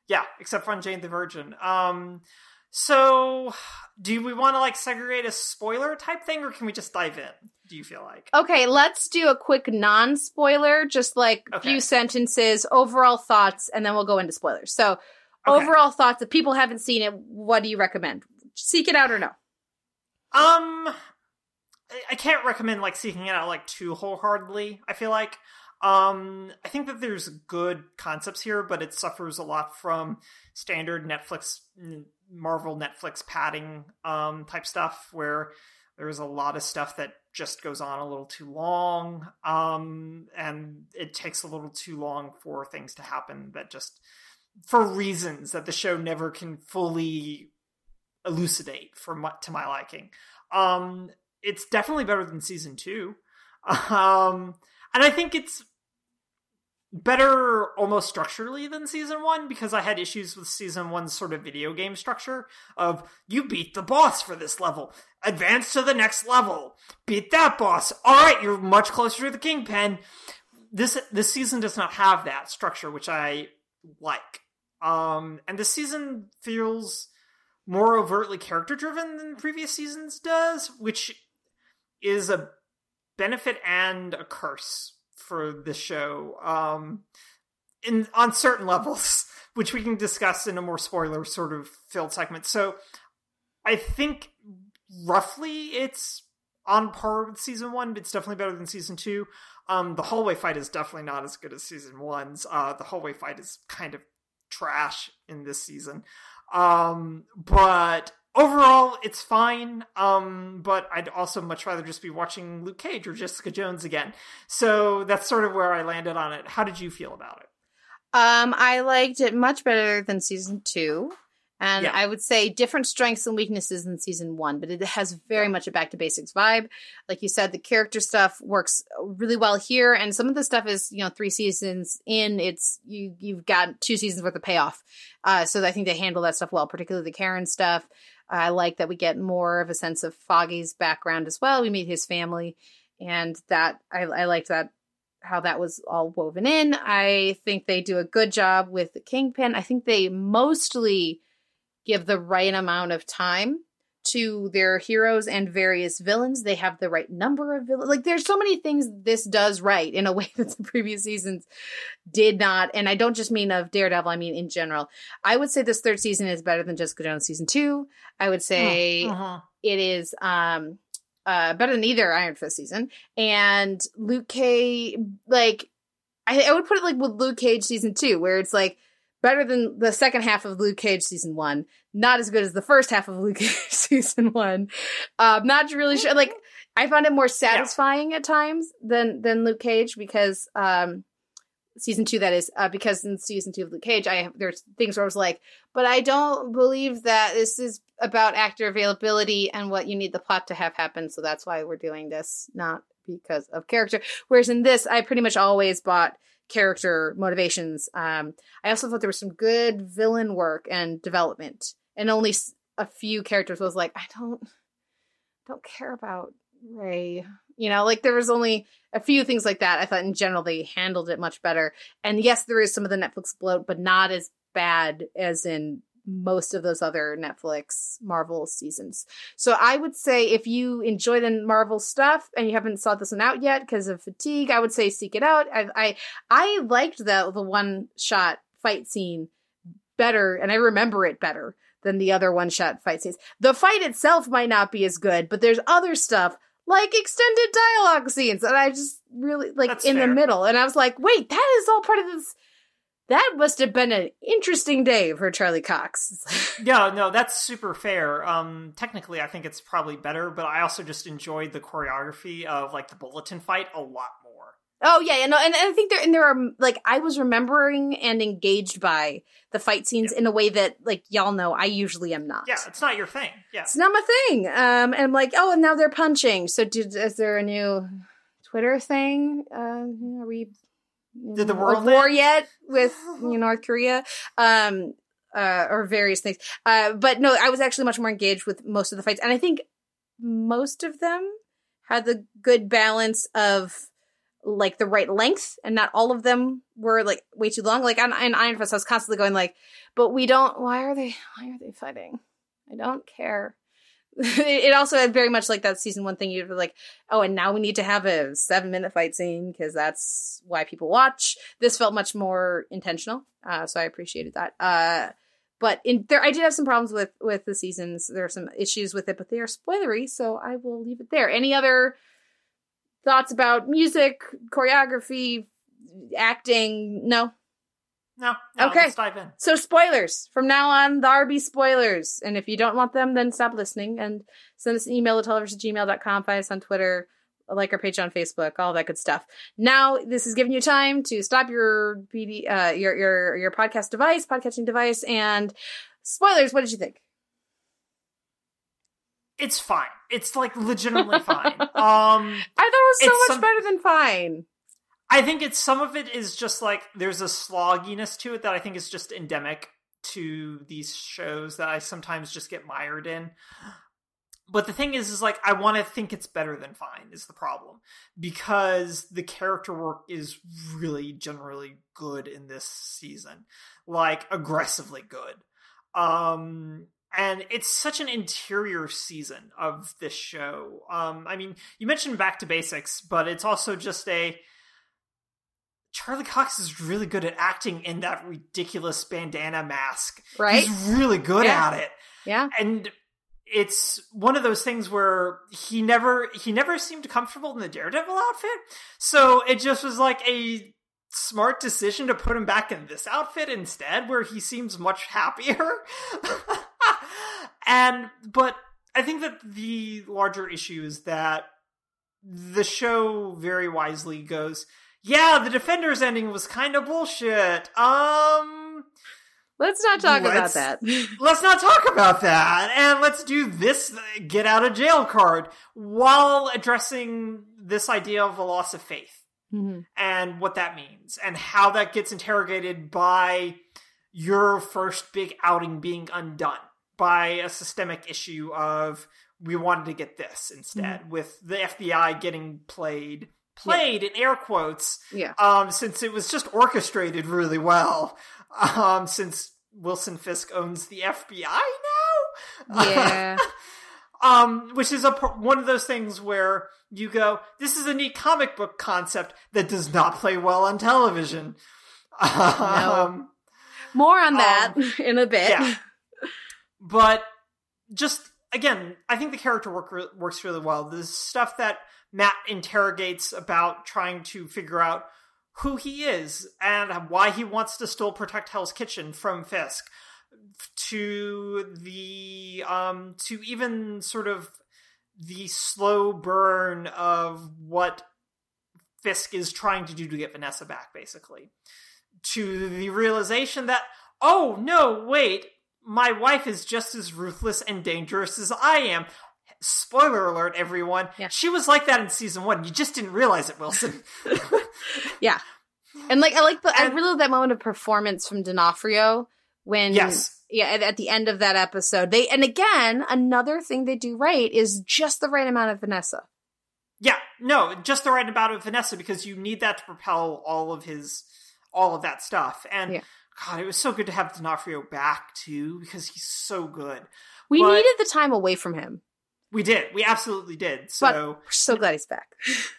yeah, except for Jane the Virgin. Um so do we want to like segregate a spoiler type thing or can we just dive in? Do you feel like? Okay, let's do a quick non spoiler, just like a Okay. few sentences, overall thoughts, and then we'll go into spoilers. So, Okay. overall thoughts, if people haven't seen it, what do you recommend? Seek it out or no? Um, I- can't recommend like seeking it out like too wholeheartedly. I feel like, um, I think that there's good concepts here, but it suffers a lot from standard Netflix, Marvel Netflix padding, um, type stuff where there's a lot of stuff that just goes on a little too long, um, and it takes a little too long for things to happen that just for reasons that the show never can fully elucidate for my, to my liking. Um, it's definitely better than season two, um, and I think it's better almost structurally than season one because I had issues with season one's sort of video game structure of you beat the boss for this level, advance to the next level, beat that boss. All right, you're much closer to the kingpin. This this season does not have that structure, which I like. Um, and this season feels more overtly character driven than previous seasons does, which is a benefit and a curse for this show. Um, in on certain levels, which we can discuss in a more spoiler sort of filled segment. So, I think roughly it's on par with season one, but it's definitely better than season two. Um, the hallway fight is definitely not as good as season one's. Uh, the hallway fight is kind of trash in this season. Um, but overall, it's fine. Um, but I'd also much rather just be watching Luke Cage or Jessica Jones again. So that's sort of where I landed on it. How did you feel about it? Um, I liked it much better than season two. And Yeah. I would say different strengths and weaknesses than season one, but it has very much a back to basics vibe. Like you said, the character stuff works really well here, and some of the stuff is, you know, three seasons in. It's you you've got two seasons worth of payoff. Uh, so I think they handle that stuff well, particularly the Karen stuff. I like that we get more of a sense of Foggy's background as well. We meet his family, and that I, I liked that how that was all woven in. I think they do a good job with the Kingpin. I think they mostly give the right amount of time to their heroes and various villains. They have the right number of villains. Like there's so many things this does right in a way that the previous seasons did not. And I don't just mean of Daredevil, I mean in general. I would say this third season is better than Jessica Jones season two. I would say Uh-huh. it is um uh better than either Iron Fist season. And Luke Cage like I, I would put it like with Luke Cage season two, where it's like better than the second half of Luke Cage season one, not as good as the first half of Luke Cage season one. Um, not really sure. Like I found it more satisfying at times than than Luke Cage because um season two that is uh, because in season two of Luke Cage I have there's things where I was like, but I don't believe that this is about actor availability and what you need the plot to have happen. So that's why we're doing this, not because of character. Whereas in this, I pretty much always bought character motivations. Um, I also thought there was some good villain work and development, and only a few characters was like, I don't, don't care about Ray. You know, like there was only a few things like that. I thought in general they handled it much better. And yes, there is some of the Netflix bloat, but not as bad as in most of those other Netflix Marvel seasons. So I would say if you enjoy the Marvel stuff and you haven't sought this one out yet because of fatigue, I would say seek it out. I I, I liked the the one shot fight scene better, and I remember it better than the other one shot fight scenes. The fight itself might not be as good, but there's other stuff like extended dialogue scenes that I just really like That's in fair. the middle. And I was like, wait, that is all part of this. That must have been an interesting day for Charlie Cox. yeah, no, that's super fair. Um, technically, I think it's probably better, but I also just enjoyed the choreography of like the bulletin fight a lot more. Oh yeah, yeah, no, and, and I think there and there are like I was remembering and engaged by the fight scenes in a way that like y'all know I usually am not. Yeah, it's not your thing. Yeah, It's not my thing. Um, and I'm like, oh, and now they're punching. So, did is there a new Twitter thing? Uh, are we Did the world war yet with North Korea? Um, uh, or various things. Uh, but no, I was actually much more engaged with most of the fights, and I think most of them had the good balance of like the right length, and not all of them were like way too long. Like on, on Iron Fist, I was constantly going like, but we don't. Why are they? Why are they fighting? I don't care. it also had very much like that season one thing. You'd be like, oh, and now we need to have a seven minute fight scene because that's why people watch. This felt much more intentional, uh, so I appreciated that. Uh, but in there, I did have some problems with with the seasons. There are some issues with it, but they are spoilery, so I will leave it there. Any other thoughts about music, choreography, acting? No. No, no Okay. let's dive in. So spoilers from now on. The be spoilers, and if you don't want them, then stop listening and send us an email to television@gmail.com. Find us on Twitter, like our page on Facebook, all that good stuff. Now this is giving you time to stop your BD, uh, your your your podcast device, podcasting device, and spoilers. What did you think? It's fine. It's like legitimately fine. Um, I thought it was so much some- better than fine. I think it's some of it is just like there's a slogginess to it that I think is just endemic to these shows that I sometimes just get mired in. But the thing is, is like I want to think it's better than fine is the problem because the character work is really generally good in this season, like aggressively good. Um, and it's such an interior season of this show. Um, I mean, you mentioned back to basics, but it's also just a Charlie Cox is really good at acting in that ridiculous bandana mask. Right? He's really good Yeah. at it. Yeah. And it's one of those things where he never he never seemed comfortable in the Daredevil outfit. So it just was like a smart decision to put him back in this outfit instead where he seems much happier. and but I think that the larger issue is that the show very wisely goes, yeah, the Defenders ending was kind of bullshit. Um, let's not talk about let's- that. let's not talk about that, and let's do this get out of jail card while addressing this idea of a loss of faith and what that means and how that gets interrogated by your first big outing being undone by a systemic issue of we wanted to get this instead with the FBI getting played played in air quotes Yeah. um since it was just orchestrated really well um since Wilson Fisk owns the FBI now Yeah. um, which is a one of those things where you go, "This is a neat comic book concept that does not play well on television." Um, More on that in a bit. yeah. but just again, I think the character work re- works really well. The stuff that Matt interrogates about trying to figure out who he is and why he wants to still protect Hell's Kitchen from Fisk. To the um to even sort of the slow burn of what Fisk is trying to do to get Vanessa back basically. To the realization that oh no wait my wife is just as ruthless and dangerous as I am spoiler alert everyone she was like that in season 1 you just didn't realize it Wilson Yeah. And like I like the I really love that moment of performance from D'Onofrio when Yes. yeah at, at the end of that episode they and again another thing they do right is just the right amount of Vanessa. Yeah, no, just the right amount of Vanessa because you need that to propel all of his all of that stuff. And God, it was so good to have D'Onofrio back too because he's so good. We But needed the time away from him. We did, we absolutely did. But So we're so glad he's back.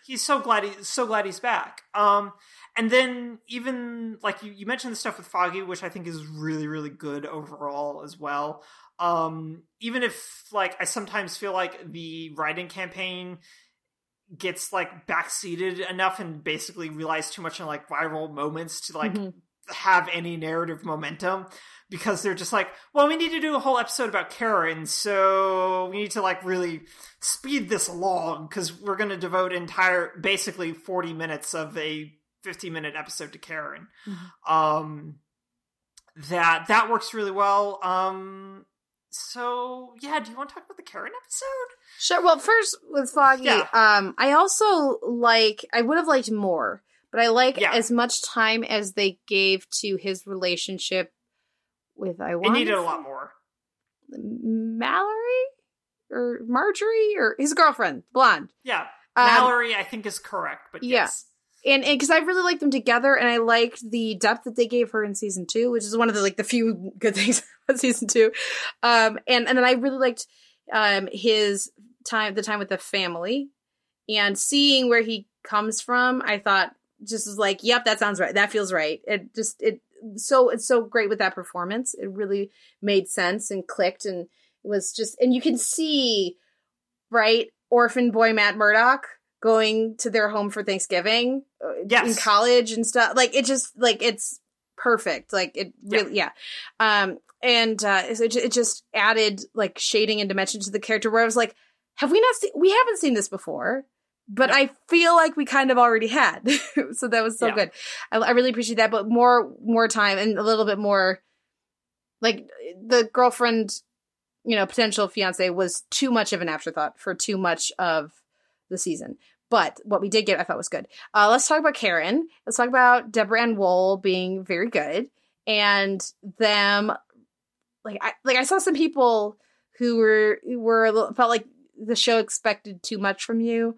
he's so glad he's so glad he's back. Um, and then even like you, you mentioned the stuff with Foggy, which I think is really really good overall as well. Um, even if like I sometimes feel like the writing campaign gets like backseated enough and basically relies too much on like viral moments to like have any narrative momentum because they're just like, well, we need to do a whole episode about Karen, so we need to like really speed this along because we're going to devote entire basically 40 minutes of a 50 minute episode to Karen. Um that that works really well. Um so yeah, do you want to talk about the Karen episode? Sure. Well, first with Foggy, Yeah. um, I also like. I would have liked more, but I like Yeah. as much time as they gave to his relationship with. I It want needed a lot more. Mallory or Marjorie or his girlfriend, blonde. Yeah. Um, Mallory, I think, is correct, but yeah. yes. And because I really liked them together, and I liked the depth that they gave her in season two, which is one of the like the few good things about season two. Um, and and then I really liked um his time, the time with the family, and seeing where he comes from. I thought just was like, yep, that sounds right. That feels right. It just it so it's so great with that performance. It really made sense and clicked, and it was just and you can see right orphan boy Matt Murdock going to their home for Thanksgiving uh, in college and stuff. Like it just like it's perfect. Like it really yeah. Um and uh it, it just added like shading and dimension to the character where I was like, have we not seen we haven't seen this before? But I feel like we kind of already had. so that was so Yeah. good. I, I really appreciate that, but more more time and a little bit more like the girlfriend you know, potential fiance was too much of an afterthought for too much of the season. But what we did get, I thought was good. Uh, let's talk about Karen. Let's talk about Deborah Ann Woll being very good, and them like I like I saw some people who were who were a little, felt like the show expected too much from you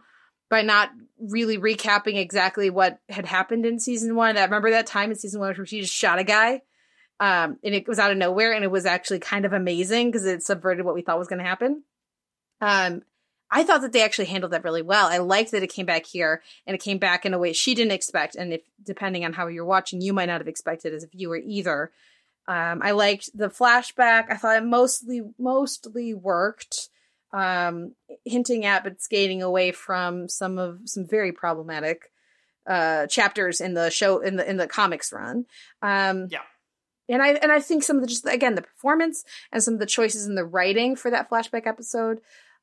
by not really recapping exactly what had happened in season one. I remember that time in season one where she just shot a guy, um, and it was out of nowhere, and it was actually kind of amazing because it subverted what we thought was going to happen. Um, I thought that they actually handled that really well. I liked that it came back here and it came back in a way she didn't expect. And if depending on how you're watching, you might not have expected as a viewer either. Um, I liked the flashback. I thought it mostly mostly worked, um, hinting at but skating away from some of some very problematic uh, chapters in the show in the in the comics run. Um, yeah. And I and I think some of the just again the performance and some of the choices in the writing for that flashback episode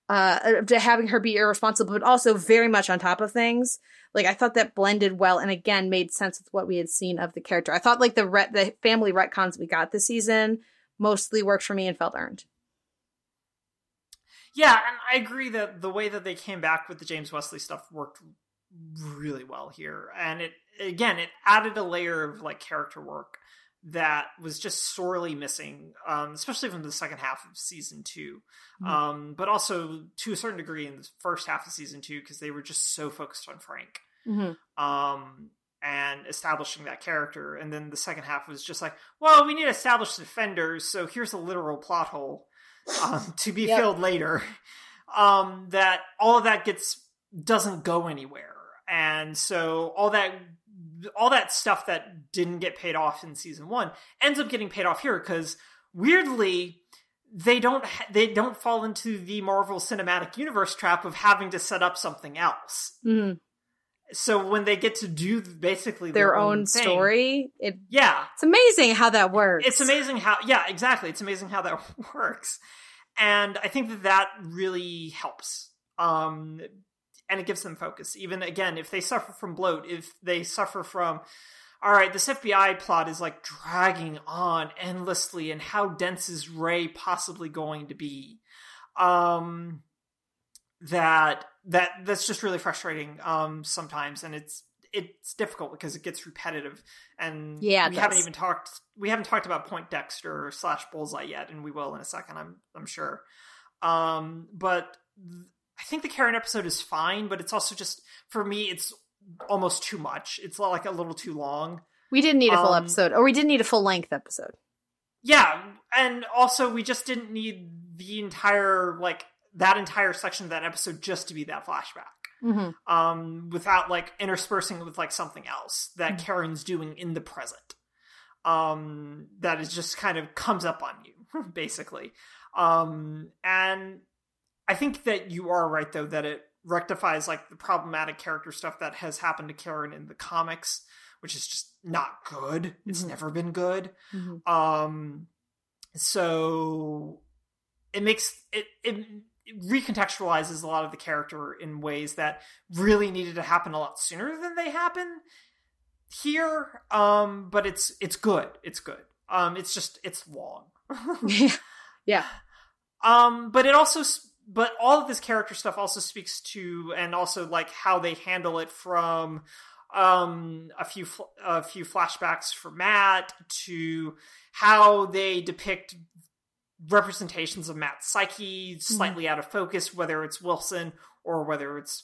uh to having her be irresponsible but also very much on top of things like i thought that blended well and again made sense with what we had seen of the character i thought like the re- the family retcons we got this season mostly worked for me and felt earned Yeah, and I agree that the way that they came back with the James Wesley stuff worked really well here. And it again, it added a layer of like character work that was just sorely missing, um, especially from the second half of season 2 Mhm. Um, but also to a certain degree in the first half of season two, because they were just so focused on Frank mm-hmm. um, and establishing that character. And then the second half was just like, well, we need to establish the defenders, so here's a literal plot hole um, to be Yep. filled later. Um, that all of that gets doesn't go anywhere, and so all that all that stuff that didn't get paid off in season one ends up getting paid off here because weirdly they don't ha- they don't fall into the Marvel Cinematic Universe trap of having to set up something else Mm-hmm. So when they get to do basically their, their, own, thing- story it yeah. It's amazing how that works. It's amazing how yeah exactly. It's amazing how that works. And i think that that really helps um and it gives them focus. Even again if they suffer from bloat if they suffer from all right this fbi plot is like dragging on endlessly and how dense is ray possibly going to be um that that that's just really frustrating um sometimes and it's it's difficult because it gets repetitive and Yeah, we haven't even talked we haven't talked about Poindexter slash bullseye yet and we will in a second i'm i'm sure. Um but th- i think the karen episode is fine but it's also just for me it's almost too much. It's like a little too long. We didn't need a full um, episode or we didn't need a full length episode. Yeah, and also we just didn't need the entire like that entire section of that episode just to be that flashback. mm-hmm. Um, without like interspersing it with like something else that Mhm. Karen's doing in the present. Um, that is just kind of comes up on you, basically. Um, and I think that you are right though that it rectifies like the problematic character stuff that has happened to Karen in the comics, which is just not good. It's Mhm. never been good. Mhm. Um, so it makes it it recontextualizes a lot of the character in ways that really needed to happen a lot sooner than they happen here. Um, but it's it's good. It's good. Um, it's just it's long. yeah yeah Um, but it also, but all of this character stuff also speaks to, and also like how they handle it from, um, a few a few flashbacks for Matt to how they depict representations of Matt's psyche slightly out of focus, whether it's Wilson or whether it's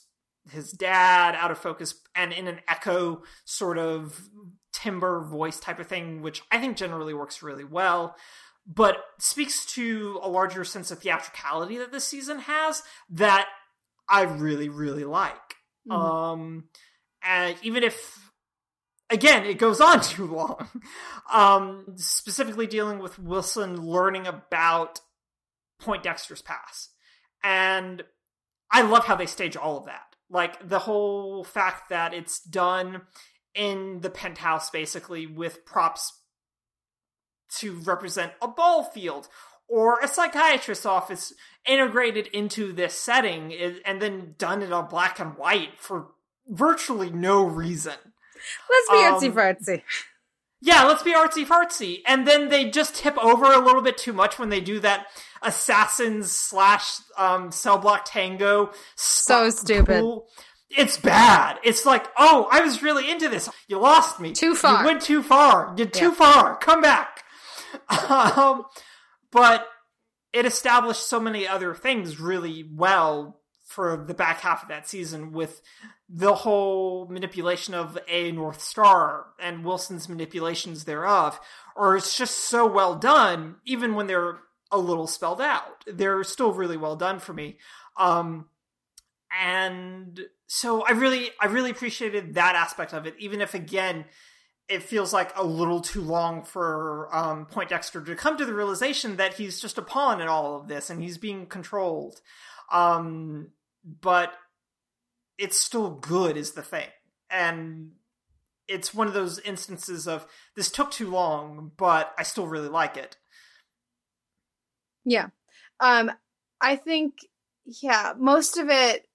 his dad out of focus, and in an echo sort of timber voice type of thing, which I think generally works really well but speaks to a larger sense of theatricality that this season has that I really, really like. Mhm. Um, and even if, again, it goes on too long, um, specifically dealing with Wilson learning about Poindexter's past. And I love how they stage all of that. Like the whole fact that it's done in the penthouse, basically, with props to represent a ball field or a psychiatrist's office integrated into this setting and then done in a black and white for virtually no reason. Let's be artsy Um, fartsy Yeah, let's be artsy fartsy. And then they just tip over a little bit too much when they do that assassins slash um cell block tango. So stupid. pool. it's bad. It's like, oh, I was really into this. You lost me. Too far. You went too far. You're too Yeah. far. Come back. um, but it established so many other things really well for the back half of that season with the whole manipulation of a North Star and Wilson's manipulations thereof, or it's just so well done, even when they're a little spelled out. They're still really well done for me. Um, and so I really, I really appreciated that aspect of it, even if again, it feels like a little too long for um, Poindexter to come to the realization that he's just a pawn in all of this and he's being controlled. Um, but it's still good, is the thing. And it's one of those instances of this took too long, but I still really like it. Yeah. Um I think yeah, most of it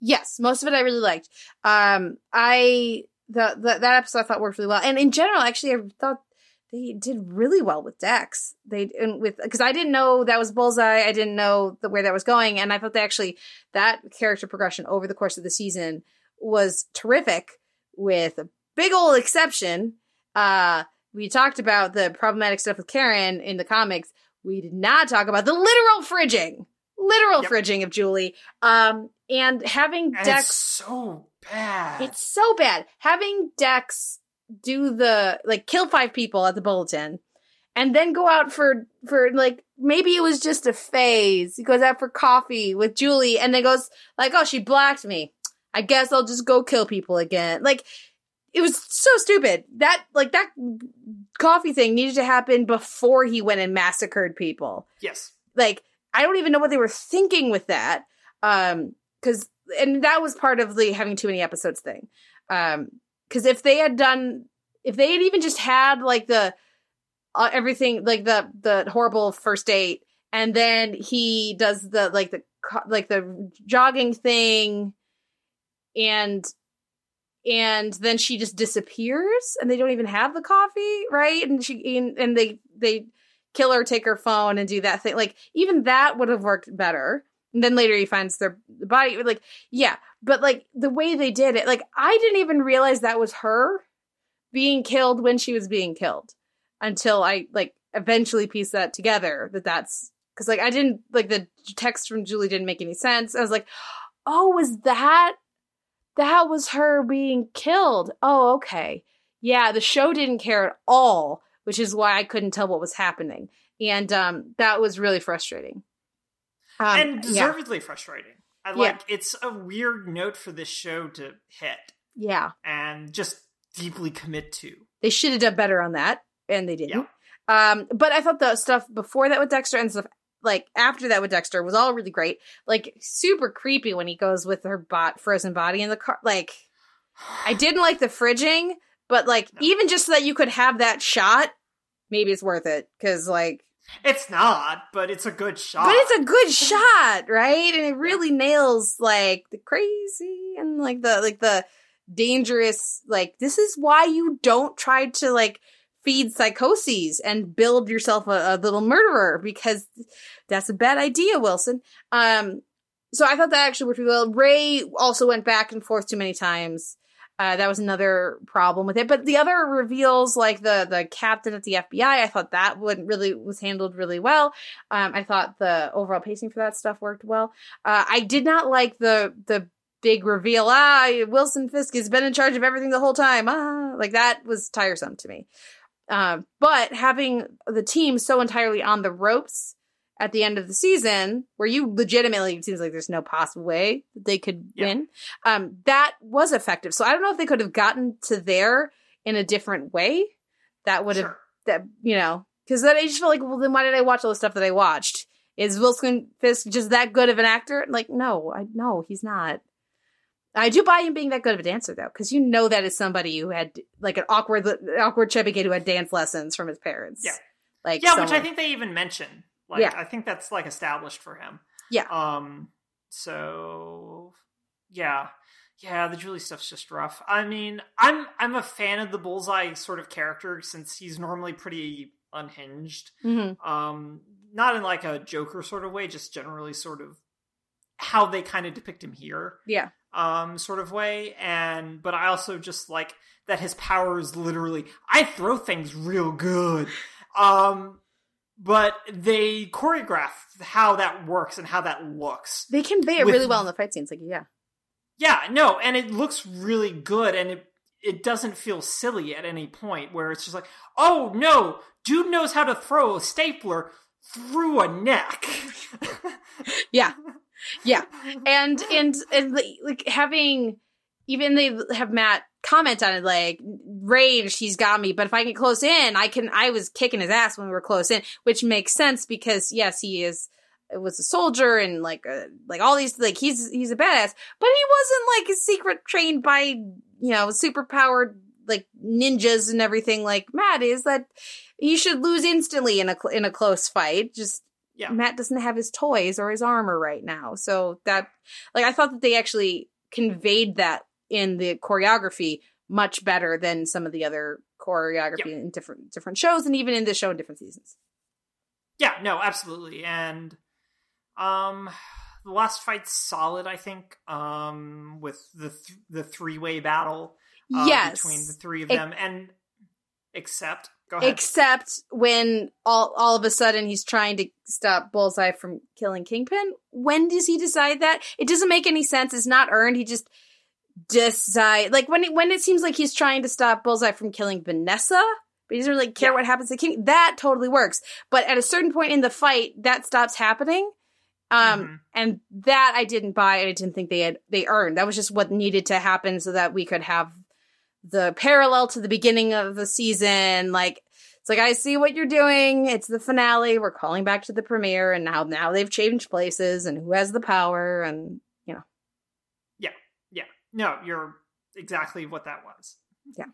Yes, most of it I really liked. Um I the, the that episode I thought worked really well. And in general, actually I thought they did really well with Dex. They and with because I didn't know that was Bullseye. I didn't know the, where that was going, and I thought they actually that character progression over the course of the season was terrific. With a big old exception, uh, we talked about the problematic stuff with Karen in the comics. We did not talk about the literal fridging, literal fridging of Julie. Um, and having And Dex so bad. it's so bad. Having Dex do the like kill five people at the bulletin and then go out for for like maybe it was just a phase. He goes out for coffee with Julie and then goes like, "Oh, she blocked me. I guess I'll just go kill people again." Like it was so stupid. That like that coffee thing needed to happen before he went and massacred people yes. like I don't even know what they were thinking with that. Um, because and that was part of the having too many episodes thing. Um, because if they had done, if they had even just had like the uh, everything, like the the horrible first date, and then he does the like the like the jogging thing, and and then she just disappears, and they don't even have the coffee, right? And she and, and they they kill her, take her phone, and do that thing. Like even that would have worked better. And then later he finds their body. Like yeah, but like the way they did it, like I didn't even realize that was her being killed when she was being killed until I like eventually pieced that together. That that's because like I didn't like the text from Julie didn't make any sense. I was like, oh, was that that was her being killed? Oh, okay. Yeah, the show didn't care at all, which is why I couldn't tell what was happening, and um, that was really frustrating. Um, and yeah. deservedly frustrating. I Yeah. like it's a weird note for this show to hit yeah, and just deeply commit to. they should have done better on that, and they didn't. Um, but I thought the stuff before that with Dexter and stuff like after that with Dexter was all really great. Like super creepy when he goes with her bot frozen body in the car. Like I didn't like the fridging, but like even just so that you could have that shot, maybe it's worth it because like It's not, but it's a good shot. but it's a good shot, right? And it really nails like the crazy and like the like the dangerous like this is why you don't try to like feed psychoses and build yourself a, a little murderer because that's a bad idea, Wilson. Um so I thought that actually worked really well. Ray also went back and forth too many times. Uh, that was another problem with it. But the other reveals, like the the captain at the FBI, I thought that would really was handled really well. Um, I thought the overall pacing for that stuff worked well. Uh, I did not like the the big reveal. Ah, Wilson Fisk has been in charge of everything the whole time. Ah, like that was tiresome to me. Um, but having the team so entirely on the ropes at the end of the season, where you legitimately it seems like there's no possible way that they could win, um, that was effective. So I don't know if they could have gotten to there in a different way. That would have that you know because then I just felt like, well, then why did I watch all the stuff that I watched? Is Wilson Fisk just that good of an actor? Like, no, I no, he's not. I do buy him being that good of a dancer though, because you know that is somebody who had like an awkward, awkward chubby kid who had dance lessons from his parents. Yeah. like yeah, which I think they even mention. Like, Yeah. I think that's like established for him. Yeah. Um. So, yeah, yeah. The Julie stuff's just rough. I mean, I'm I'm a fan of the Bullseye sort of character since he's normally pretty unhinged. Mhm. Um, not in like a Joker sort of way, just generally sort of how they kind of depict him here Yeah. um sort of way and but i also just like that his power is literally i throw things real good um but they choreograph how that works and how that looks They convey it With- really well in the fight scenes. Like, yeah. yeah no and it looks really good and it it doesn't feel silly at any point where it's just like oh no dude knows how to throw a stapler through a neck Yeah. Yeah. And and and like, like having even they have Matt comment on it like range he's got me but if I get close in I can I was kicking his ass when we were close in which makes sense because yes he is was a soldier and like uh, like all these like he's he's a badass but he wasn't like a secret trained by you know super powered like ninjas and everything like Matt is that he should lose instantly in a in a close fight just Yeah. Matt doesn't have his toys or his armor right now. So that like I thought that they actually conveyed that in the choreography much better than some of the other choreography in different different shows and even in this show in different seasons. Yeah, no, absolutely. And um the last fight's solid, I think. Um with the th- the three-way battle uh, Yes. between the three of them and except go ahead. Except when all all of a sudden he's trying to stop Bullseye from killing Kingpin. When does he decide that? It doesn't make any sense. It's not earned. He just decide like when it, when it seems like he's trying to stop Bullseye from killing Vanessa, but he doesn't really care what happens to King. That totally works. But at a certain point in the fight, that stops happening. Um, and that I didn't buy. I didn't think they had they earned. That was just what needed to happen so that we could have the parallel to the beginning of the season. Like it's like I see what you're doing. It's the finale. We're calling back to the premiere, and now now they've changed places and who has the power, and you know, yeah. Yeah. No, you're exactly what that was. yeah.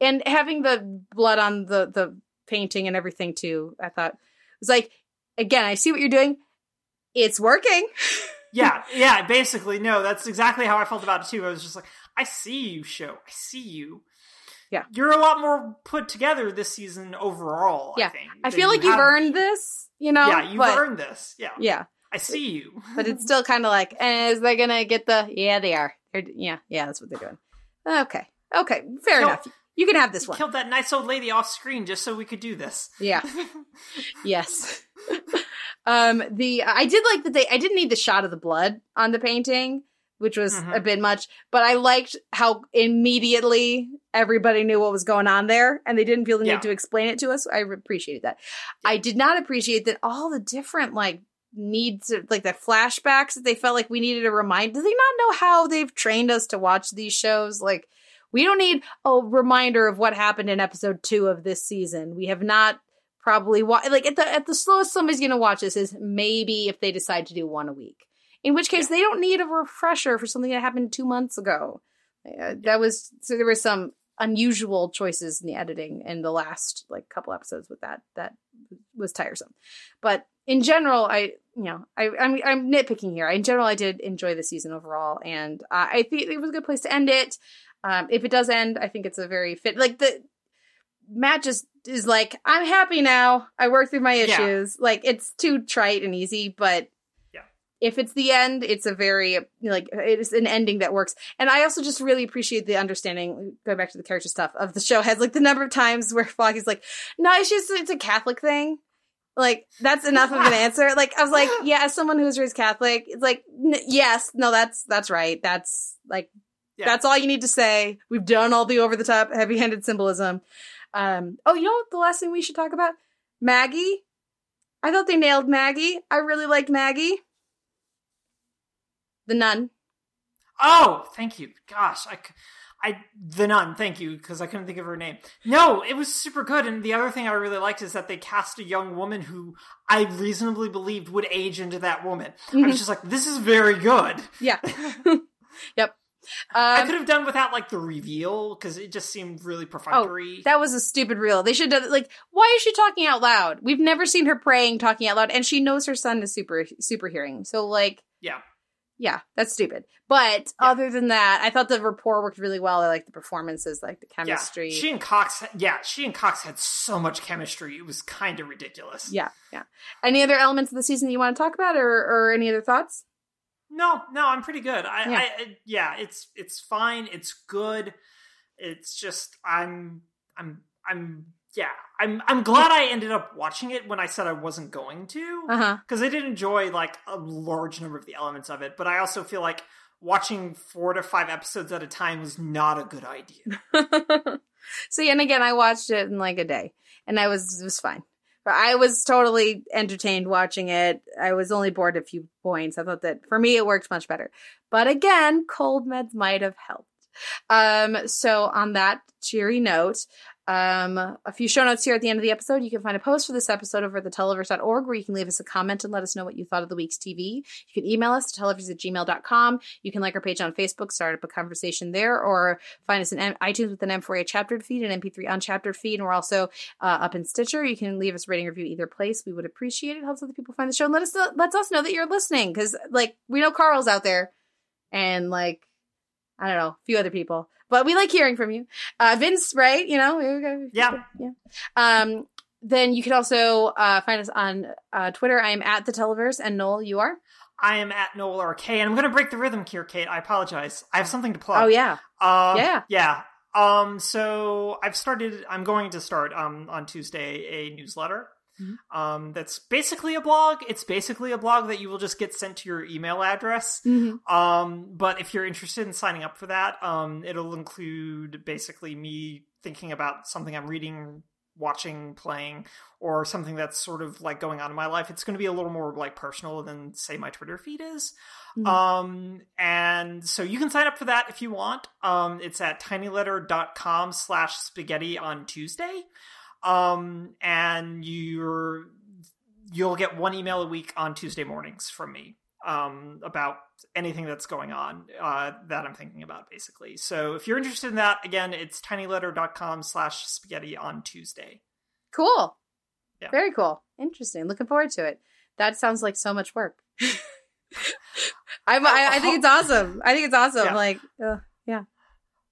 And having the blood on the the painting and everything too, I thought it was like again, I see what you're doing. It's working. Yeah, yeah, basically, no, that's exactly how I felt about it too. I was just like, I see you, show. I see you. Yeah. You're a lot more put together this season overall, yeah, I think. I feel like you you've have- earned this. You know, Yeah, you've earned this. Yeah. Yeah. I see you. but it's still kind of like, eh, is they gonna get the? Yeah, they are. They're, yeah, yeah, that's what they're doing. Okay, okay, fair enough. You can have this one. Killed that nice old lady off screen just so we could do this. Yeah. yes. um the I did like that they I didn't need the shot of the blood on the painting, which was Mhm. a bit much, but I liked how immediately everybody knew what was going on there and they didn't feel the Yeah. need to explain it to us. I appreciated that. I did not appreciate that all the different like needs like the flashbacks that they felt like we needed a remind. Do they not know how they've trained us to watch these shows? Like we don't need a reminder of what happened in episode two of this season. We have not probably wa- like at the at the slowest somebody's gonna watch this is maybe if they decide to do one a week. In which case, they don't need a refresher for something that happened two months ago. Uh, that was so there were some unusual choices in the editing in the last like couple episodes with that that was tiresome. But in general, I you know I I'm I'm nitpicking here. In general, I did enjoy the season overall, and uh, I think it was a good place to end it. Um, if it does end, I think it's a very fit like the Matt just is like, I'm happy now. I worked through my Yeah. issues. Like it's too trite and easy, but Yeah. if it's the end, it's a very like it's an ending that works. And I also just really appreciate the understanding. Going back to the character stuff of the show has like the number of times where Foggy's like, no, it's just it's a Catholic thing. Like that's enough of an answer. Like I was like, yeah, as someone who's raised Catholic, it's like n- yes, no, that's that's right. That's like Yeah. that's all you need to say. We've done all the over the top, heavy handed symbolism. Um, oh, you know what? The last thing we should talk about Maggie. I thought they nailed Maggie. I really liked Maggie. The nun. Oh, thank you. Gosh, I, c- I the nun. Thank you because I couldn't think of her name. No, it was super good. And the other thing I really liked is that they cast a young woman who I reasonably believed would age into that woman. I Mhm. was just like, this is very good. Yeah. yep. I Um, could have done without like the reveal because it just seemed really Oh, that was a stupid reel. They should have like. Why is she talking out loud? We've never seen her praying, talking out loud, and she knows her son is super super hearing. So like, yeah. Yeah, that's stupid. But other than that, I thought the rapport worked really well. I like the performances, like the chemistry. Yeah. She and Cox, yeah, she and Cox had so much chemistry. It was kind of ridiculous. yeah, yeah. Any other elements of the season you want to talk about, or or any other thoughts? No, no, I'm pretty good. I, Yeah. I, I yeah, it's it's fine. It's good. It's just I'm I'm I'm yeah. I'm I'm glad I ended up watching it when I said I wasn't going to Uh-huh. because I did enjoy like a large number of the elements of it, but I also feel like watching four to five episodes at a time was not a good idea. so yeah, and again, I watched it in like a day, and I was it was fine. But I was totally entertained watching it. I was only bored a few points. I thought that for me it worked much better. But again, cold meds might have helped. Um, so on that cheery note, um, a few show notes here at the end of the episode. You can find a post for this episode over at theteleverse.org where you can leave us a comment and let us know what you thought of the week's TV. You can email us at televerse at gmail.com. You can like our page on Facebook, start up a conversation there, or find us in iTunes with an M4A chaptered feed and MP3 unchaptered feed. And we're also uh, up in Stitcher. You can leave us a rating review either place. We would appreciate it. Helps other people find the show and let us lets us know that you're listening because like we know Carl's out there and like I don't know, a few other people. But we like hearing from you. Uh, Vince, right? You know, here we go. Yeah. Yeah. Um, then you can also uh, find us on uh, Twitter. I am at the Televerse, and Noel, you are. I am at Noel RK, and I'm going to break the rhythm here, Kate. I apologize. I have something to plug. Oh yeah, Um, Yeah. yeah. Um, so I've started. I'm going to start um on Tuesday a newsletter. Mhm. Um, that's basically a blog. It's basically a blog that you will just get sent to your email address. Mhm. Um, but if you're interested in signing up for that, um, it'll include basically me thinking about something I'm reading, watching, playing, or something that's sort of like going on in my life. It's going to be a little more like personal than say my Twitter feed is. Mhm. Um, and so you can sign up for that if you want. Um, it's at tinyletter.com slash spaghetti on Tuesday. Um, and you're, you'll get one email a week on Tuesday mornings from me, um, about anything that's going on, uh, that I'm thinking about basically. So if you're interested in that, again, it's tinyletter.com slash spaghetti on Tuesday. cool. Yeah. Very cool. Interesting. Looking forward to it. That sounds like so much work. I'm, I, I think it's awesome. I think it's awesome. Yeah. Like, yeah.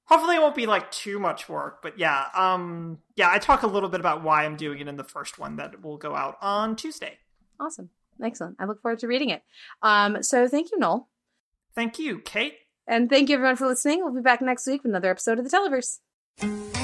Hopefully it won't be like too much work, but yeah, um, yeah, I talk a little bit about why I'm doing it in the first one that will go out on Tuesday. Awesome. Excellent. I look forward to reading it. Um, so thank you, Noel. Thank you, Kate. And thank you everyone for listening. We'll be back next week with another episode of the Televerse.